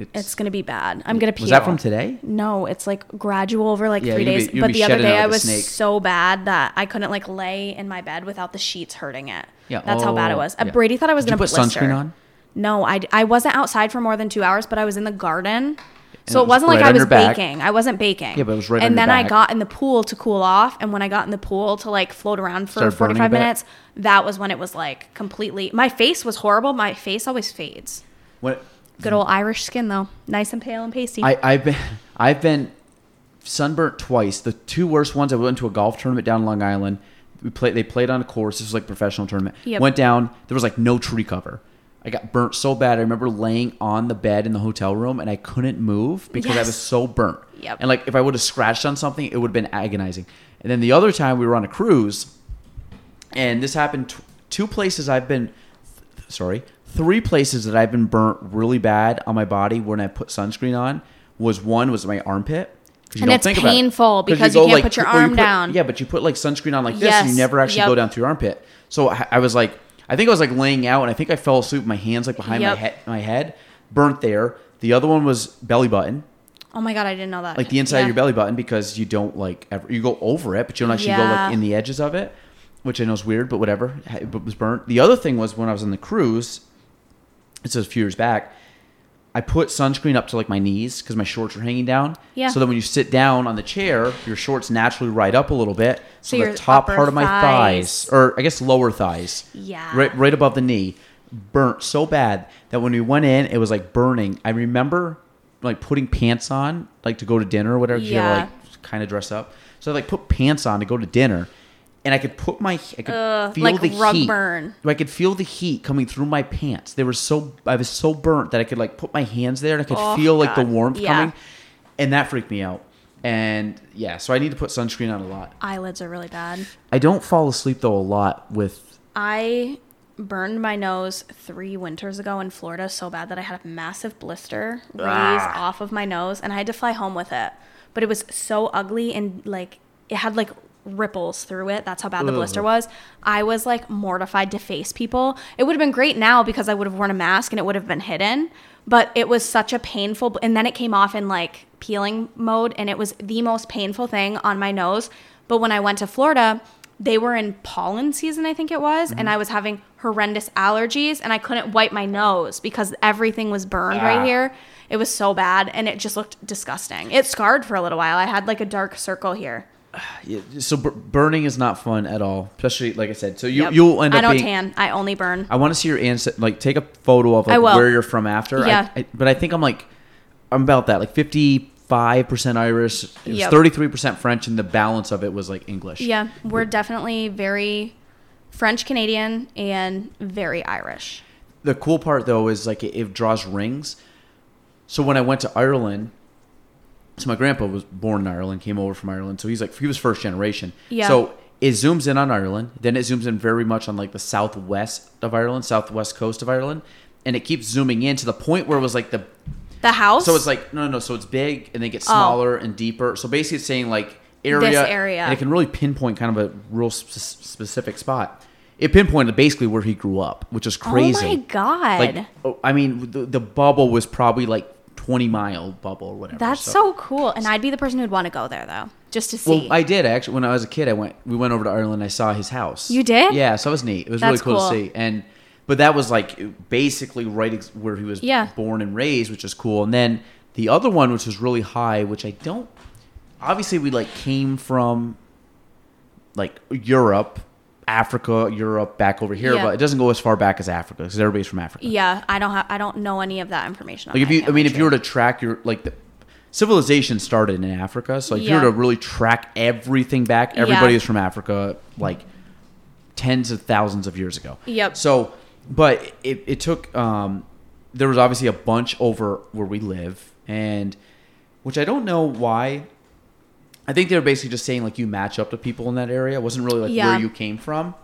it's. it's gonna be bad. I'm gonna peel. was that from today? No, it's like gradual over like Yeah, three you'd be- days. you'd but be the other shedding day out I like a was snake. so bad that I couldn't like lay in my bed without the sheets hurting it. Yeah, that's how bad it oh, was. Uh, yeah. Brady thought I was Did you gonna put blister. sunscreen on? No, I, I wasn't outside for more than two hours, but I was in the garden. So it, wasn't like right I on was your back. baking. I wasn't baking. Yeah, but it was right on And your then I back. got in the pool to cool off, and when I got in the pool to like float around for Started burning 45 bit? minutes, that was when it was like completely. My face was horrible. My face always fades. When, Good old Irish skin though, nice and pale and pasty. I, I've been I've been sunburnt twice. The two worst ones I went to a golf tournament down Long Island. We played they played on a course. This was like a professional tournament. Yep. Went down, there was like no tree cover. I got burnt so bad. I remember laying on the bed in the hotel room and I couldn't move because I was so burnt. Yep. And like if I would have scratched on something, it would have been agonizing. And then the other time we were on a cruise, and this happened t- two places I've been th- sorry, three places that I've been burnt really bad on my body when I put sunscreen on was one was my armpit. 'Cause And it's painful because you go, can't put your or you arm put- down. Yeah, but you put like sunscreen on like this, and you never actually yep. go down through your armpit. So I, I was like, I think I was like laying out, and I think I fell asleep. with My hands like behind my Yep. head, my head, burnt there. The other one was belly button, oh my god, I didn't know that. like the inside Yeah. of your belly button, because you don't like ever you go over it, but you don't actually go like in the edges of it, which I know is weird, but whatever. It was burnt. The other thing was when I was on the cruise. This was a few years back. I put sunscreen up to like my knees because my shorts are hanging down. Yeah. So that when you sit down on the chair, your shorts naturally ride up a little bit. So, So the top part of my thighs, thighs. or I guess lower thighs, Yeah. right, right above the knee, burnt so bad that when we went in, it was like burning. I remember like putting pants on, like to go to dinner or whatever. 'cause You Yeah. like kind of dress up. So I like put pants on to go to dinner, and I could put my, I could Ugh, feel like the rug heat. burn. I could feel the heat coming through my pants. They were so I was so burnt that I could like put my hands there and I could Oh, feel like the warmth Yeah. coming, and that freaked me out. And yeah, so I need to put sunscreen on a lot. Eyelids are really bad. I don't fall asleep though a lot with. I burned my nose three winters ago in Florida so bad that I had a massive blister raise Ah. off of my nose and I had to fly home with it. But it was so ugly and like it had like ripples through it. That's how bad the blister was. I was like mortified to face people. It would have been great now because I would have worn a mask and it would have been hidden. But it was such a painful, and then it came off in like peeling mode, and it was the most painful thing on my nose. But when I went to Florida, they were in pollen season, I think it was, Mm-hmm. and I was having horrendous allergies, and I couldn't wipe my nose because everything was burned Ah. right here. It was so bad, and it just looked disgusting. It scarred for a little while. I had like a dark circle here. Yeah, So bur- burning is not fun at all, especially like I said. So you Yep. you'll end up I don't being. tan. I only burn. I want to see your ancestors. Like take a photo of like where you're from after. Yeah. I, but I think I'm like I'm about that. Like 55 percent Irish. It was Yep. 33 percent French, and the balance of it was like English. Yeah, we're definitely very French Canadian and very Irish. the cool part though is like it, it draws rings. So when I went to Ireland, so my grandpa was born in Ireland, came over from Ireland, so he's like he was first generation. Yeah. So it zooms in on Ireland, then it zooms in very much on like the southwest of Ireland, southwest coast of Ireland, and it keeps zooming in to the point where it was like the The house. so it's like no no no so it's big and then it gets oh. smaller and deeper. So basically it's saying like area Oh. This area. and it can really pinpoint kind of a real sp- specific spot. It pinpointed basically where he grew up, which is crazy. Oh my god. Like, oh, I mean, the, the bubble was probably like 20 mile bubble or whatever. That's so cool. And I'd be the person who'd want to go there though, just to see. Well, I did actually. When I was a kid, I went. We went over to Ireland. I saw his house. You did? Yeah, so it was neat. It was That's really cool, cool. to see. And but that was like basically right ex- where he was Yeah. born and raised, which is cool. And then the other one, which was really high, which I don't. Obviously, we like came from like Europe, Africa, Europe, back over here, Yeah. but it doesn't go as far back as Africa because everybody's from Africa. yeah, I don't have. I don't know any of that information. Like if you, I mean, if you were to track your like the civilization started in Africa, so like if you were to really track everything back, everybody Yeah. is from Africa, like tens of thousands of years ago. Yep. So, but it, it took. Um, there was obviously a bunch over where we live, and which I don't know why. I think they were basically just saying like you match up to people in that area. It wasn't really like Yeah. where you came from.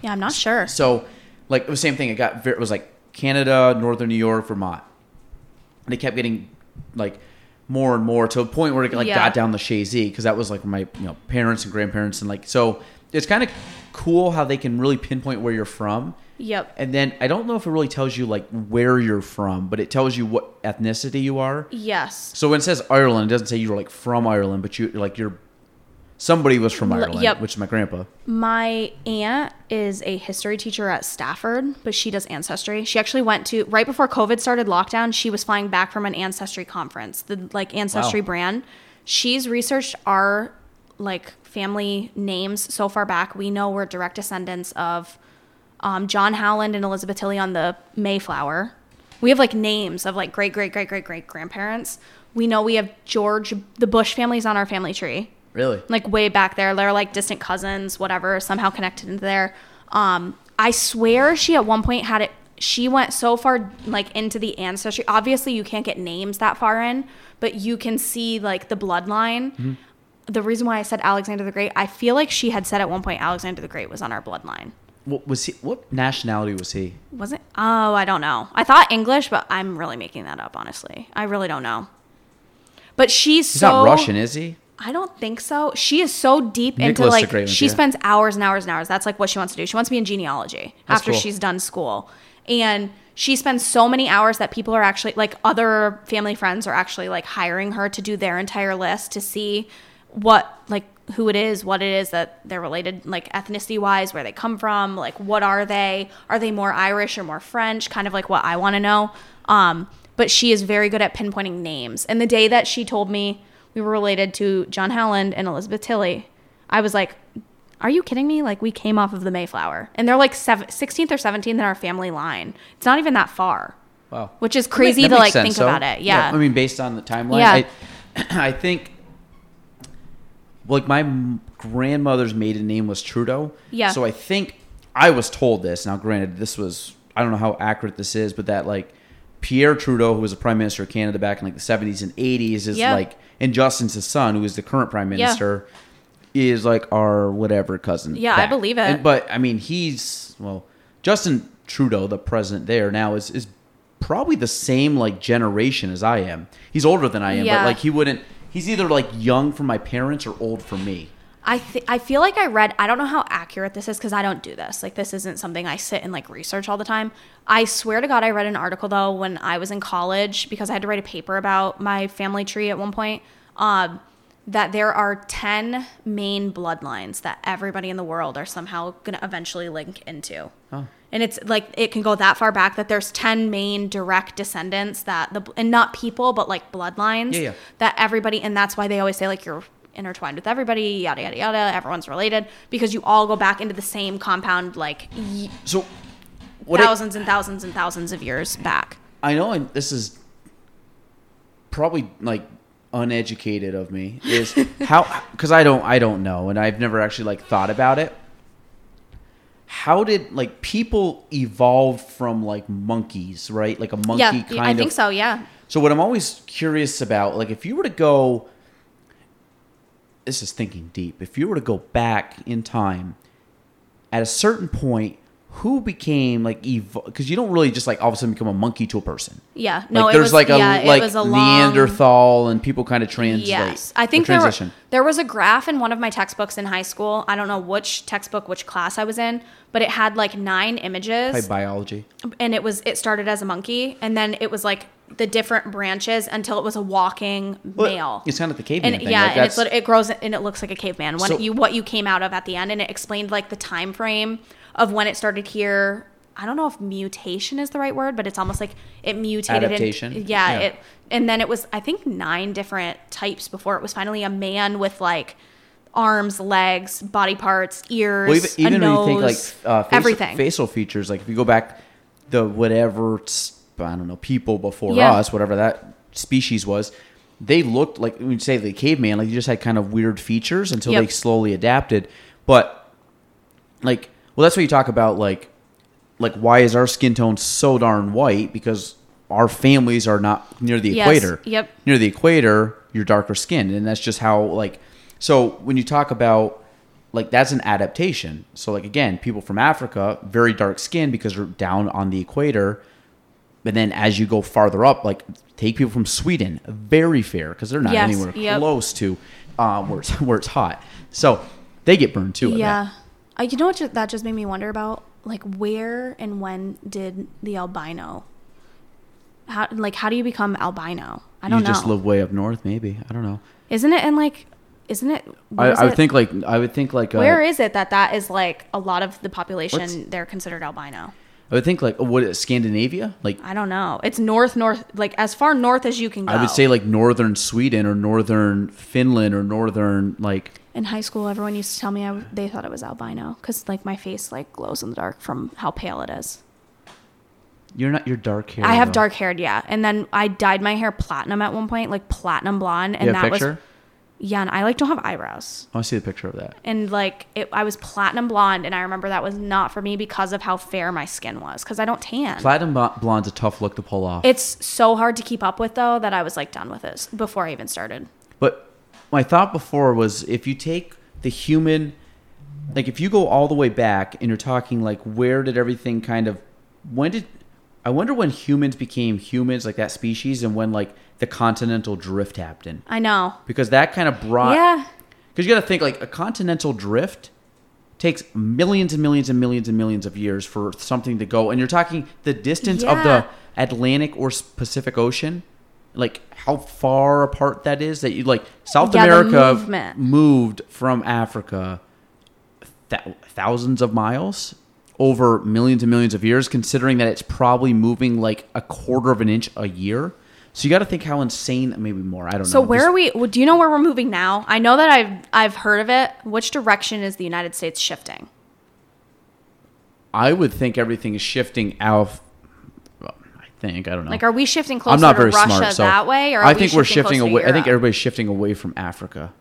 yeah, I'm not sure. So, like it was the same thing. It got ver- it was like Canada, Northern New York, Vermont, and it kept getting like more and more to a point where it like Yeah. got down the Chazy because that was like my you know parents and grandparents and like so it's kind of cool how they can really pinpoint where you're from. Yep. And then I don't know if it really tells you like where you're from, but it tells you what ethnicity you are. Yes. So when it says Ireland, it doesn't say you're like from Ireland, but you like you're somebody was from Ireland, yep. which is my grandpa. My aunt is a history teacher at Stafford, but she does ancestry. She actually went to right before COVID started lockdown. She was flying back from an ancestry conference, the like ancestry Wow. brand. She's researched our like family names so far back. We know we're direct descendants of um, John Howland and Elizabeth Tilley on the Mayflower. We have like names of like great great great great great grandparents. We know we have George the Bush family's on our family tree Really? like way back there. They're like distant cousins, whatever, somehow connected into there. Um, I swear she at one point had it. She went so far like into the ancestry. Obviously, you can't get names that far in, but you can see like the bloodline. The reason why I said Alexander the Great, I feel like she had said at one point Alexander the Great was on our bloodline. What was he? What nationality was he? Was it? Oh, I don't know. I thought English, but I'm really making that up. Honestly, I really don't know. But she's He's so not Russian, is he? I don't think so. She is so deep into Nicholas the like she spends hours and hours and hours. That's like what she wants to do. She wants to be in genealogy That's after cool. she's done school. And she spends so many hours that people are actually like other family friends are actually like hiring her to do their entire list to see what like who it is, what it is that they're related like ethnicity wise, where they come from, like what are they? Are they more Irish or more French? Kind of like what I want to know. Um, but she is very good at pinpointing names. And the day that she told me we were related to John Howland and Elizabeth Tilley, I was like, are you kidding me? Like we came off of the Mayflower, and they're like seven, 16th or 17th in our family line. It's not even that far, Wow. which is crazy that to like sense, think though. about it. Yeah. I mean, based on the timeline, Yeah. I, I think like my grandmother's maiden name was Trudeau. Yeah. So I think I was told this. Now, granted, this was I don't know how accurate this is, but that like Pierre Trudeau, who was a prime minister of Canada back in like the seventies and eighties, is Yeah. like and Justin's his son, who is the current prime Yeah. minister, is like our whatever cousin. Yeah, I believe it. And- but I mean, he's well, Justin Trudeau, the president there now, is is probably the same like generation as I am. He's older than I am, Yeah. but like he wouldn't. He's either like young for my parents or old for me. I th- I feel like I read I don't know how accurate this is because I don't do this. Like this isn't something I sit and like research all the time. I swear to God, I read an article though when I was in college because I had to write a paper about my family tree at one point. Um, that there are ten main bloodlines that everybody in the world are somehow gonna eventually link into. Oh. And it's like it can go that far back that there's ten main direct descendants that the and not people but like bloodlines Yeah, yeah. that everybody and that's why they always say like you're intertwined with everybody yada yada yada everyone's related because you all go back into the same compound like So I- thousands and thousands and thousands of years back I know and this is probably like uneducated of me is how because I don't I don't know and I've never actually like thought about it. How did like people evolve from like monkeys, right? Like a monkey yeah kind i of I think so yeah So what I'm always curious about, like if you were to go this is thinking deep. If you were to go back in time at a certain point, who became like evo because you don't really just like all of a sudden become a monkey to a person. yeah no like it there's was like a yeah, like it was a long, Neanderthal and people kind of translate. Yes, I think there, were, there was a graph in one of my textbooks in high school. I don't know which textbook, which class I was in, but it had like nine images. Probably biology. and it was it started as a monkey and then it was like the different branches until it was a walking Well, male It's kind of the caveman and thing. yeah like and it grows and it looks like a caveman when So- you what you came out of at the end and it explained like the time frame of when it started here i don't know if mutation is the right word but it's almost like it mutated in- Adaptation? yeah, Yeah. it and then it was i think nine different types before it was finally a man with like arms legs body parts ears Well, even, even when you think like uh, facial, everything facial features, like if you go back the whatever I don't know people before Yeah. us, whatever that species was, they looked like you say the caveman, like you just had kind of weird features until Yep. they slowly adapted. But like, well, that's what you talk about. Like, like why is our skin tone so darn white? Because our families are not near the Yes. equator Yep. near the equator, you're darker skinned, and that's just how like. So when you talk about like that's an adaptation. So like again, people from Africa very dark skinned because they're down on the equator, but then as you go farther up, like take people from Sweden, very fair because they're not Yes, anywhere yep. close to uh, where it's where it's hot. So they get burned too. Yeah. Uh, you know what ju- that just made me wonder about? Like, where and when did the albino? How like how do you become albino? I don't you know. You just live way up north, maybe. I don't know. Isn't it in like? isn't it? I, is I would it- think like I would think like uh, Where is it that that is like a lot of the population? They're considered albino. I would think like what Scandinavia? Like I don't know. It's north, north, like as far north as you can go. I would say like northern Sweden or northern Finland or northern like in high school, everyone used to tell me I they thought it was albino because like my face like glows in the dark from how pale it is. you're not you're dark hair. I have though. dark haired, yeah, and then I dyed my hair platinum at one point, like platinum blonde, and You have a that picture? was yeah. And I like don't have eyebrows. I want to see the picture of that. and like it, I was platinum blonde, and I remember that was not for me because of how fair my skin was, because I don't tan. Platinum blonde's a tough look to pull off. it's so hard to keep up with though that I was like done with it before I even started. But my thought before was if you take the human, like if you go all the way back and you're talking like where did everything kind of, when did, I wonder when humans became humans, like that species, and when like the continental drift happened. I know. Because that kind of brought, yeah. because you got to think like a continental drift takes millions and millions and millions and millions of years for something to go. And you're talking the distance of the Atlantic or Pacific Ocean, like how far apart that is. That you like South Yeah, America moved from Africa th- thousands of miles over millions and millions of years, considering that it's probably moving like a quarter of an inch a year. So you got to think how insane, maybe more. I don't So know. So where are we? well, Do you know where we're moving now? I know that I've I've heard of it. Which direction is the United States shifting? I would think everything is shifting out. Think I don't know. Like, are we shifting closer I'm not to very Russia smart, so that way, or are I think we're shifting shifting to away. I think everybody's shifting away from Africa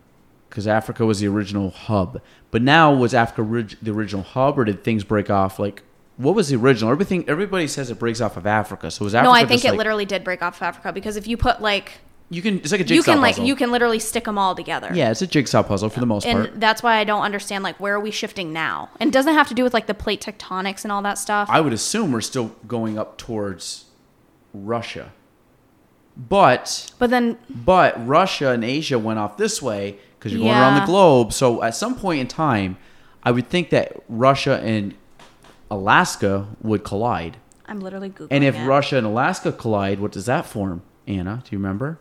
because Africa was the original hub. But now was Africa orig- the original hub, or did things break off? Like, what was the original? Everything everybody says it breaks off of Africa. So was Africa? no, I think it like- literally did break off of Africa because if you put like You can. It's like a jigsaw you can like you can literally stick them all together. Yeah, it's a jigsaw puzzle for the most And part. And that's why I don't understand like where are we shifting now? And it doesn't have to do with like the plate tectonics and all that stuff. I would assume we're still going up towards Russia, but but then But Russia and Asia went off this way because you're going around the globe. So at some point in time, I would think that Russia and Alaska would collide. I'm literally googling. And if it. Russia and Alaska collide, what does that form, Anna? Do you remember?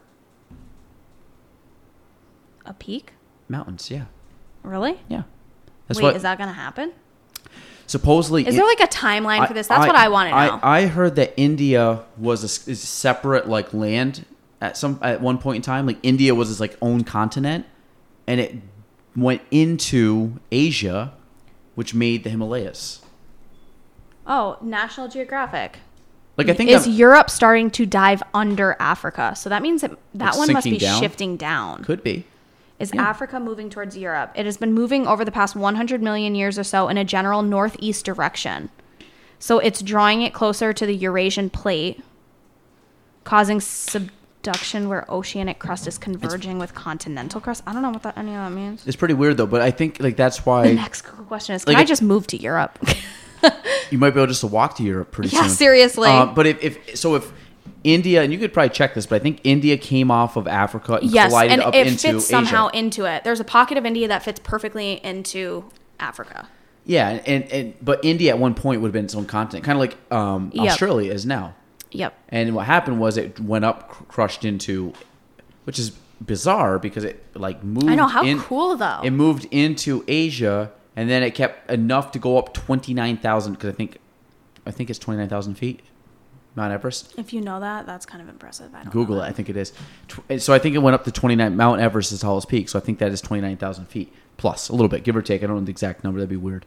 a peak, Mountains, yeah. really? Yeah. That's Wait, what is that gonna happen? Supposedly Is there like a timeline for this? That's what I want to know. I, I heard that India was a, is separate like land at some at one point in time. Like India was its like own continent, and it went into Asia, which made the Himalayas. oh, National Geographic. Like I think is Europe starting to dive under Africa? So that means that that one must be down? shifting down. could be. Is yeah. Africa moving towards Europe? It has been moving over the past 100 million years or so in a general northeast direction. So it's drawing it closer to the Eurasian plate, causing subduction where oceanic crust is converging with continental crust. I don't know what that any of that means. It's pretty weird though, but I think like that's why The next question is: Can Like I just move to Europe? you might be able just to walk to Europe pretty Yeah, soon. seriously. Uh, but if, if so, if India and you could probably check this, but I think India came off of Africa and yes, collided and up it into fits somehow Asia. into it. There's a pocket of India that fits perfectly into Africa. Yeah, and, and but India at one point would have been its own continent, kind of like um, Yep. Australia is now. Yep. And what happened was it went up, cr- crushed into, which is bizarre because it like moved. I know how in- cool though. It moved into Asia, and then it kept enough to go up twenty nine thousand. Because I think, I think it's twenty nine thousand feet, Mount Everest. if you know that, that's kind of impressive. I don't Google it. I think it is. So I think it went up to 29. Mount Everest is the tallest peak. So I think that is 29,000 feet plus a little bit, give or take. I don't know the exact number. That'd be weird.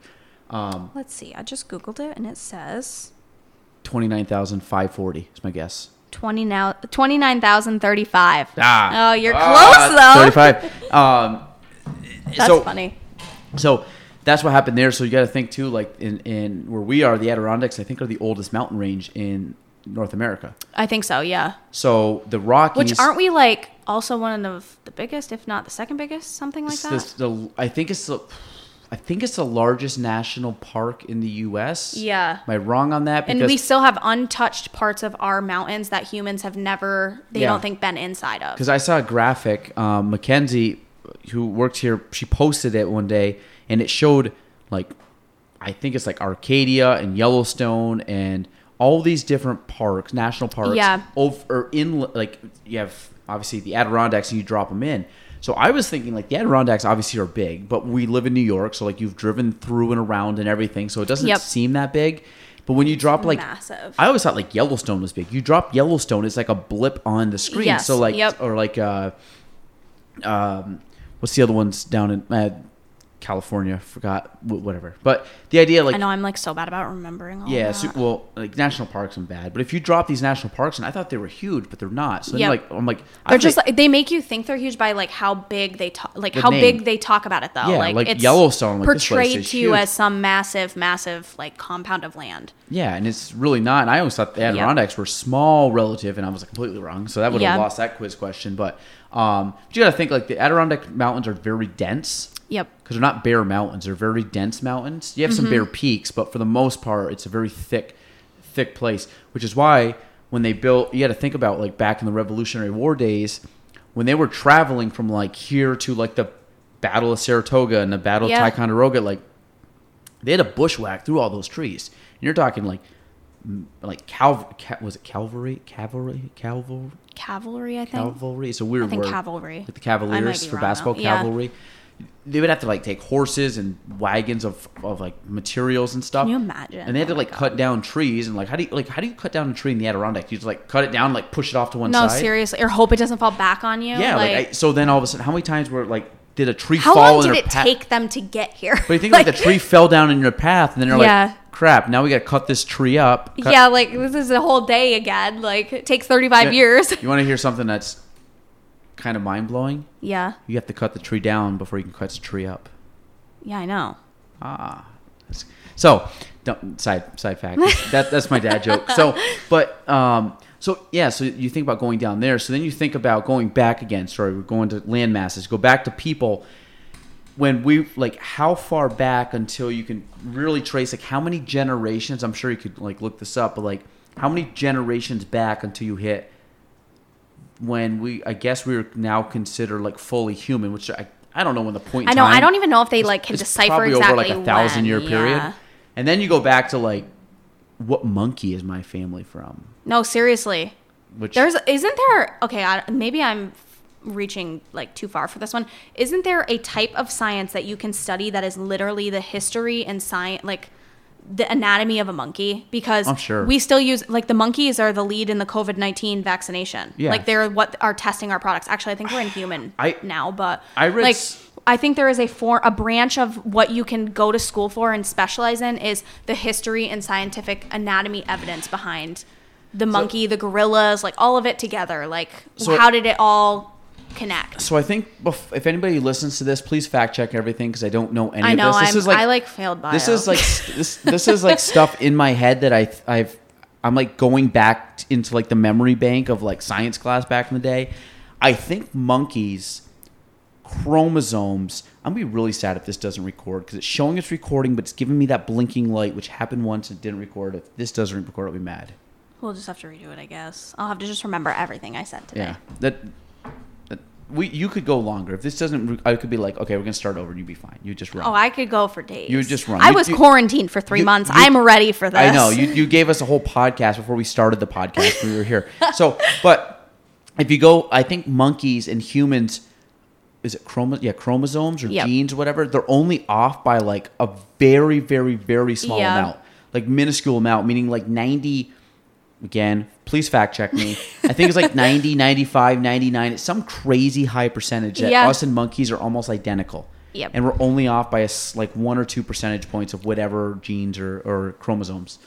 Um, Let's see. I just googled it and it says 29,540 is my guess. 20 now 29,035. Ah. Oh, you're Ah, close though. 35. Um, That's so, funny. So that's what happened there. So you got to think too, like in, in where we are, the Adirondacks, I think are the oldest mountain range in North America. I think so, yeah. So the Rockies, Which aren't we like also one of the biggest, if not the second biggest, something like that? this- the, I think it's the, I think it's the largest national park in the U.S. Yeah. Am I wrong on that? and we still have untouched parts of our mountains that humans have never, they Yeah. don't think, been inside of. because I saw a graphic. Um, Mackenzie, who worked here, she posted it one day, and it showed like, I think it's like Arcadia and Yellowstone and all these different parks, national parks. Yeah. Over or in like you have obviously the Adirondacks, and you drop them in. So I was thinking like the Adirondacks obviously are big, but we live in New York, so like you've driven through and around and everything, so it doesn't Yep. seem that big. But when you drop like massive. I always thought like Yellowstone was big. You drop Yellowstone, it's like a blip on the screen. Yes, So like yep. or like uh um what's the other ones down in uh, California? Forgot whatever. But the idea like I know I'm like so bad about remembering all yeah, that. so, well, like national parks I'm bad, but if you drop these national parks, and I thought they were huge, but they're not. So then, Yep. like I'm like They're just like they make you think they're huge by like how big they talk, like The how name. big they talk about it though. Yeah, like, like it's Yellowstone, like, portrayed to you as some massive, massive like compound of land. yeah, and it's really not. And I always thought the Adirondacks were small relative, and I was like, completely wrong. So that would have Yeah. lost that quiz question. But um, but you got to think like the Adirondack mountains are very dense. Yep. because they're not bare mountains; they're very dense mountains. You have Mm-hmm. some bare peaks, but for the most part, it's a very thick, thick place. Which is why when they built, you got to think about like back in the Revolutionary War days, when they were traveling from like here to like the Battle of Saratoga and the Battle Yeah. of Ticonderoga, like they had to bushwhack through all those trees. And you're talking like, like cal, ca- was it cavalry, cavalry, cavalry, Cavalry, I think. cavalry? It's a weird I think word. cavalry. Like the Cavaliers for basketball. Yeah. cavalry. They would have to like take horses and wagons of, of like materials and stuff. Can you imagine? And they had to Oh like cut down trees and like how do you like how do you cut down a tree in the Adirondack? You just like cut it down, like push it off to one No, side. No, seriously, or hope it doesn't fall back on you. Yeah, like, I, so then all of a sudden, how many times were like did a tree how fall long in did it path? take them to get here? But you think like, the tree fell down in your path, and then you're Yeah. like, crap, now we got to cut this tree up. Cut- yeah, like this is a whole day again. Like it takes 35 years. You want to hear something that's kind of mind blowing? yeah. You have to cut the tree down before you can cut the tree up. Yeah, I know. Ah. So, don't, side side fact. that that's my dad joke. So, but um, so yeah. So you think about going down there. So then you think about going back again. Sorry, we're going to land masses. Go back to people. When we like, how far back until you can really trace like how many generations? I'm sure you could like look this up, but like how many generations back until you hit when we? I guess we are now considered like fully human, which I I don't know when the point. I know. I don't even know if they like can decipher probably exactly over like a thousand when. year period. Yeah. And then you go back to like, what monkey is my family from? No, seriously. Which There's isn't there okay, I, maybe I'm reaching like too far for this one. Isn't there a type of science that you can study that is literally the history and science like the anatomy of a monkey because I'm sure. we still use like the monkeys are the lead in the COVID-19 vaccination. Yeah. Like they're what are testing our products. Actually, I think we're in human I- now, but I read like s- I think there is a for a branch of what you can go to school for and specialize in is the history and scientific anatomy evidence behind the monkey, the gorillas, like all of it together. Like So- how did it all connect? So I think if anybody listens to this, please fact check everything because I don't know any I know of this. This I'm is like I like failed bio. this is like this this is like stuff in my head that I I've I'm like going back into like the memory bank of like science class back in the day. I think monkeys chromosomes. I'm gonna be really sad if this doesn't record because it's showing it's recording, but it's giving me that blinking light, which happened once and didn't record. If this doesn't record, I'll be mad. we'll just have to redo it, I guess. I'll have to just remember everything I said today. Yeah, that we you could go longer if this doesn't. I could be like, okay, we're gonna start over, and you'd be fine. You just run. Oh, I could go for days. You just run. I You- was you- quarantined for three you- months. I'm ready for this. I know you, you gave us a whole podcast before we started the podcast when we were here. So, but if you go, I think monkeys and humans, is it chromo? Yeah, chromosomes or Yep. genes, or whatever. They're only off by like a very, very, very small Yeah. amount, like minuscule amount, meaning like ninety. Again, please fact check me. I think it's like 90, 95, 99. It's some crazy high percentage that Yeah. us and monkeys are almost identical. Yep. And we're only off by a like one or two percentage points of whatever genes or, or chromosomes.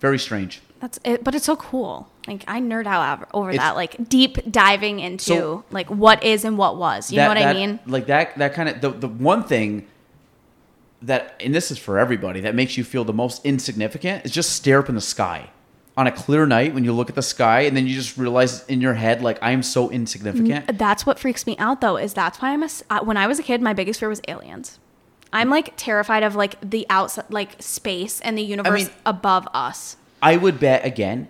Very strange. That's it, but it's so cool. Like I nerd out over It's- that, like deep diving into So- like what is and what was. You know what that- I mean? Like that that kind of the, the one thing that and this is for everybody that makes you feel the most insignificant is just stare up in the sky on a clear night when you look at the sky and then you just realize in your head like I'm so insignificant. That's what freaks me out though. Is that's why I'm a. uh, When I was a kid, my biggest fear was aliens. I'm like terrified of like the outside, like space and the universe mean- above us. I would bet again,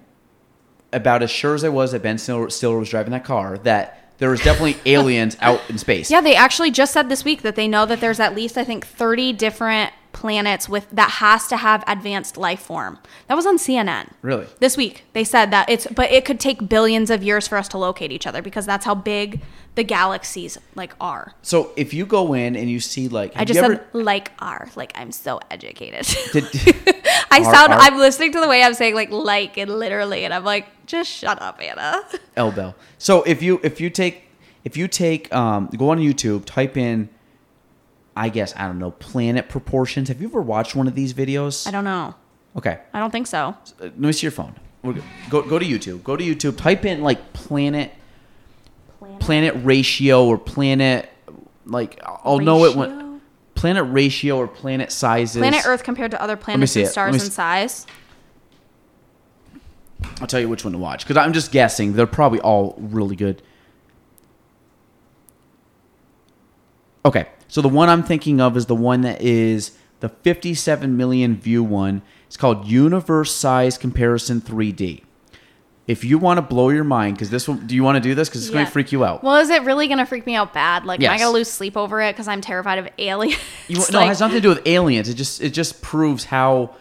about as sure as I was that Ben Stiller was driving that car, that there was definitely aliens out in space. Yeah, they actually just said this week that they know that there's at least I think 30 different planets with that has to have advanced life form. That was on CNN. Really? This week they said that it's but it could take billions of years for us to locate each other because that's how big the galaxies like are. So if you go in and you see like, I just said ever- like are like I'm so educated. Did- I Are- sound are- I'm listening to the way I'm saying like like and literally and I'm like just shut up Anna. L Bell. So if you if you take if you take um go on YouTube, type in I guess I don't know planet proportions. Have you ever watched one of these videos? I don't know. Okay, I don't think so. uh, let me see your phone. Go, go go to YouTube. Go to YouTube. Type in like planet planet ratio or planet like I'll know it when planet ratio or planet sizes. Planet Earth compared to other planets and it. Let me stars in size. I'll tell you which one to watch because I'm just guessing. They're probably all really good. Okay, so the one I'm thinking of is the one that is the 57 million view one. It's called Universe Size Comparison 3D. If you want to blow your mind, because this one, do you want to do this? Because it's going to freak you out. Well, is it really gonna freak me out bad? Like, am I gonna lose sleep over it because I'm terrified of aliens? You, no, Like- it has nothing to do with aliens. It just it just proves how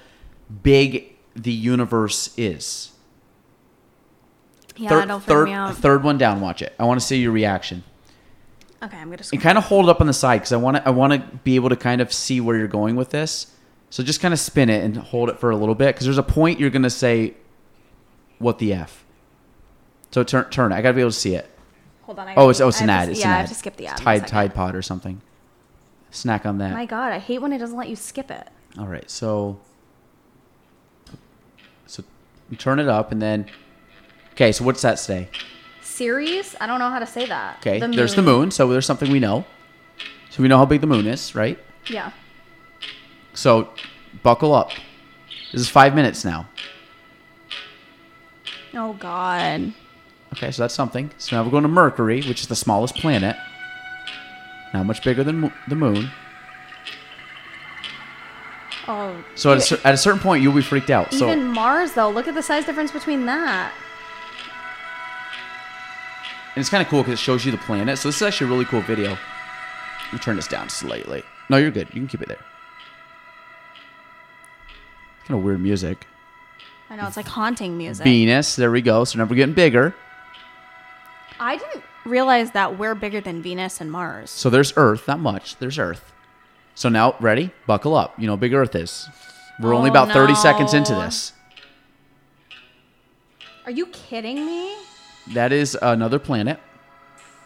big the universe is. yeah, third, third, me out. third one down. Watch it. I want to see your reaction. Okay, I'm gonna. and kind of hold it up on the side because I want to I want to be able to kind of see where you're going with this. So just kind of spin it and hold it for a little bit because there's a point you're gonna say, "What the f." So turn turn it. I gotta be able to see it. Hold on. I Oh, it's oh, it's an ad. to- It's yeah, an I ad. have to skip the ad. It's Tide. Tide Pod or something. Snack on that. My God, I hate when it doesn't let you skip it. All right, so so turn it up and then okay. So what's that say? Ceres? I don't know how to say that. Okay, there's the moon. So there's something we know. So we know how big the moon is, right? Yeah. So buckle up. This is five minutes now. Oh God. Okay, so that's something. So now we're going to Mercury, which is the smallest planet. Not much bigger than mo- the moon. Oh. So at a, cer- at a certain point, you'll be freaked out. So even Mars though, look at the size difference between that. And it's kind of cool because it shows you the planet. So this is actually a really cool video. Let me turn this down slightly. No, you're good. You can keep it there. Kind of weird music. I know it's like haunting music. Venus. There we go. So now we're getting bigger. I didn't realize that we're bigger than Venus and Mars. So there's Earth. Not much. There's Earth. So now, ready? Buckle up. You know how big Earth is. We're only Oh, about 30 seconds into this. Are you kidding me? That is another planet.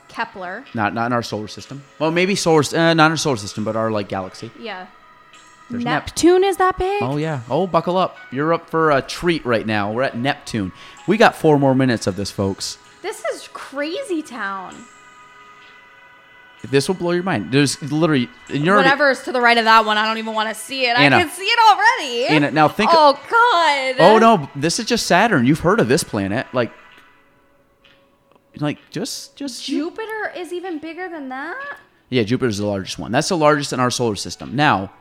Kepler. Not not in our solar system. Well, maybe solar, uh, not in our solar system, but our like galaxy. Yeah. There's Nep- Neptune is that big? Oh yeah. Oh, buckle up. You're up for a treat right now. We're at Neptune. We got four more minutes of this, folks. This is crazy town. This will blow your mind. There's literally, you're already- Whatever's to the right of that one, I don't even want to see it. Anna. I can see it already. Anna, now think- Oh God. Oh no, this is just Saturn. You've heard of this planet? Like, like just just Jupiter is even bigger than that. Yeah, Jupiter's the largest one. That's the largest in our solar system. Now,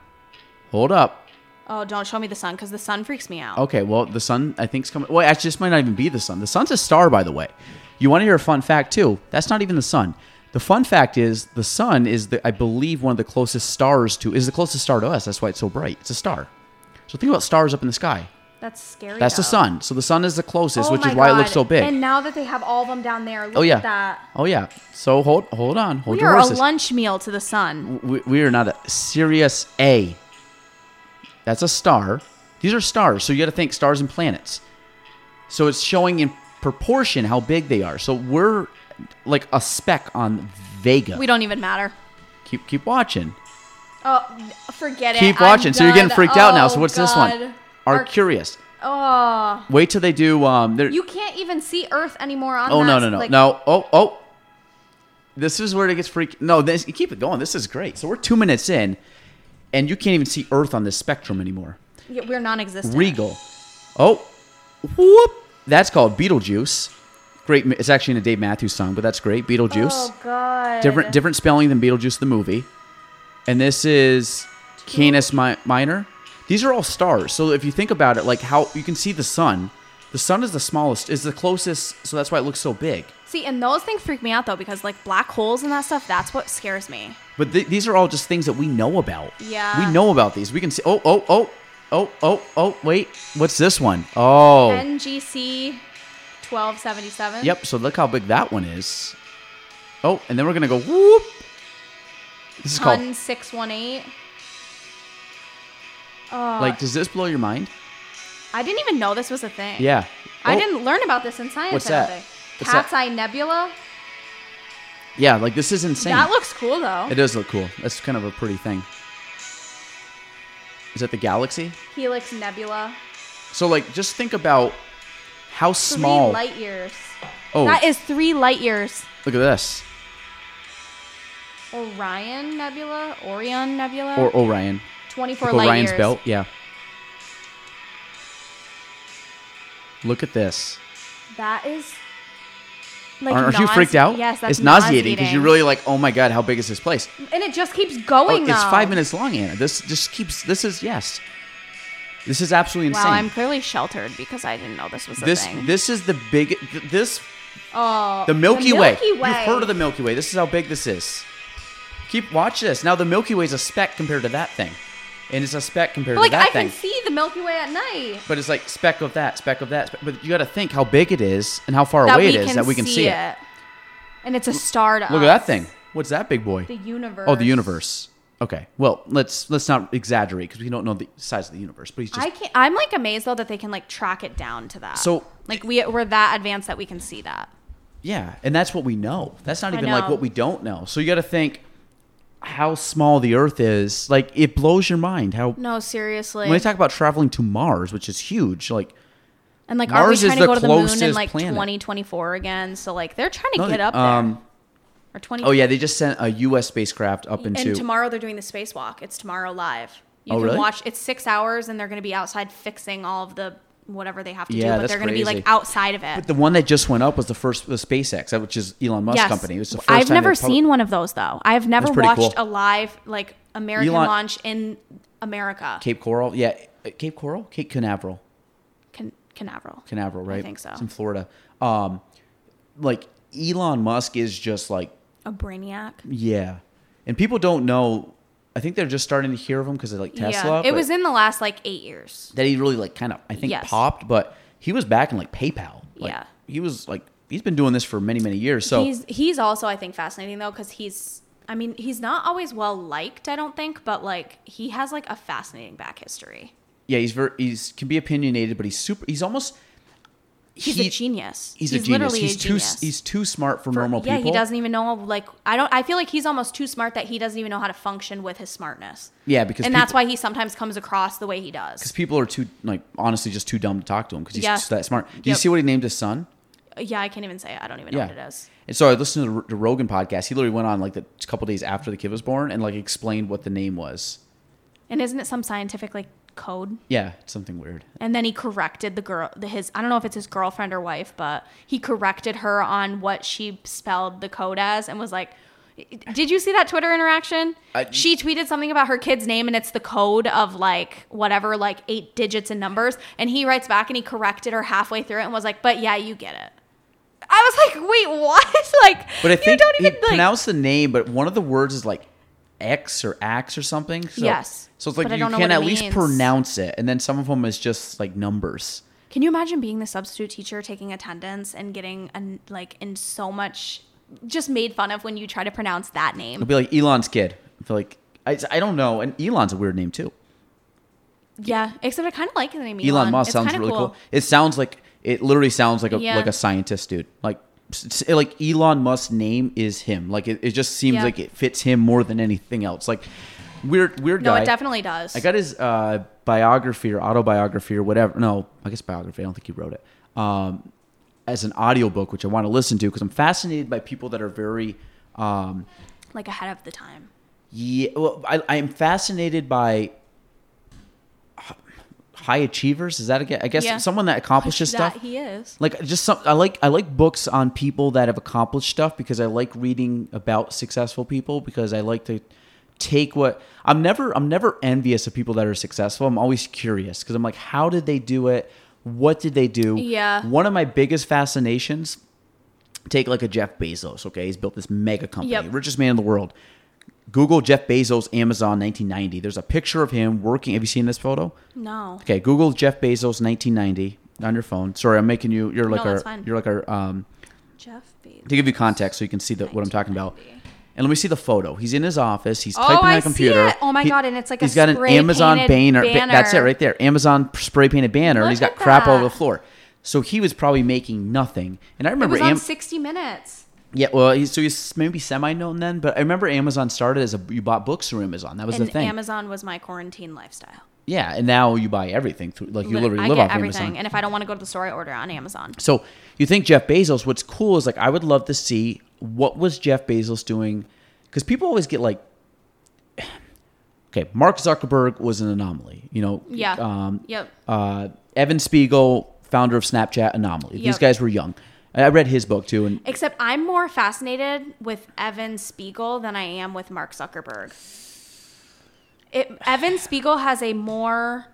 hold up. Oh, don't show me the sun because the sun freaks me out. Okay, well, the sun I think's coming. Well, actually, this might not even be the sun. The sun's a star, by the way. You want to hear a fun fact too? That's not even the sun. The fun fact is the sun is the I believe one of the closest stars to is the closest star to us. That's why it's so bright. It's a star. So think about stars up in the sky. That's scary. That's the though. sun. So the sun is the closest, Oh which is my why it looks God. so big. And now that they have all of them down there, look oh yeah. at that. Oh yeah. So hold hold on. Hold We your are a horses. lunch meal to the sun. we, we are not a Sirius A. That's a star. These are stars, so you got to think stars and planets. So it's showing in proportion how big they are. So we're like a speck on Vega. We don't even matter. keep keep watching. Oh, forget it. Keep I'm watching. So you're getting done. freaked out now. Oh, So what's this God. One? Arc- Arcurious. Oh, Wait till they do. Um. you can't even see Earth anymore on oh that. no no no like- no. Oh oh. This is where it gets freaky. No, this keep it going. This is great. So we're two minutes in, and you can't even see Earth on this spectrum anymore. Yeah, we're non-existent. Regal. Oh, whoop. That's called Betelgeuse. Great. It's actually in a Dave Matthews song, but that's great. Betelgeuse. Oh God. different different spelling than Beetlejuice the movie. And this is Canis Mi- Minor. These are all stars. So if you think about it, like how you can see the sun, The sun is the smallest, is the closest, so that's why it looks so big. See, and those things freak me out though because like black holes and that stuff, that's what scares me. But th- these are all just things that we know about. Yeah. We know about these. We can see. Oh, oh, oh, oh, oh, oh. Wait, what's this one? Oh, NGC 1277. yep. So look how big that one is. Oh, and then we're gonna go whoop. This is called. Ton 618. Oh, Like, does this blow your mind? I didn't even know this was a thing. Yeah. I Oh, didn't learn about this in science. What's that? What's Cat's that? Eye Nebula. Yeah, like this is insane. That looks cool though. it does look cool. That's kind of a pretty thing. Is that the galaxy? Helix Nebula. So like, just think about how small. Three light years. oh, That is three light years. look at this. Orion Nebula, Orion Nebula, Or Orion. 24 Like light Orion's years. belt. Yeah. Look at this. That is like Aren't, aren't you freaked out? Yes, that's it's nauseating because you're really like, oh my god, how big is this place? and it just keeps Oh, going. it's though. five minutes long, Anna. This just keeps. This is yes. This is absolutely insane. Wow, I'm clearly sheltered because I didn't know this was a this thing. this is the big. th- This oh, the Milky, Way. Milky Way. You've heard of the Milky Way. This is how big this is. Keep watch this. Now the Milky Way is a speck compared to that thing, and it's a speck compared But like to that I thing. can see the Milky Way at night. But it's like speck of that, speck of that. Speck. But you got to think how big it is and how far that away it is that we can see, it. it. And it's a star to Look at that thing. What's that big boy? The universe. Oh, the universe. Okay. Well, let's let's not exaggerate because we don't know the size of the universe. But he's just I can't. I'm like amazed though that they can like track it down to that. So- like we we're that advanced that we can see that. yeah, and that's what we know. That's not even like what we don't know. So you got to think how small the Earth is. Like it blows your mind how No, seriously. when they talk about traveling to Mars, which is huge. Like and like, Mars are we is trying the to go to the moon in like planet. 2024 again? So like they're trying to no, get up um, there. Or 20. Oh yeah, they just sent a U.S. spacecraft up into. and tomorrow they're doing the spacewalk. It's tomorrow live. You Oh, can really? watch. It's six hours, and they're going to be outside fixing all of the whatever they have to Yeah, do. But they're going to be like outside of it. But the one that just went up was the first, the SpaceX, which is Elon Musk's yes. company. It was the first I've time never public- seen one of those though. I've never watched cool. a live like American Elon- launch in America. Cape Coral. Yeah, uh, Cape Coral, Cape Canaveral. Can- Canaveral. Canaveral, right? I think so. It's in Florida. Um, like Elon Musk is just like, A brainiac. yeah, and people don't know. I think they're just starting to hear of him because of like Tesla. yeah, it was in the last like eight years. that he really like kind of I think Yes. popped, but he was back in like PayPal. Like, Yeah. he was like he's been doing this for many many years. So he's he's also I think fascinating though because he's I mean he's not always well liked I don't think but like he has like a fascinating back history. yeah, he's very he's can be opinionated, but he's super. He's almost He's he- a genius. He's, a genius. He's a too genius. he's too smart for, For- normal yeah, people. he doesn't even know like I don't I feel like he's almost too smart that he doesn't even know how to function with his smartness. Yeah, because and that's why he sometimes comes across the way he does. because people are too like honestly just too dumb to talk to him because he's Yeah. just that smart. Do you see what he named his son? Uh, yeah, I can't even say it. I don't even know Yeah. what it is. And so I listened to the, the Rogan podcast. He literally went on like the a couple days after the kid was born and like explained what the name was. And isn't it some scientific like code? Yeah, it's something weird. And then he corrected the girl, the, his, I don't know if it's his girlfriend or wife, but he corrected her on what she spelled the code as and was like, did you see that Twitter interaction? I- she tweeted something about her kid's name and it's the code of like whatever, like eight digits and numbers. And he writes back and he corrected her halfway through it and was like, but yeah, you get it. I was like, wait, what? like, But I you don't he even like, pronounced the name, but one of the words is like X or Ax or something. So, Yes, So it's like you can at least means. pronounce it, and then some of them is just like numbers. Can you imagine being the substitute teacher taking attendance and getting an, like in so much just made fun of when you try to pronounce that name? It'll be like Elon's kid. I feel like I, I don't know, and Elon's a weird name too. Yeah, except I kind of like the name Elon. Elon Musk It's sounds really cool. It sounds like it literally sounds like a Yeah. like a scientist dude. Like like Elon Musk's name is him. Like it, it just seems Yeah. like it fits him more than anything else. Like weird weird guy. No, it definitely does. I got his uh, biography or autobiography or whatever. No, I guess biography. I don't think he wrote it. Um, as an audiobook, which I want to listen to because I'm fascinated by people that are very um, like ahead of the time. yeah, well, I, I am fascinated by high achievers. Is that a, I guess Yeah. someone that accomplishes that stuff? he is. Like just some, I like I like books on people that have accomplished stuff because I like reading about successful people because I like to take what I'm never I'm never envious of people that are successful. I'm always curious because I'm like, how did they do it? What did they do? Yeah. One of my biggest fascinations. Take like a Jeff Bezos. Okay, he's built this mega company, Yep. richest man in the world. Google Jeff Bezos Amazon 1990. There's a picture of him working. Have you seen this photo? No. Okay, Google Jeff Bezos 1990 on your phone. Sorry, I'm making you. You're like No, our. You're like our. Um, Jeff Bezos. to give you context, so you can see the, what I'm talking about. 1990. And let me see the photo. He's in his office. He's Oh, typing on I a computer. Oh my God, and it's like a he's got an spray Amazon painted banner. ba- That's it right there. Amazon spray painted banner, and he's got crap all over the floor. So he was probably making nothing. And I remember It was on Am- 60 Minutes. yeah, well, he's, so he's maybe semi known then. But I remember Amazon started as a you bought books through Amazon. That was And the thing. Amazon was my quarantine lifestyle. Yeah, and now you buy everything through like you literally I live get off everything. Amazon. And if I don't want to go to the store, I order on Amazon. So you think Jeff Bezos? What's cool is like I would love to see what was Jeff Bezos doing, because people always get like, okay, Mark Zuckerberg was an anomaly. You know, Yeah. Um, Yep. Uh, Evan Spiegel, founder of Snapchat, anomaly. These guys were young. I I read his book too, and Except I'm more fascinated with Evan Spiegel than I am with Mark Zuckerberg. It, Evan Spiegel has a more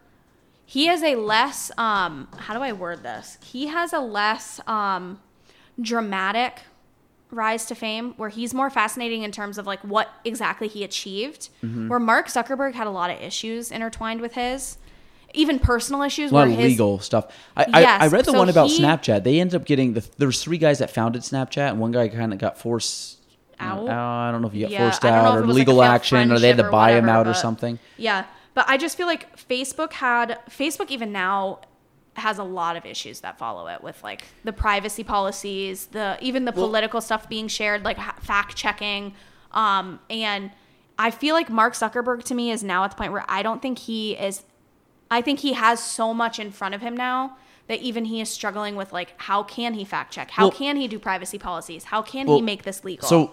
he has a less um how do I word this? He has a less um dramatic rise to fame where he's more fascinating in terms of like what exactly he achieved. Mm-hmm. Where Mark Zuckerberg had a lot of issues intertwined with his even personal issues a lot of his legal stuff. I, Yes, I, I read the so one about he- Snapchat. They ended up getting the. There was three guys that founded Snapchat, and one guy kind of got forced Out? Uh, I don't know if he got Yeah, forced I don't know out or was like legal action, or they had to buy him whatever, out or something. Yeah, but I just feel like Facebook had Facebook even now has a lot of issues that follow it with like the privacy policies, the even the political stuff being shared, like ha- fact checking, um, and I feel like Mark Zuckerberg to me is now at the point where I don't think he is. I think he has so much in front of him now that even he is struggling with like how can he fact check? How Well- can he do privacy policies? How can Well, he make this legal? So,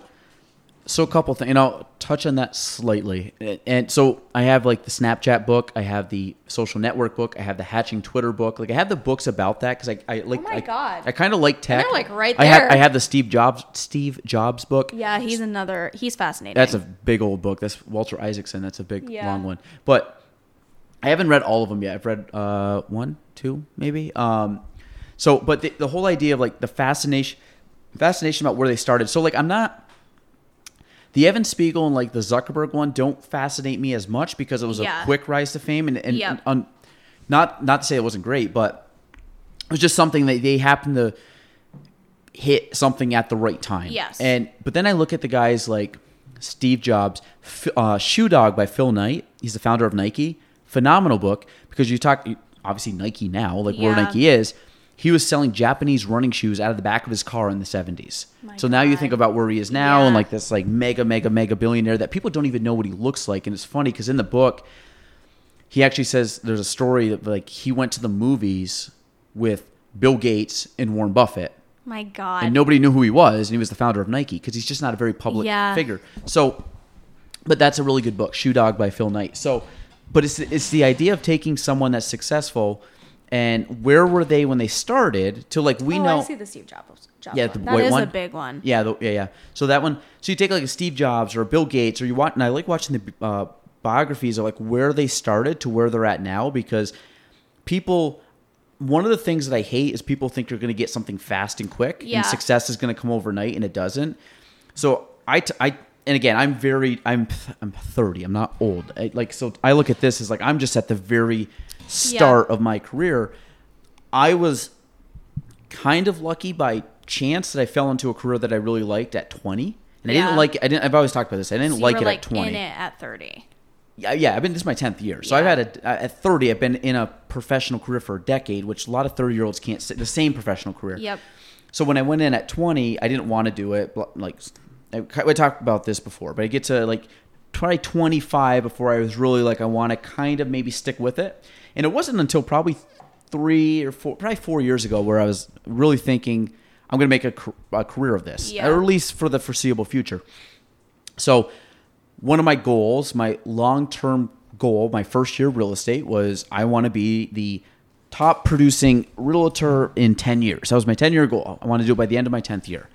so a couple things, and I'll touch on that slightly. And- so I have like the Snapchat book, I have the social network book, I have the hatching Twitter book. Like I have the books about that because I, I like. Oh my I, God. I kind of like tech. they're, like, right I have there. I have the Steve Jobs Steve Jobs book. yeah, he's another. He's fascinating. That's a big old book. That's Walter Isaacson. That's a big Yeah. long one. But I haven't read all of them yet. I've read uh, one, two, maybe. Um, so, but the, the whole idea of like the fascination, fascination about where they started. So, like, I'm not. The Evan Spiegel and like the Zuckerberg one don't fascinate me as much because it was Yeah. a quick rise to fame and, and, Yep. and un- not not to say it wasn't great, but it was just something that they happened to hit something at the right time. Yes. And but then I look at the guys like Steve Jobs, uh, Shoe Dog by Phil Knight. He's the founder of Nike. Phenomenal book because you talk obviously Nike now, like where Nike is. He was selling Japanese running shoes out of the back of his car in the 70s. My so now you think about where he is now and like this like mega mega mega billionaire that people don't even know what he looks like and it's funny cuz in the book he actually says there's a story that like he went to the movies with Bill Gates and Warren Buffett My God. and nobody knew who he was, and he was the founder of Nike because he's just not a very public Yeah. figure. So, but that's a really good book, Shoe Dog by Phil Knight. So, but it's it's the idea of taking someone that's successful, and where were they when they started? To like we oh, know, I see the Steve Jobs. Jobs yeah, one. the That white is one, a big one. Yeah, the, yeah, yeah. So that one. So you take like a Steve Jobs or a Bill Gates, or you want, and I like watching the uh, biographies of like where they started to where they're at now because people. One of the things that I hate is people think you're going to get something fast and quick, Yeah. and success is going to come overnight, and it doesn't. So I, t- I, and again, I'm very, I'm, I'm 30. I'm not old. I, like so, I look at this as like I'm just at the very start of my career. I was kind of lucky by chance that I fell into a career that I really liked at 20. And I didn't like I didn't I've always talked about this. I didn't So like it like at 20. in it at 30. Yeah, yeah, I've been this is my 10th year. So I've had a at 30 I've been in a professional career for a decade, which a lot of 30-year-olds can't say the same professional career. Yep. So when I went in at 20, I didn't want to do it. Like I, I talked about this before, but I get to like probably 25 before I was really like I want to kind of maybe stick with it. And it wasn't until probably three or four, probably four years ago, where I was really thinking I'm going to make a, a career of this, Yeah. or at least for the foreseeable future. So one of my goals, my long-term goal, my first year of real estate was I want to be the top producing realtor in 10 years. That was my 10 year goal. I want to do it by the end of my 10th year.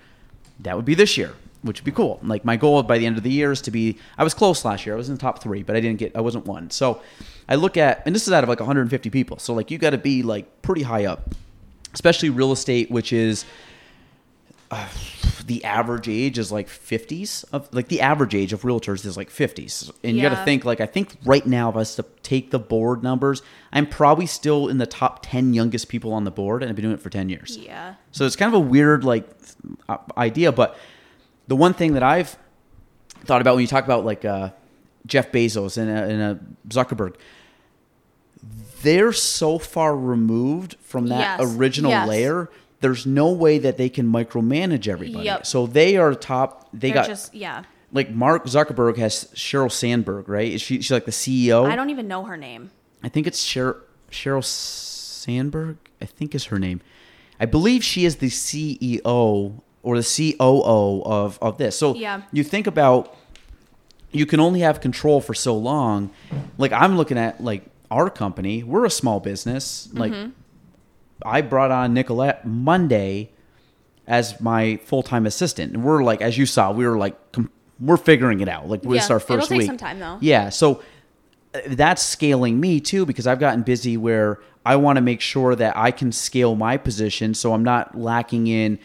That would be this year. Which would be cool. Like my goal by the end of the year is to be. I was close last year. I was in the top three, but I didn't get. I wasn't one. So I look at, and this is out of like 150 people. So like you got to be like pretty high up, especially real estate, which is uh, the average age is like 50s of like the average age of realtors is like 50s and you got to think like i think right now if i was to take the board numbers i'm probably still in the top 10 youngest people on the board and i've been doing it for 10 years Yeah. so it's kind of a weird like uh, idea, but the one thing that I've thought about when you talk about like uh, Jeff Bezos and, uh, and uh, Zuckerberg, they're so far removed from that Yes. original Yes. layer. There's no way that they can micromanage everybody. Yep. So they are top. They They're got just yeah. like Mark Zuckerberg has Sheryl Sandberg, right? Is she she's like the CEO? I don't even know her name. I think it's Sheryl, Sheryl Sandberg. I think is her name. I believe she is the CEO or the COO of of this. So Yeah. you think about you can only have control for so long. Like I'm looking at like our company. We're a small business. Like Mm-hmm. I brought on Nicolette Monday as my full time assistant, and we're like, as you saw, we were like, we're figuring it out. Like this is our 1st it'll take week. some time, though. Yeah, so uh, that's scaling me too because I've gotten busy where I want to make sure that I can scale my position so I'm not lacking in.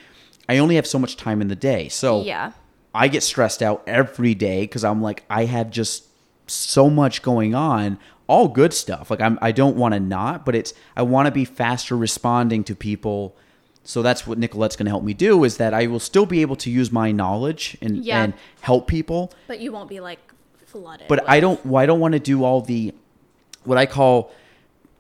I only have so much time in the day, so Yeah. I get stressed out every day because I'm like I have just so much going on, all good stuff. Like I'm I don't want to not, but it's I want to be faster responding to people. So that's what Nicolette's going to help me do is that I will still be able to use my knowledge and Yeah. and help people But you won't be like flooded. but with- I don't. well, I don't want to do all the what I call,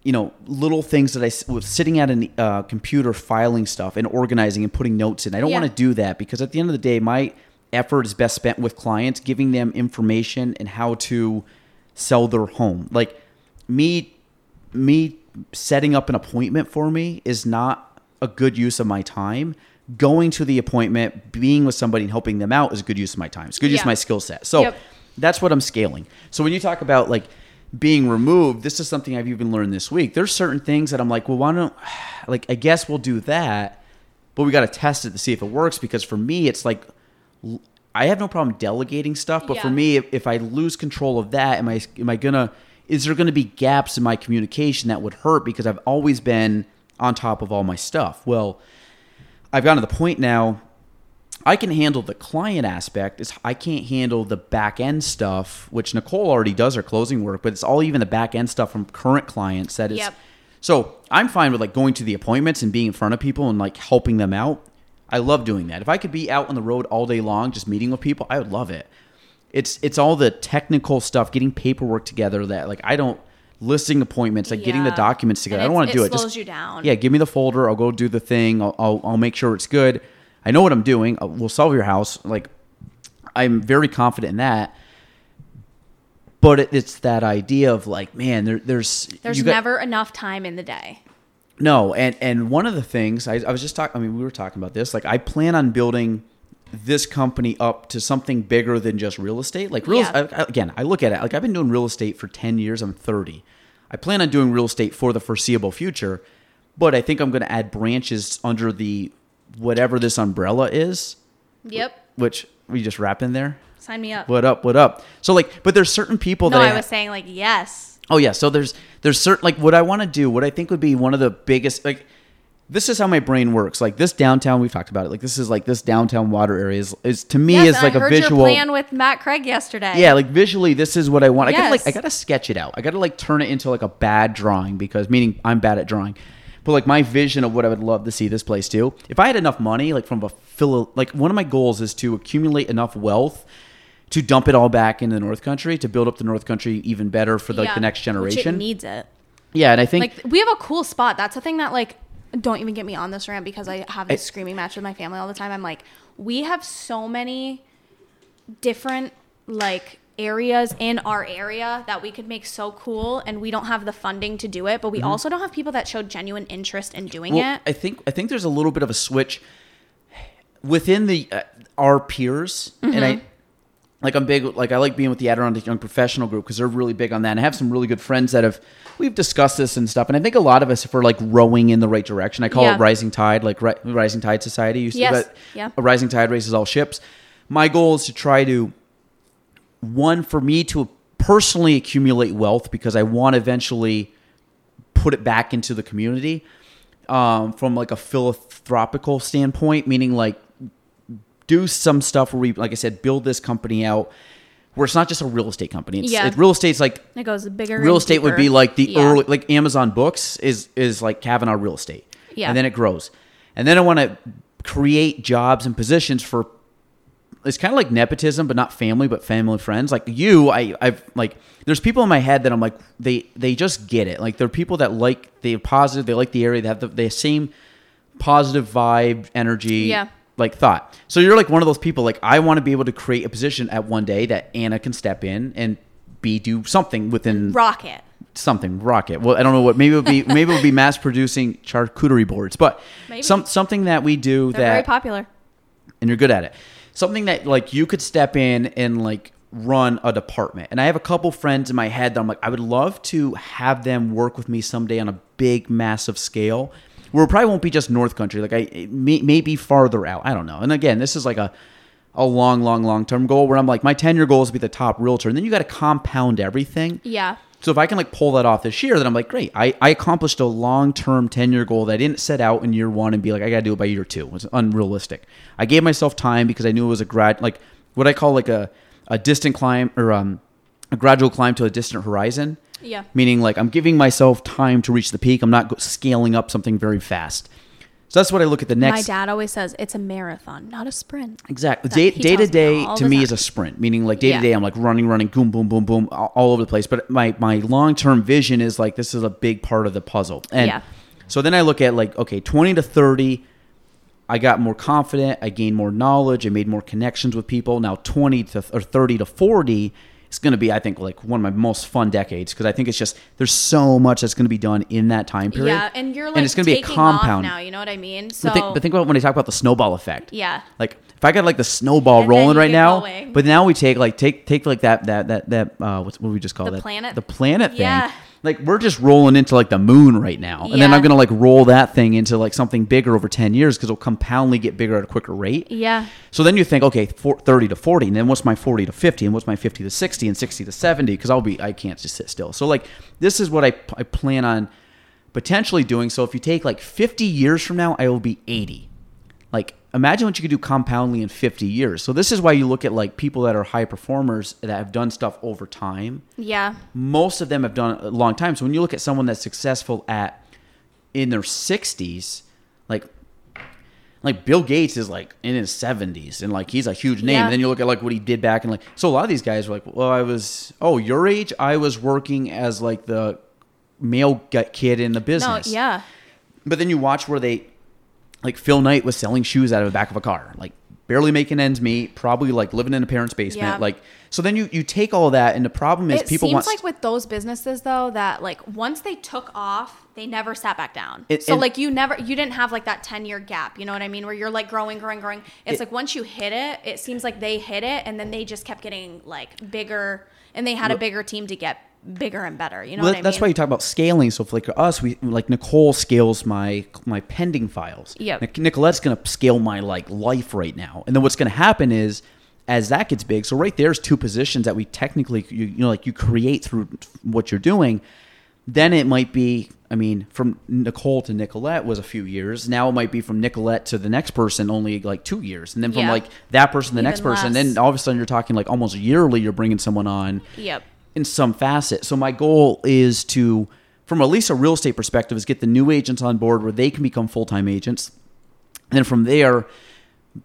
you know, little things that I with sitting at a uh, computer filing stuff and organizing and putting notes in. I don't Yeah. want to do that because at the end of the day, my effort is best spent with clients, giving them information and how to sell their home. Like me, me setting up an appointment for me is not a good use of my time. Going to the appointment, being with somebody and helping them out is a good use of my time. It's good use of my skill set. So Yep. that's what I'm scaling. So when you talk about like being removed, this is something I've even learned this week. There's certain things that I'm like, well, why don't like I guess we'll do that, but we got to test it to see if it works because for me it's like I have no problem delegating stuff, but for me if, if I lose control of that, am I am I gonna is there going to be gaps in my communication that would hurt because I've always been on top of all my stuff? Well, I've gotten to the point now I can handle the client aspect. It's, I can't handle the back end stuff, which Nicole already does her closing work, but it's all even the back end stuff from current clients that is. Yep. So I'm fine with like going to the appointments and being in front of people and like helping them out. I love doing that. If I could be out on the road all day long just meeting with people, I would love it. It's it's all the technical stuff, getting paperwork together that like I don't listing appointments, like getting the documents together. I don't want to do it it. Just slows you down. Yeah, give me the folder. I'll go do the thing. I'll, I'll, I'll make sure it's good. I know what I'm doing. Uh, We'll sell your house. Like, I'm very confident in that. But it, it's that idea of like, man, there, there's There's got- never enough time in the day. no, and and one of the things I, I was just talking. I mean, we were talking about this. Like, I plan on building this company up to something bigger than just real estate. Like, real Yeah. I, again, I look at it like I've been doing real estate for ten years. I'm 30. I plan on doing real estate for the foreseeable future, but I think I'm going to add branches under the whatever this umbrella is, Yep. which we just wrap in there. Sign me up. What up? What up? So like, but there's certain people no, that I was saying like yes. Oh yeah, so there's there's certain like what I want to do, what I think would be one of the biggest like this is how my brain works. Like this downtown, we've talked about it. Like this is like this downtown water area is, is to me Yes, is like I a heard visual. your plan with Matt Craig yesterday. yeah, like visually, this is what I want. I gotta like I gotta sketch it out. I gotta like turn it into like a bad drawing because meaning I'm bad at drawing. But like my vision of what I would love to see this place do. If I had enough money, like from a philo, like one of my goals is to accumulate enough wealth to dump it all back into the North Country to build up the North Country even better for like Yeah, the next generation. it needs it. yeah, and I think Like we have a cool spot. That's the thing that like don't even get me on this rant because I have this screaming match with my family all the time. I'm like, we have so many different like areas in our area that we could make so cool and we don't have the funding to do it, but we also don't have people that show genuine interest in doing Mm-hmm. Well, it. I think I think there's a little bit of a switch within the uh, our peers, and Mm-hmm. I like I'm big like I like being with the Adirondack Young Professional Group because they're really big on that. And I have some really good friends that have we've discussed this and stuff, and I think a lot of us if we're like rowing in the right direction. I call Yeah. it rising tide, like ri- rising tide society. Used Yes. to, but Yeah. a rising tide raises all ships. my goal is to try to one for me to personally accumulate wealth because I want to eventually put it back into the community um, from like a philanthropical standpoint, meaning like do some stuff where we, like I said, build this company out where it's not just a real estate company. It's, Yeah. it, real estate's like It goes bigger. real estate would be like the Yeah. early like Amazon books is is like Kavanaugh real estate. Yeah. And then it grows. And then I want to create jobs and positions for it's kind of like nepotism, but not family, but family friends. Like you, I, I've like there's people in my head that I'm like they they just get it. Like they're people that like they're positive, they like the area, they have the, the same positive vibe, energy, Yeah. like thought. So you're like one of those people. Like I want to be able to create a position at one day that Anna can step in and be do something within rocket. something rocket. Well, I don't know what. Maybe it would be maybe it would be mass producing charcuterie boards, but Maybe. some something that we do They're very popular. and you're good at it. Something that like you could step in and like run a department. And I have a couple friends in my head that I'm like, I would love to have them work with me someday on a big, massive scale. Where it probably won't be just North Country, like I may, maybe farther out. I don't know. And again, this is like a a long, long, long term goal where I'm like, my 10 year goal is to be the top realtor, and then you got to compound everything. Yeah. So if I can like pull that off this year, then I'm like, great. I, I accomplished a long term 10 year goal that I didn't set out in year one and be like, I got to do it by year two. It's unrealistic. I gave myself time because I knew it was a grad, like what I call like a, a distant climb or um, a gradual climb to a distant horizon. Yeah. Meaning like I'm giving myself time to reach the peak. I'm not scaling up something very fast. So that's what I look at the next. My dad always says it's a marathon, not a sprint. Exactly. That- Day, day to day to me time. is a sprint, meaning like day to day, I'm like running, running, boom, boom, boom, boom, all, all over the place. But my, my long term vision is like this is a big part of the puzzle. And Yeah. so then I look at like, okay, 20 to 30, I got more confident, I gained more knowledge, I made more connections with people. Now 20 to or 30 to 40 is going to be, I think, like one of my most fun decades because I think it's just there's so much that's going to be done in that time period. Yeah, and you're like it's going to be a taking compound. off now. You know what I mean? So But think, but think about when they talk about the snowball effect. yeah, Like if I got like the snowball And rolling right now, going. but now we take like take take like that that that that uh what's what do we just call The that planet? the planet thing. Yeah. Like we're just rolling into like the moon right now, and then I'm gonna like roll that thing into like something bigger over ten years because it'll compoundly get bigger at a quicker rate. yeah, So then you think, okay, 30 to 40, and then what's my 40 to 50, and what's my 50 to 60, and 60 to 70? Because I'll be, I can't just sit still. So like, this is what I, I plan on potentially doing. So if you take like 50 years from now, I will be 80. Imagine what you could do compoundly in 50 years. So this is why you look at like people that are high performers that have done stuff over time yeah, most of them have done it a long time. So when you look at someone that's successful at in their 60s, like like Bill Gates is like in his 70s and like he's a huge name. Yeah. And then you look at like what he did back and like so a lot of these guys were like, well, I was oh your age, I was working as like the male gut kid in the no, business. yeah, But then you watch where they, like Phil Knight was selling shoes out of the back of a car, like barely making ends meet, probably like living in a parent's basement. Yeah. Like, so then you, you take all that, and the problem is people it people seems want. like with those businesses though that like once they took off, they never sat back down. It- so like you never, you didn't have like that ten year gap. You know what I mean? Where you're like growing, growing, growing. It's It- like once you hit it, it seems like they hit it, and then they just kept getting like bigger, and they had a bigger team to get bigger and better. You know Well, what I that's mean? why you talk about scaling. So for like us, we like Nicole scales my my pending files. Yeah, Nic- Nicolette's gonna scale my like life right now, and then what's gonna happen is as that gets big. So right there's two positions that we technically you, you know like you create through what you're doing. Then it might be. I mean, from Nicole to Nicolette was a few years. Now it might be from Nicolette to the next person only like two years, and then from Yeah. like that person to the next Even person. less. Then all of a sudden you're talking like almost yearly. You're bringing someone on Yep. In some facet. So my goal is to, from at least a real estate perspective, is get the new agents on board where they can become full time agents. And then from there,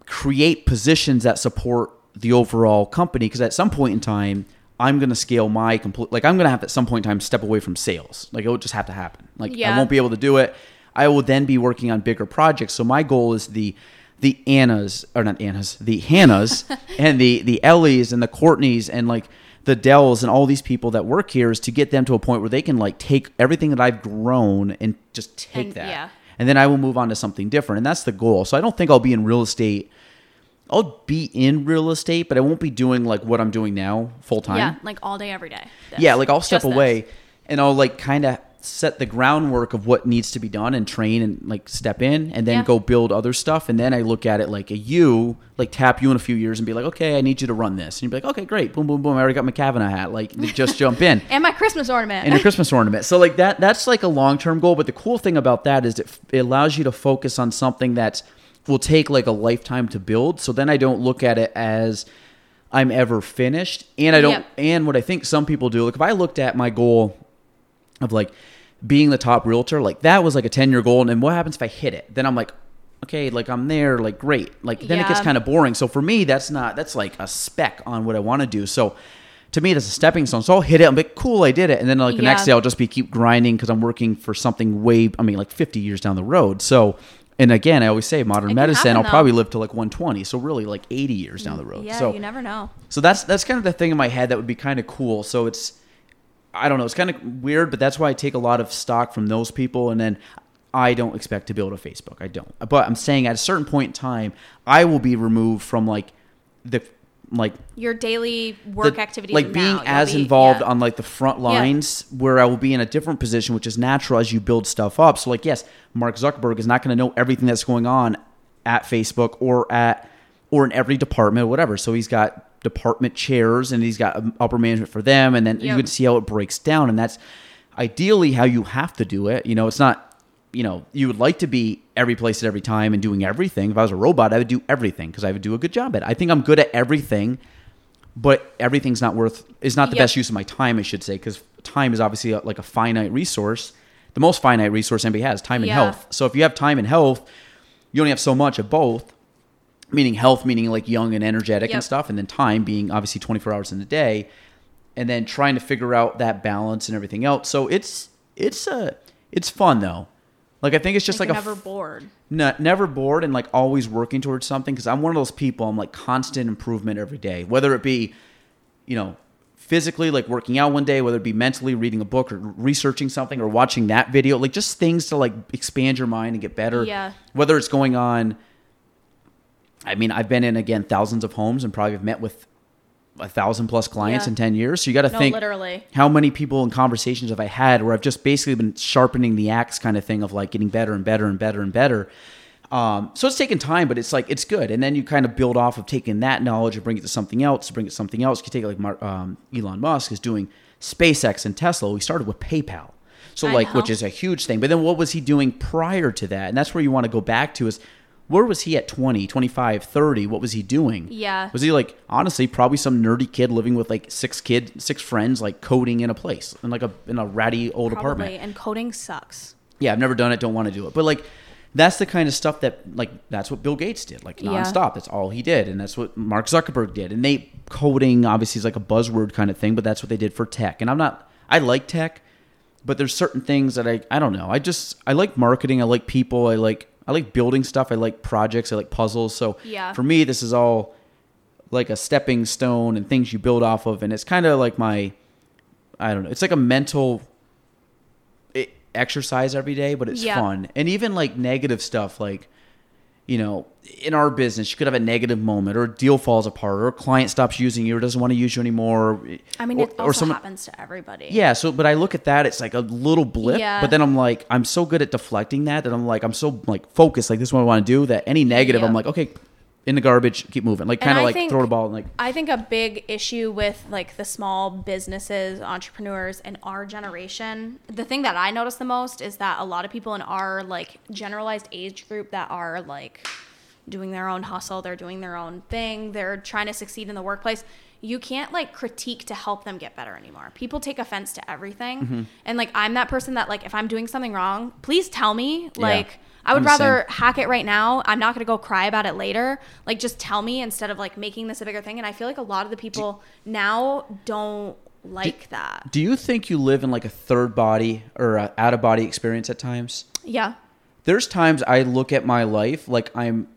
create positions that support the overall company. Because at some point in time, I'm going to scale my complete. Like I'm going to have at some point in time step away from sales. Like it will just have to happen. Like I won't be able to do it. I will then be working on bigger projects. So my goal is the the Annas or not Annas, the Hannahs and the the Ellies and the Courtneys and like the Dells and all these people that work here is to get them to a point where they can like take everything that I've grown and just take And- that. yeah. And then I will move on to something different. And that's the goal. So I don't think I'll be in real estate. I'll be in real estate, but I won't be doing like what I'm doing now full time. Yeah, like all day, every day. This. Yeah, like I'll step Just this. away and I'll like kind of set the groundwork of what needs to be done and train and like step in and then Yeah. go build other stuff and then I look at it like a you like tap you in a few years and be like okay I need you to run this and you'd be like okay great boom boom boom I already got my Kavanaugh hat like just jump in And my Christmas ornament. and your Christmas ornament. So like that that's like a long-term goal, but the cool thing about that is it, it allows you to focus on something that will take like a lifetime to build. So then I don't look at it as I'm ever finished. And I don't Yep. and what I think some people do, like if I looked at my goal of like being the top realtor, like that was like a 10-year goal and then what happens if I hit it? Then I'm like okay, like I'm there, like great. Like then it gets kind of boring. So for me, that's not that's like a speck on what I want to do. So to me, that's a stepping stone. So I'll hit it. I'm like, cool, I did it. And then like the next day, I'll just be keep grinding because I'm working for something way, I mean, like 50 years down the road. So, and again, I always say modern medicine, happen, I'll though. probably live to like 120. So really like 80 years down mm, the road. yeah, so you never know. so that's that's kind of the thing in my head that would be kind of cool. So it's I don't know, it's kind of weird, but that's why I take a lot of stock from those people and then I don't expect to build a Facebook. I don't. But I'm saying at a certain point in time, I will be removed from like the like Your daily work the- activities. like being you'll as be- involved yeah. on like the front lines where I will be in a different position, which is natural as you build stuff up. So like, yes, Mark Zuckerberg is not going to know everything that's going on at Facebook or at or in every department or whatever. So he's got department chairs and he's got um, upper management for them, and then you Yep. can see how it breaks down, and that's ideally how you have to do it. You know, it's not. You know, you would like to be every place at every time and doing everything. If I was a robot, I would do everything because I would do a good job at it. I think I'm good at everything but everything's not worth is not the Yep. best use of my time i should say because time is obviously a, like a finite resource the most finite resource anybody has time and Yeah. health so if you have time and health you only have so much of both meaning health meaning like young and energetic and stuff and then time being obviously 24 hours in the day and then trying to figure out that balance and everything else so it's it's a it's fun though like i think it's just Like like, you're a never bored. no, never bored and like always working towards something because I'm one of those people. I'm like constant improvement every day, whether it be, you know, physically like working out one day, whether it be mentally reading a book or researching something or watching that video, like just things to like expand your mind and get better. Yeah. Whether it's going on. I mean, I've been in again thousands of homes and probably have met with a thousand plus clients Yeah. in ten years. So you got to No, think literally. how many people and conversations have I had where I've just basically been sharpening the axe kind of thing of like getting better and better and better and better. Um, so it's taken time, but it's like it's good. And then you kind of build off of taking that knowledge and bring it to something else, bring it to something else. You can take it like Mar- um, Elon Musk is doing SpaceX and Tesla. We started with PayPal. So I like, which is a huge thing. But then what was he doing prior to that? And that's where you want to go back to is where was he at 20, 25, 30? What was he doing? Yeah. Was he like honestly probably some nerdy kid living with like six kid, six friends, like coding in a place in like a in a ratty old Probably. apartment? And coding sucks. Yeah, I've never done it, don't want to do it. But like that's the kind of stuff that like that's what Bill Gates did, like Yeah. nonstop. That's all he did, and that's what Mark Zuckerberg did. And they coding obviously is like a buzzword kind of thing, but that's what they did for tech. And I'm not I like tech, but there's certain things that I I don't know. I just I like marketing. I like people. I like I like building stuff. I like projects. I like puzzles. So Yeah. for me, this is all like a stepping stone and things you build off of, and it's kind of like my I don't know. It's like a mental exercise every day, but it's Yeah. fun. And even like negative stuff, like you know, in our business, you could have a negative moment, or a deal falls apart, or a client stops using you, or doesn't want to use you anymore. I mean, or, it or also someone- happens to everybody. yeah, so but I look at that, it's like a little blip. Yeah. But then I'm like, I'm so good at deflecting that that I'm like, I'm so like focused, like this is what I want to do. That any negative, Yeah. I'm like, okay, in the garbage, keep moving. Like kind of like think- throw the ball and like I think a big issue with like the small businesses, entrepreneurs in our generation, the thing that I notice the most is that a lot of people in our like generalized age group that are like doing their own hustle, they're doing their own thing, they're trying to succeed in the workplace. You can't like critique to help them get better anymore. People take offense to everything. Mm-hmm. And like I'm that person that like if I'm doing something wrong, please tell me. Yeah. I would I'm rather hack it right now. I'm not going to go cry about it later. Like just tell me instead of like making this a bigger thing. And I feel like a lot of the people now don't like that. Do you think you live in like a third body or a out of body experience at times? Yeah. There's times I look at my life like I'm.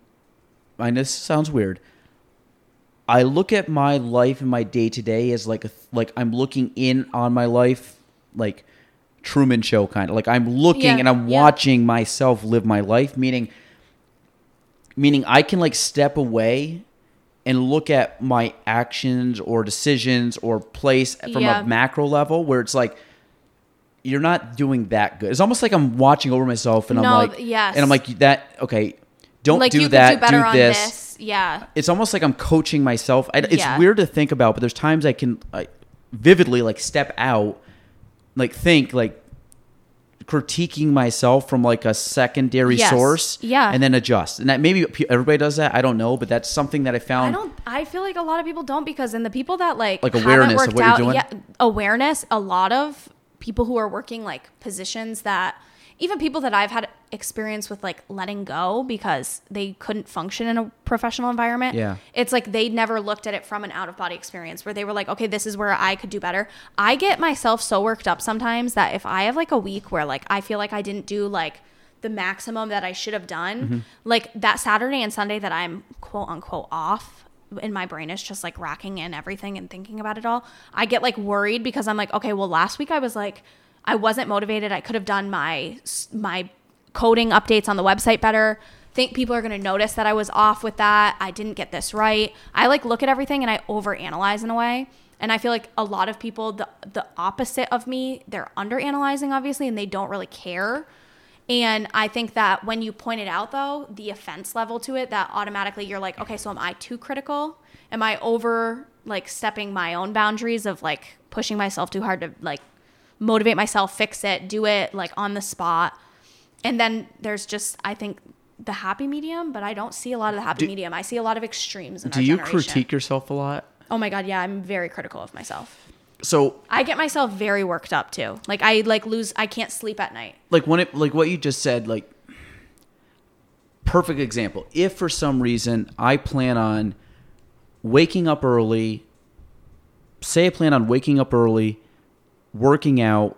I know this sounds weird. I look at my life and my day to day as like a like I'm looking in on my life like Truman Show kind of like I'm looking Yeah, and I'm yeah. watching myself live my life. Meaning, meaning I can like step away and look at my actions or decisions or place from Yeah. a macro level where it's like you're not doing that good. It's almost like I'm watching over myself and I'm like, yes. and I'm like that. Okay, don't like do you that. do better do on this. this. Yeah. It's almost like I'm coaching myself. I, it's weird to think about, but there's times I can like, vividly like step out, like think like critiquing myself from like a secondary Yes. source, Yeah. and then adjust. And that maybe everybody does that. I don't know, but that's something that I found I don't. I feel like a lot of people don't because in the people that like Like awareness of what you're out, doing? Yeah, awareness. A lot of people who are working like positions that even people that I've had experience with like letting go because they couldn't function in a professional environment. Yeah. It's like they never looked at it from an out of body experience where they were like, okay, this is where I could do better. I get myself so worked up sometimes that if I have like a week where like I feel like I didn't do like the maximum that I should have done, Mm-hmm. like that Saturday and Sunday that I'm quote unquote off and my brain is just like racking in everything and thinking about it all. I get like worried because I'm like, okay, well last week I was like I wasn't motivated. I could have done my my coding updates on the website better. Think people are going to notice that I was off with that. I didn't get this right. I like look at everything and I overanalyze in a way. And I feel like a lot of people the the opposite of me, they're underanalyzing obviously and they don't really care. And I think that when you point it out though, the offense level to it, that automatically you're like, okay, so am I too critical? Am I over like stepping my own boundaries of like pushing myself too hard to like motivate myself, fix it, do it like on the spot? And then there's just I think the happy medium, but I don't see a lot of the happy Do- medium. I see a lot of extremes in do you generation. critique yourself a lot? Oh my god, yeah, I'm very critical of myself. So I get myself very worked up too. Like I like lose I can't sleep at night. like when it like what you just said like perfect example if for some reason i plan on waking up early say i plan on waking up early working out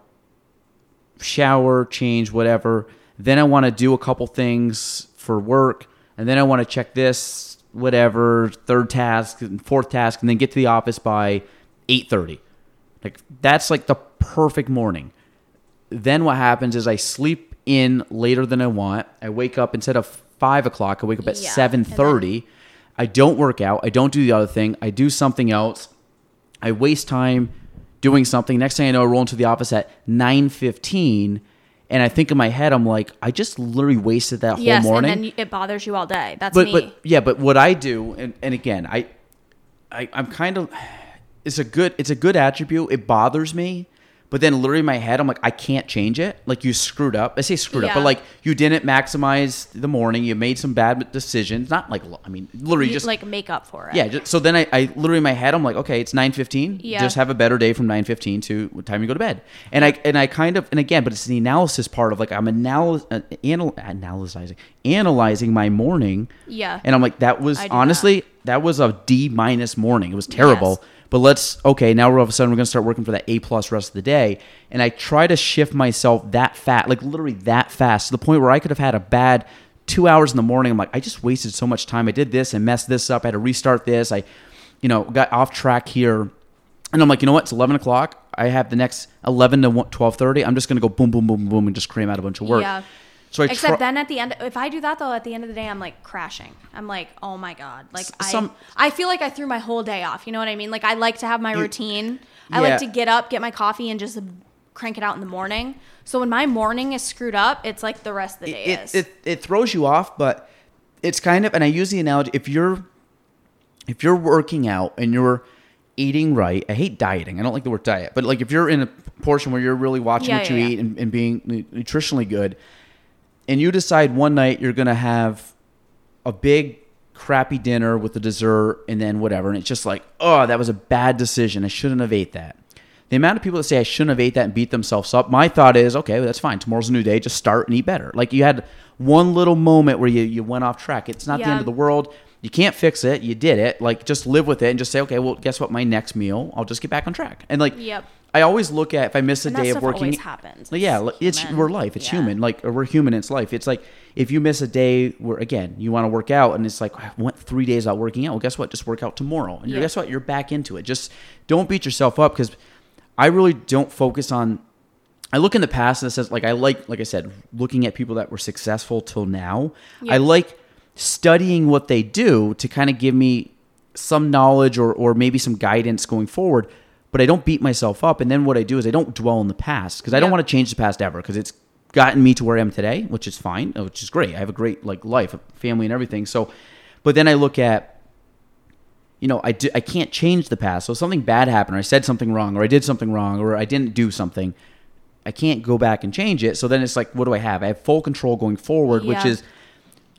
shower change whatever then i want to do a couple things for work and then i want to check this whatever third task and fourth task and then get to the office by 8.30 like that's like the perfect morning then what happens is I sleep in later than I want. I wake up instead of five o'clock. I wake up at Yeah, seven thirty. I don't work out. I don't do the other thing. I do something else. I waste time doing something. Next thing I know, I roll into the office at nine fifteen, and I think in my head, I'm like, I just literally wasted that whole yes, morning. and then it bothers you all day. That's but me. but yeah, but what I do, and, and again, I, I I'm kind of, it's a good it's a good attribute. It bothers me, but then literally in my head, I'm like, I can't change it. Like you screwed up. I say screwed up, but like you didn't maximize the morning. You made some bad decisions. Not like I mean, literally You, just like make up for it. yeah. Just, so then I, I literally in my head, I'm like, okay, it's nine fifteen. Yeah. Just have a better day from nine fifteen to what time you go to bed. And I and I kind of and again, but it's the analysis part of like I'm analy- uh, anal- analyzing analyzing my morning. Yeah. And I'm like, that was honestly that. was a D minus morning. It was terrible. Yes. But let's okay. Now we're all of a sudden we're gonna start working for that A plus rest of the day, and I try to shift myself that fat, like literally that fast, to the point where I could have had a bad two hours in the morning. I'm like, I just wasted so much time. I did this and messed this up. I had to restart this. I, you know, got off track here, and I'm like, you know what? It's 11 o'clock. I have the next 11 to 12:30. I'm just gonna go boom, boom, boom, boom, and just cram out a bunch of work. Yeah. So I Except try- then at the end, if I do that though, at the end of the day, I'm like crashing. I'm like, oh my god, like I, some- I feel like I threw my whole day off. You know what I mean? Like I like to have my routine. I Yeah. like to get up, get my coffee, and just crank it out in the morning. So when my morning is screwed up, it's like the rest of the day it, is. it, it throws you off, but it's kind of and I use the analogy if you're if you're working out and you're eating right, I hate dieting. I don't like the word diet, but like if you're in a portion where you're really watching Yeah, what you yeah. eat and, and being nutritionally good, and you decide one night you're gonna have a big crappy dinner with the dessert and then whatever, and it's just like, oh, that was a bad decision. I shouldn't have ate that. The amount of people that say I shouldn't have ate that and beat themselves up, my thought is, okay, well, that's fine. Tomorrow's a new day. Just start and eat better. Like you had one little moment where you, you went off track. It's not the end of the world. You can't fix it. You did it. Like just live with it and just say, okay, well, guess what? My next meal, I'll just get back on track. And like, Yep. I always look at if I miss a And day of working. always happens. Like, yeah, It's it's we're life. It's Yeah. human. Like we're human. It's life. It's like if you miss a day where again you want to work out and it's like I went three days out working out. Well, guess what? Just work out tomorrow. And Yeah. guess what? You're back into it. Just don't beat yourself up because I really don't focus on. I look in the past and it says like I like like I said looking at people that were successful till now. Yeah. I like studying what they do to kind of give me some knowledge or or maybe some guidance going forward. But I don't beat myself up. And then what I do is I don't dwell in the past because I don't want to change the past ever because it's gotten me to where I am today, which is fine, uh, which is great. I have a great like life, family, and everything. So, but then I look at, you know, I do, I can't change the past. So if something bad happened, or I said something wrong, or I did something wrong, or I didn't do something. I can't go back and change it. So then it's like, what do I have? I have full control going forward, which is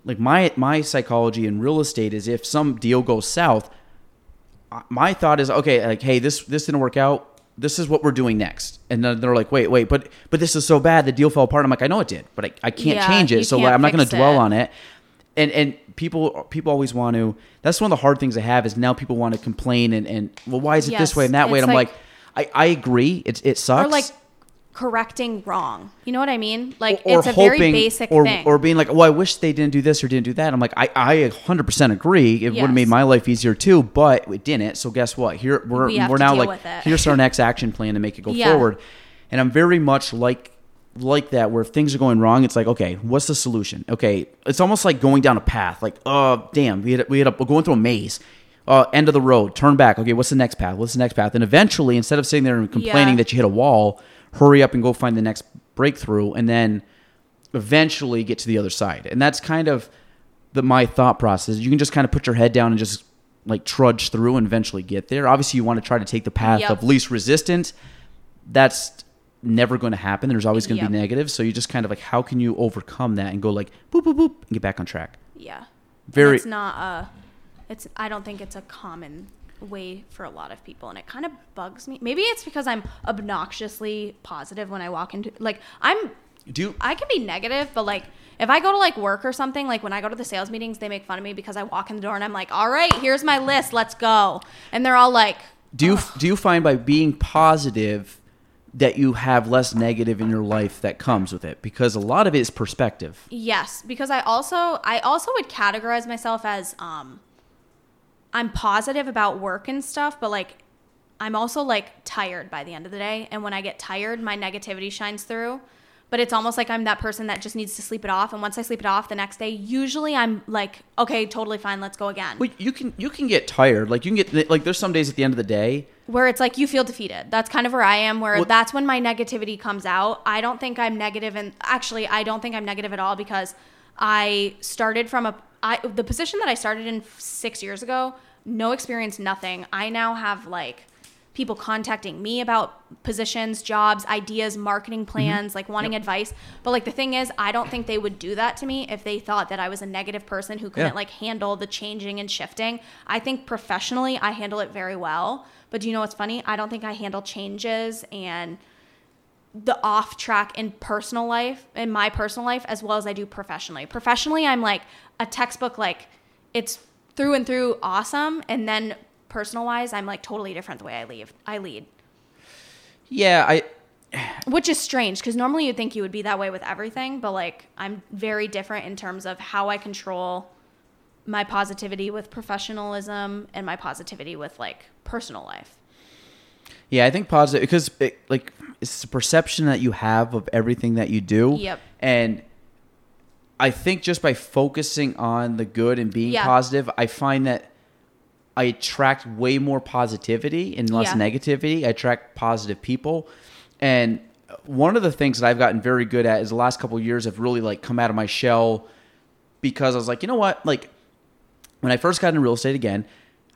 like my my psychology in real estate is if some deal goes south, uh, my thought is okay, like hey, this this didn't work out. This is what we're doing next, and then they're like, wait, wait, but but this is so bad. The deal fell apart. I'm like, I know it did, but I, I can't Yeah, change it. So I'm not going to dwell it. on it. And and people people always want to. That's one of the hard things I have is now people want to complain and and well, why is it this way and that way? it's And I'm like, like- I I agree. It it sucks. Or like correcting wrong. You know what I mean? Like or it's a very basic or, thing. or being like, "Oh, I wish they didn't do this or didn't do that." I'm like, I, I 100% agree. It would have made my life easier too, but it didn't. So guess what? Here we're we we're now like, here's our next action plan to make it go Yeah. forward. And I'm very much like like that where if things are going wrong, it's like, okay, what's the solution? Okay, it's almost like going down a path. Like, oh, damn, we had we had a, we're going through a maze. Uh, end of the road. Turn back. Okay, what's the next path? What's the next path? And eventually, instead of sitting there and complaining Yeah. that you hit a wall, hurry up and go find the next breakthrough, and then eventually get to the other side. And that's kind of the my thought process. You can just kind of put your head down and just like trudge through and eventually get there. Obviously, you want to try to take the path Yep. of least resistance. That's never going to happen. There's always going to Yep. be negative. So you just kind of like, how can you overcome that and go like boop boop boop and get back on track? yeah. Very- It's not a. It's. I don't think it's a common way for a lot of people, and it kind of bugs me. Maybe it's because I'm obnoxiously positive when I walk into. Like I'm. Do you, I can be negative, but like if I go to like work or something, like when I go to the sales meetings, they make fun of me because I walk in the door and I'm like, "All right, here's my list, let's go," and they're all like, do you do you find by being positive that you have less negative in your life that comes with it? Because a lot of it is perspective. Yes, because I also I also would categorize myself as um I'm positive about work and stuff, but like I'm also like tired by the end of the day, and when I get tired, my negativity shines through. But it's almost like I'm that person that just needs to sleep it off, and once I sleep it off the next day, usually I'm like, okay, totally fine, let's go again. Well, you can you can get tired. Like you can get like there's some days at the end of the day where it's like you feel defeated. That's kind of where I am, where Well- that's when my negativity comes out. I don't think I'm negative, and actually, I don't think I'm negative at all because I started from a I the position that I started in six years ago. No experience, nothing. I now have like people contacting me about positions, jobs, ideas, marketing mm-hmm. plans, like wanting advice. But like the thing is, I don't think they would do that to me if they thought that I was a negative person who couldn't Yeah. like handle the changing and shifting. I think professionally I handle it very well. But do you know what's funny? I don't think I handle changes and the off track in personal life, in my personal life, as well as I do professionally. Professionally, I'm like a textbook, like it's through and through awesome. And then personal wise, I'm like totally different the way I leave. I lead. Yeah, I Which is strange because normally you'd think you would be that way with everything, but like I'm very different in terms of how I control my positivity with professionalism and my positivity with like personal life. yeah, I think positive because it, like it's the perception that you have of everything that you do. Yep. And I think just by focusing on the good and being Yeah. positive, I find that I attract way more positivity and less Yeah. negativity. I attract positive people. And one of the things that I've gotten very good at is the last couple of years have really like come out of my shell because I was like, you know what? Like when I first got into real estate again,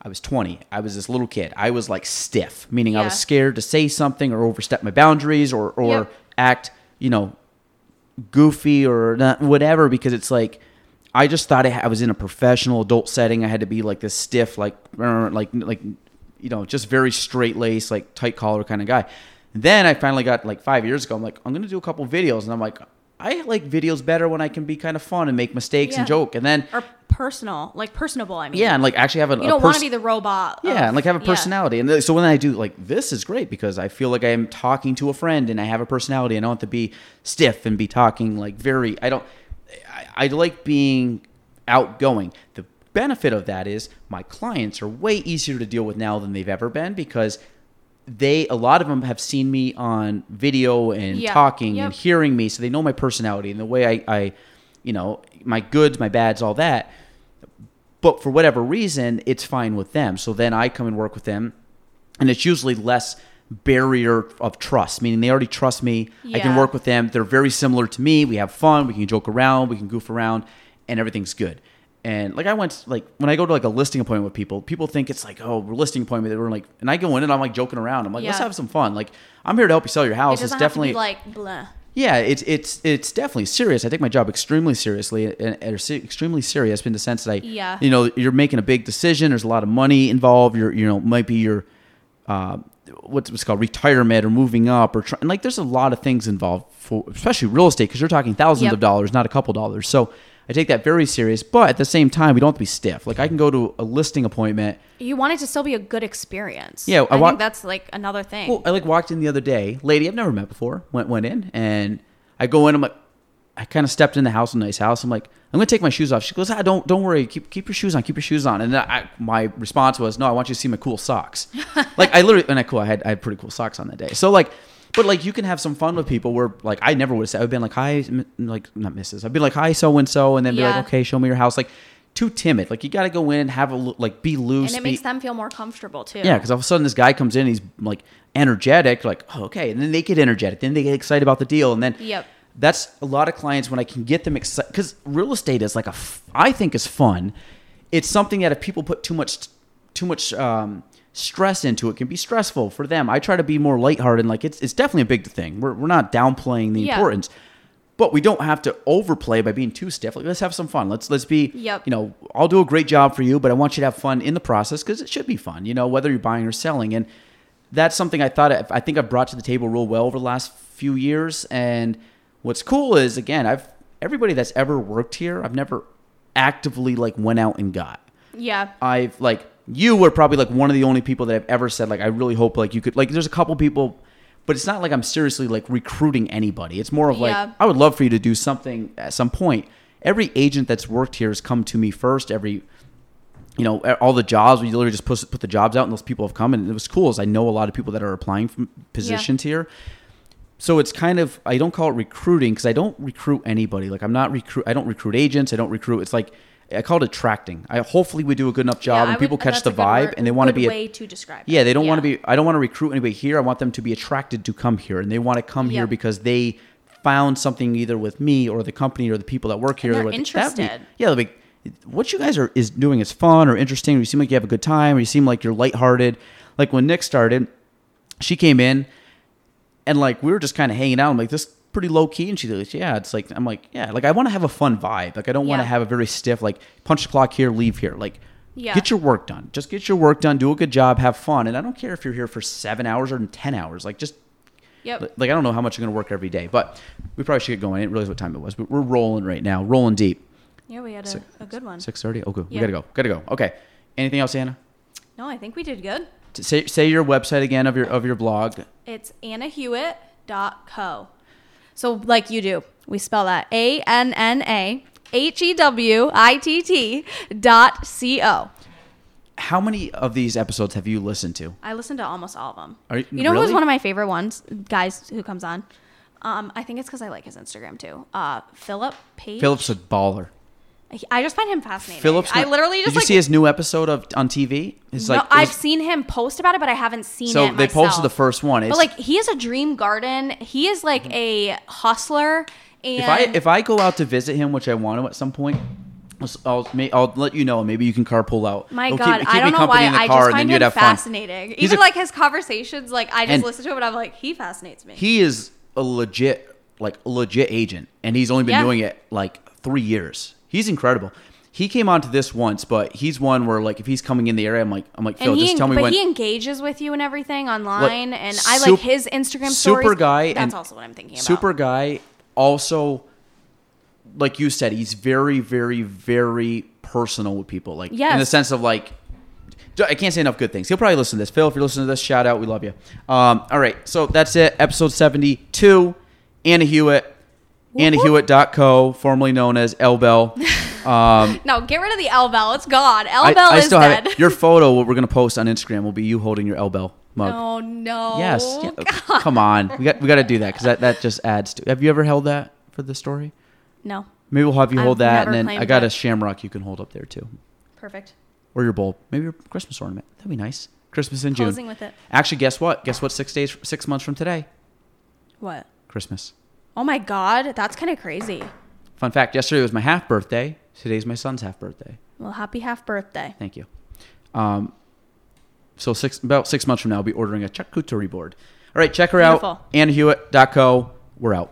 I was 20. I was this little kid. I was like stiff, meaning I was scared to say something or overstep my boundaries or or Yep. act, you know, goofy or not, whatever because it's like I just thought I was in a professional adult setting. I had to be like this stiff, like uh, like like you know, just very straight lace, like tight collar kind of guy. Then I finally got like five years ago. I'm like, I'm gonna do a couple videos, and I'm like, I like videos better when I can be kind of fun and make mistakes and joke. And then Or personal, like personable, I mean. yeah, and like actually have a You don't want to be the robot. yeah, of- and like have a yeah. personality. And th- so when I do like this is great because I feel like I'm talking to a friend and I have a personality. I don't have to be stiff and be talking like very. I don't. I, I like being outgoing. The benefit of that is my clients are way easier to deal with now than they've ever been because they a lot of them have seen me on video and Yeah. talking Yep. and hearing me so they know my personality and the way I, I you know my goods my bads all that but for whatever reason it's fine with them so then i come and work with them and it's usually less barrier of trust, meaning they already trust me. I can work with them. They're very similar to me. We have fun. We can joke around. We can goof around, and everything's good. And like I went like when I go to like a listing appointment with people, people think it's like oh we're listing appointment. We're like, and I go in and I'm like joking around. I'm like let's have some fun. Like I'm here to help you sell your It house. doesn't It's have definitely to be like blah. yeah, it's it's it's definitely serious. I take my job extremely seriously, and, and extremely serious in the sense that I, Yeah. you know, you're making a big decision. There's a lot of money involved. You're, you know, might be your, uh, what's what's called retirement or moving up or try, and like there's a lot of things involved for especially real estate because you're talking thousands Yep. of dollars, not a couple dollars. So I take that very serious, but at the same time, we don't have to be stiff. Like I can go to a listing appointment. You want it to still be a good experience. Yeah, I I, wa- think that's like another thing. Well, I like walked in the other day, lady I've never met before, went went in, and I go in. I'm like, I kind of stepped in the house, a nice house. I'm like, I'm gonna take my shoes off. She goes, Ah, don't don't worry, keep keep your shoes on, keep your shoes on. And I, my response was, No, I want you to see my cool socks. like I literally, and I cool, I had I had pretty cool socks on that day. So like. But like you can have some fun with people where like I never would have said I've been like hi m- like not Mrs. I've been like hi so and so and then be like okay show me your house like too timid like you got to go in and have a like be loose and it be- makes them feel more comfortable too. yeah, because all of a sudden this guy comes in, he's like energetic, like oh, okay, and then they get energetic, then they get excited about the deal, and then Yep. that's a lot of clients when I can get them excited because real estate is like a f- I think is fun. It's something that if people put too much too much um, stress into it, can be stressful for them. I try to be more lighthearted, and like it's it's definitely a big thing. We're we're not downplaying the Yeah. importance. But we don't have to overplay by being too stiff. Like, let's have some fun. Let's let's be, Yep. you know, I'll do a great job for you, but I want you to have fun in the process because it should be fun. You know, whether you're buying or selling, and that's something I thought I think I've brought to the table real well over the last few years. And what's cool is again, I've everybody that's ever worked here, I've never actively like went out and got. Yeah. I've like you were probably like one of the only people that I've ever said like I really hope like you could like there's a couple people but it's not like I'm seriously like recruiting anybody. It's more of like Yeah. I would love for you to do something at some point. Every agent that's worked here has come to me first. Every you know all the jobs we literally just put put the jobs out and those people have come and it was cool is I know a lot of people that are applying for positions here. So it's kind of I don't call it recruiting because I don't recruit anybody. Like I'm not recruit. I don't recruit agents. I don't recruit. It's like I call it attracting. I hopefully we do a good enough job Yeah, and would- people catch the vibe word- and they want to be. way A, to describe. yeah, they don't want to be. I don't want to recruit anybody here. I want them to be attracted to come here and they want to come here because they found something either with me or the company or the people that work here. they're like, "That'd be- interested. yeah, they'll what you guys are is doing is fun or interesting. Or you seem like you have a good time. Or you seem like you're lighthearted. Like when Nick started, she came in and like we were just kind of hanging out. I'm like, this is pretty low key, and she's like, yeah. It's like I'm like, yeah. Like I want to have a fun vibe. Like I don't want to have a very stiff like punch the clock here, leave here. Like Yeah. get your work done. Just get your work done. Do a good job. Have fun. And I don't care if you're here for seven hours or ten hours. Like just Yep. like I don't know how much you're gonna work every day, but we probably should get going. I didn't realize what time it was, but we're rolling right now, rolling deep. Yeah, we had a, a good one. Six thirty. Oh, good. We gotta go. Gotta go. Okay. Anything else, Anna? No, I think we did good. Say say your website again of your of your blog. It's annahewitt.co. So, like you do, we spell that A N N A H E W I T T dot C O. How many of these episodes have you listened to? I listen to almost all of them. Are you- you know who's really? one of my favorite ones? Guys who comes on. Um, I think it's because I like his Instagram too. Uh, Philip Page. Philip's a baller. I just find him fascinating. Philip's. I literally just Did you like. see his new episode of on TV? It's no, like I've was- seen him post about it, but I haven't seen it. so they posted the first one. It's, But like, he is a dream garden. He is like mm-hmm. a hustler. And if I if I go out to visit him, which I want to at some point. I'll, I'll, I'll let you know. Maybe you can carpool out. My It'll God, keep- I don't know why. I car, just and then find you'd him have fun. fascinating. He's Even a- like his conversations, like I just listen to him and I'm like, he fascinates me. he is a legit like legit agent and he's only been Yeah. doing it like three years he's incredible he came onto this once but he's one where like if he's coming in the area i'm like i'm like phil and he, just tell me but when he engages with you and everything online, and I sup- like his Instagram stories. super guy That's and also what I'm thinking about. super guy also like you said he's very very very personal with people like in the Yes. sense of like I can't say enough good things. He'll probably listen to this. Phil, if you're listening to this, shout out. We love you. Um, all right. So that's it. Episode 72. Anna Hewitt. AnnaHewitt.co, formerly known as L Bell. Um, No, get rid of the L bell. It's gone. L bell is still dead. have. Your photo, what we're going to post on Instagram, will be you holding your L Bell mug. Oh, no. Yes. Yeah. Come on. We got we got to do that because that, that just adds to. Have you ever held that for the story? No. Maybe we'll have you hold I've that, and then I got a shamrock you can hold up there too, Perfect. or your bowl, maybe your Christmas ornament. That'd be nice. Christmas in June. Closing with it. Actually, guess what? Guess what? Six days, six months from today, What? Christmas. Oh my god, that's kind of crazy. Fun fact: Yesterday was my half birthday. Today's my son's half birthday. Well, happy half birthday. Thank you. Um, so six about six months from now, I'll be ordering a charcuterie board. All right, check her out. Beautiful. out. AnnaHewitt.co. We're out.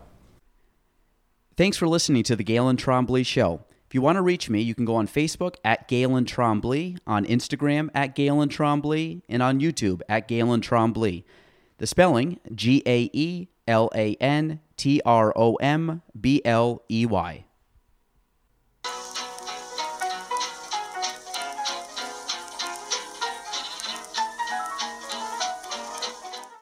Thanks for listening to the Gaelan Trombley Show. If you want to reach me, you can go on Facebook at Gaelan Trombley, on Instagram at Gaelan Trombley, and on YouTube at Gaelan Trombley. The spelling G A E L A N T R O M B L E Y.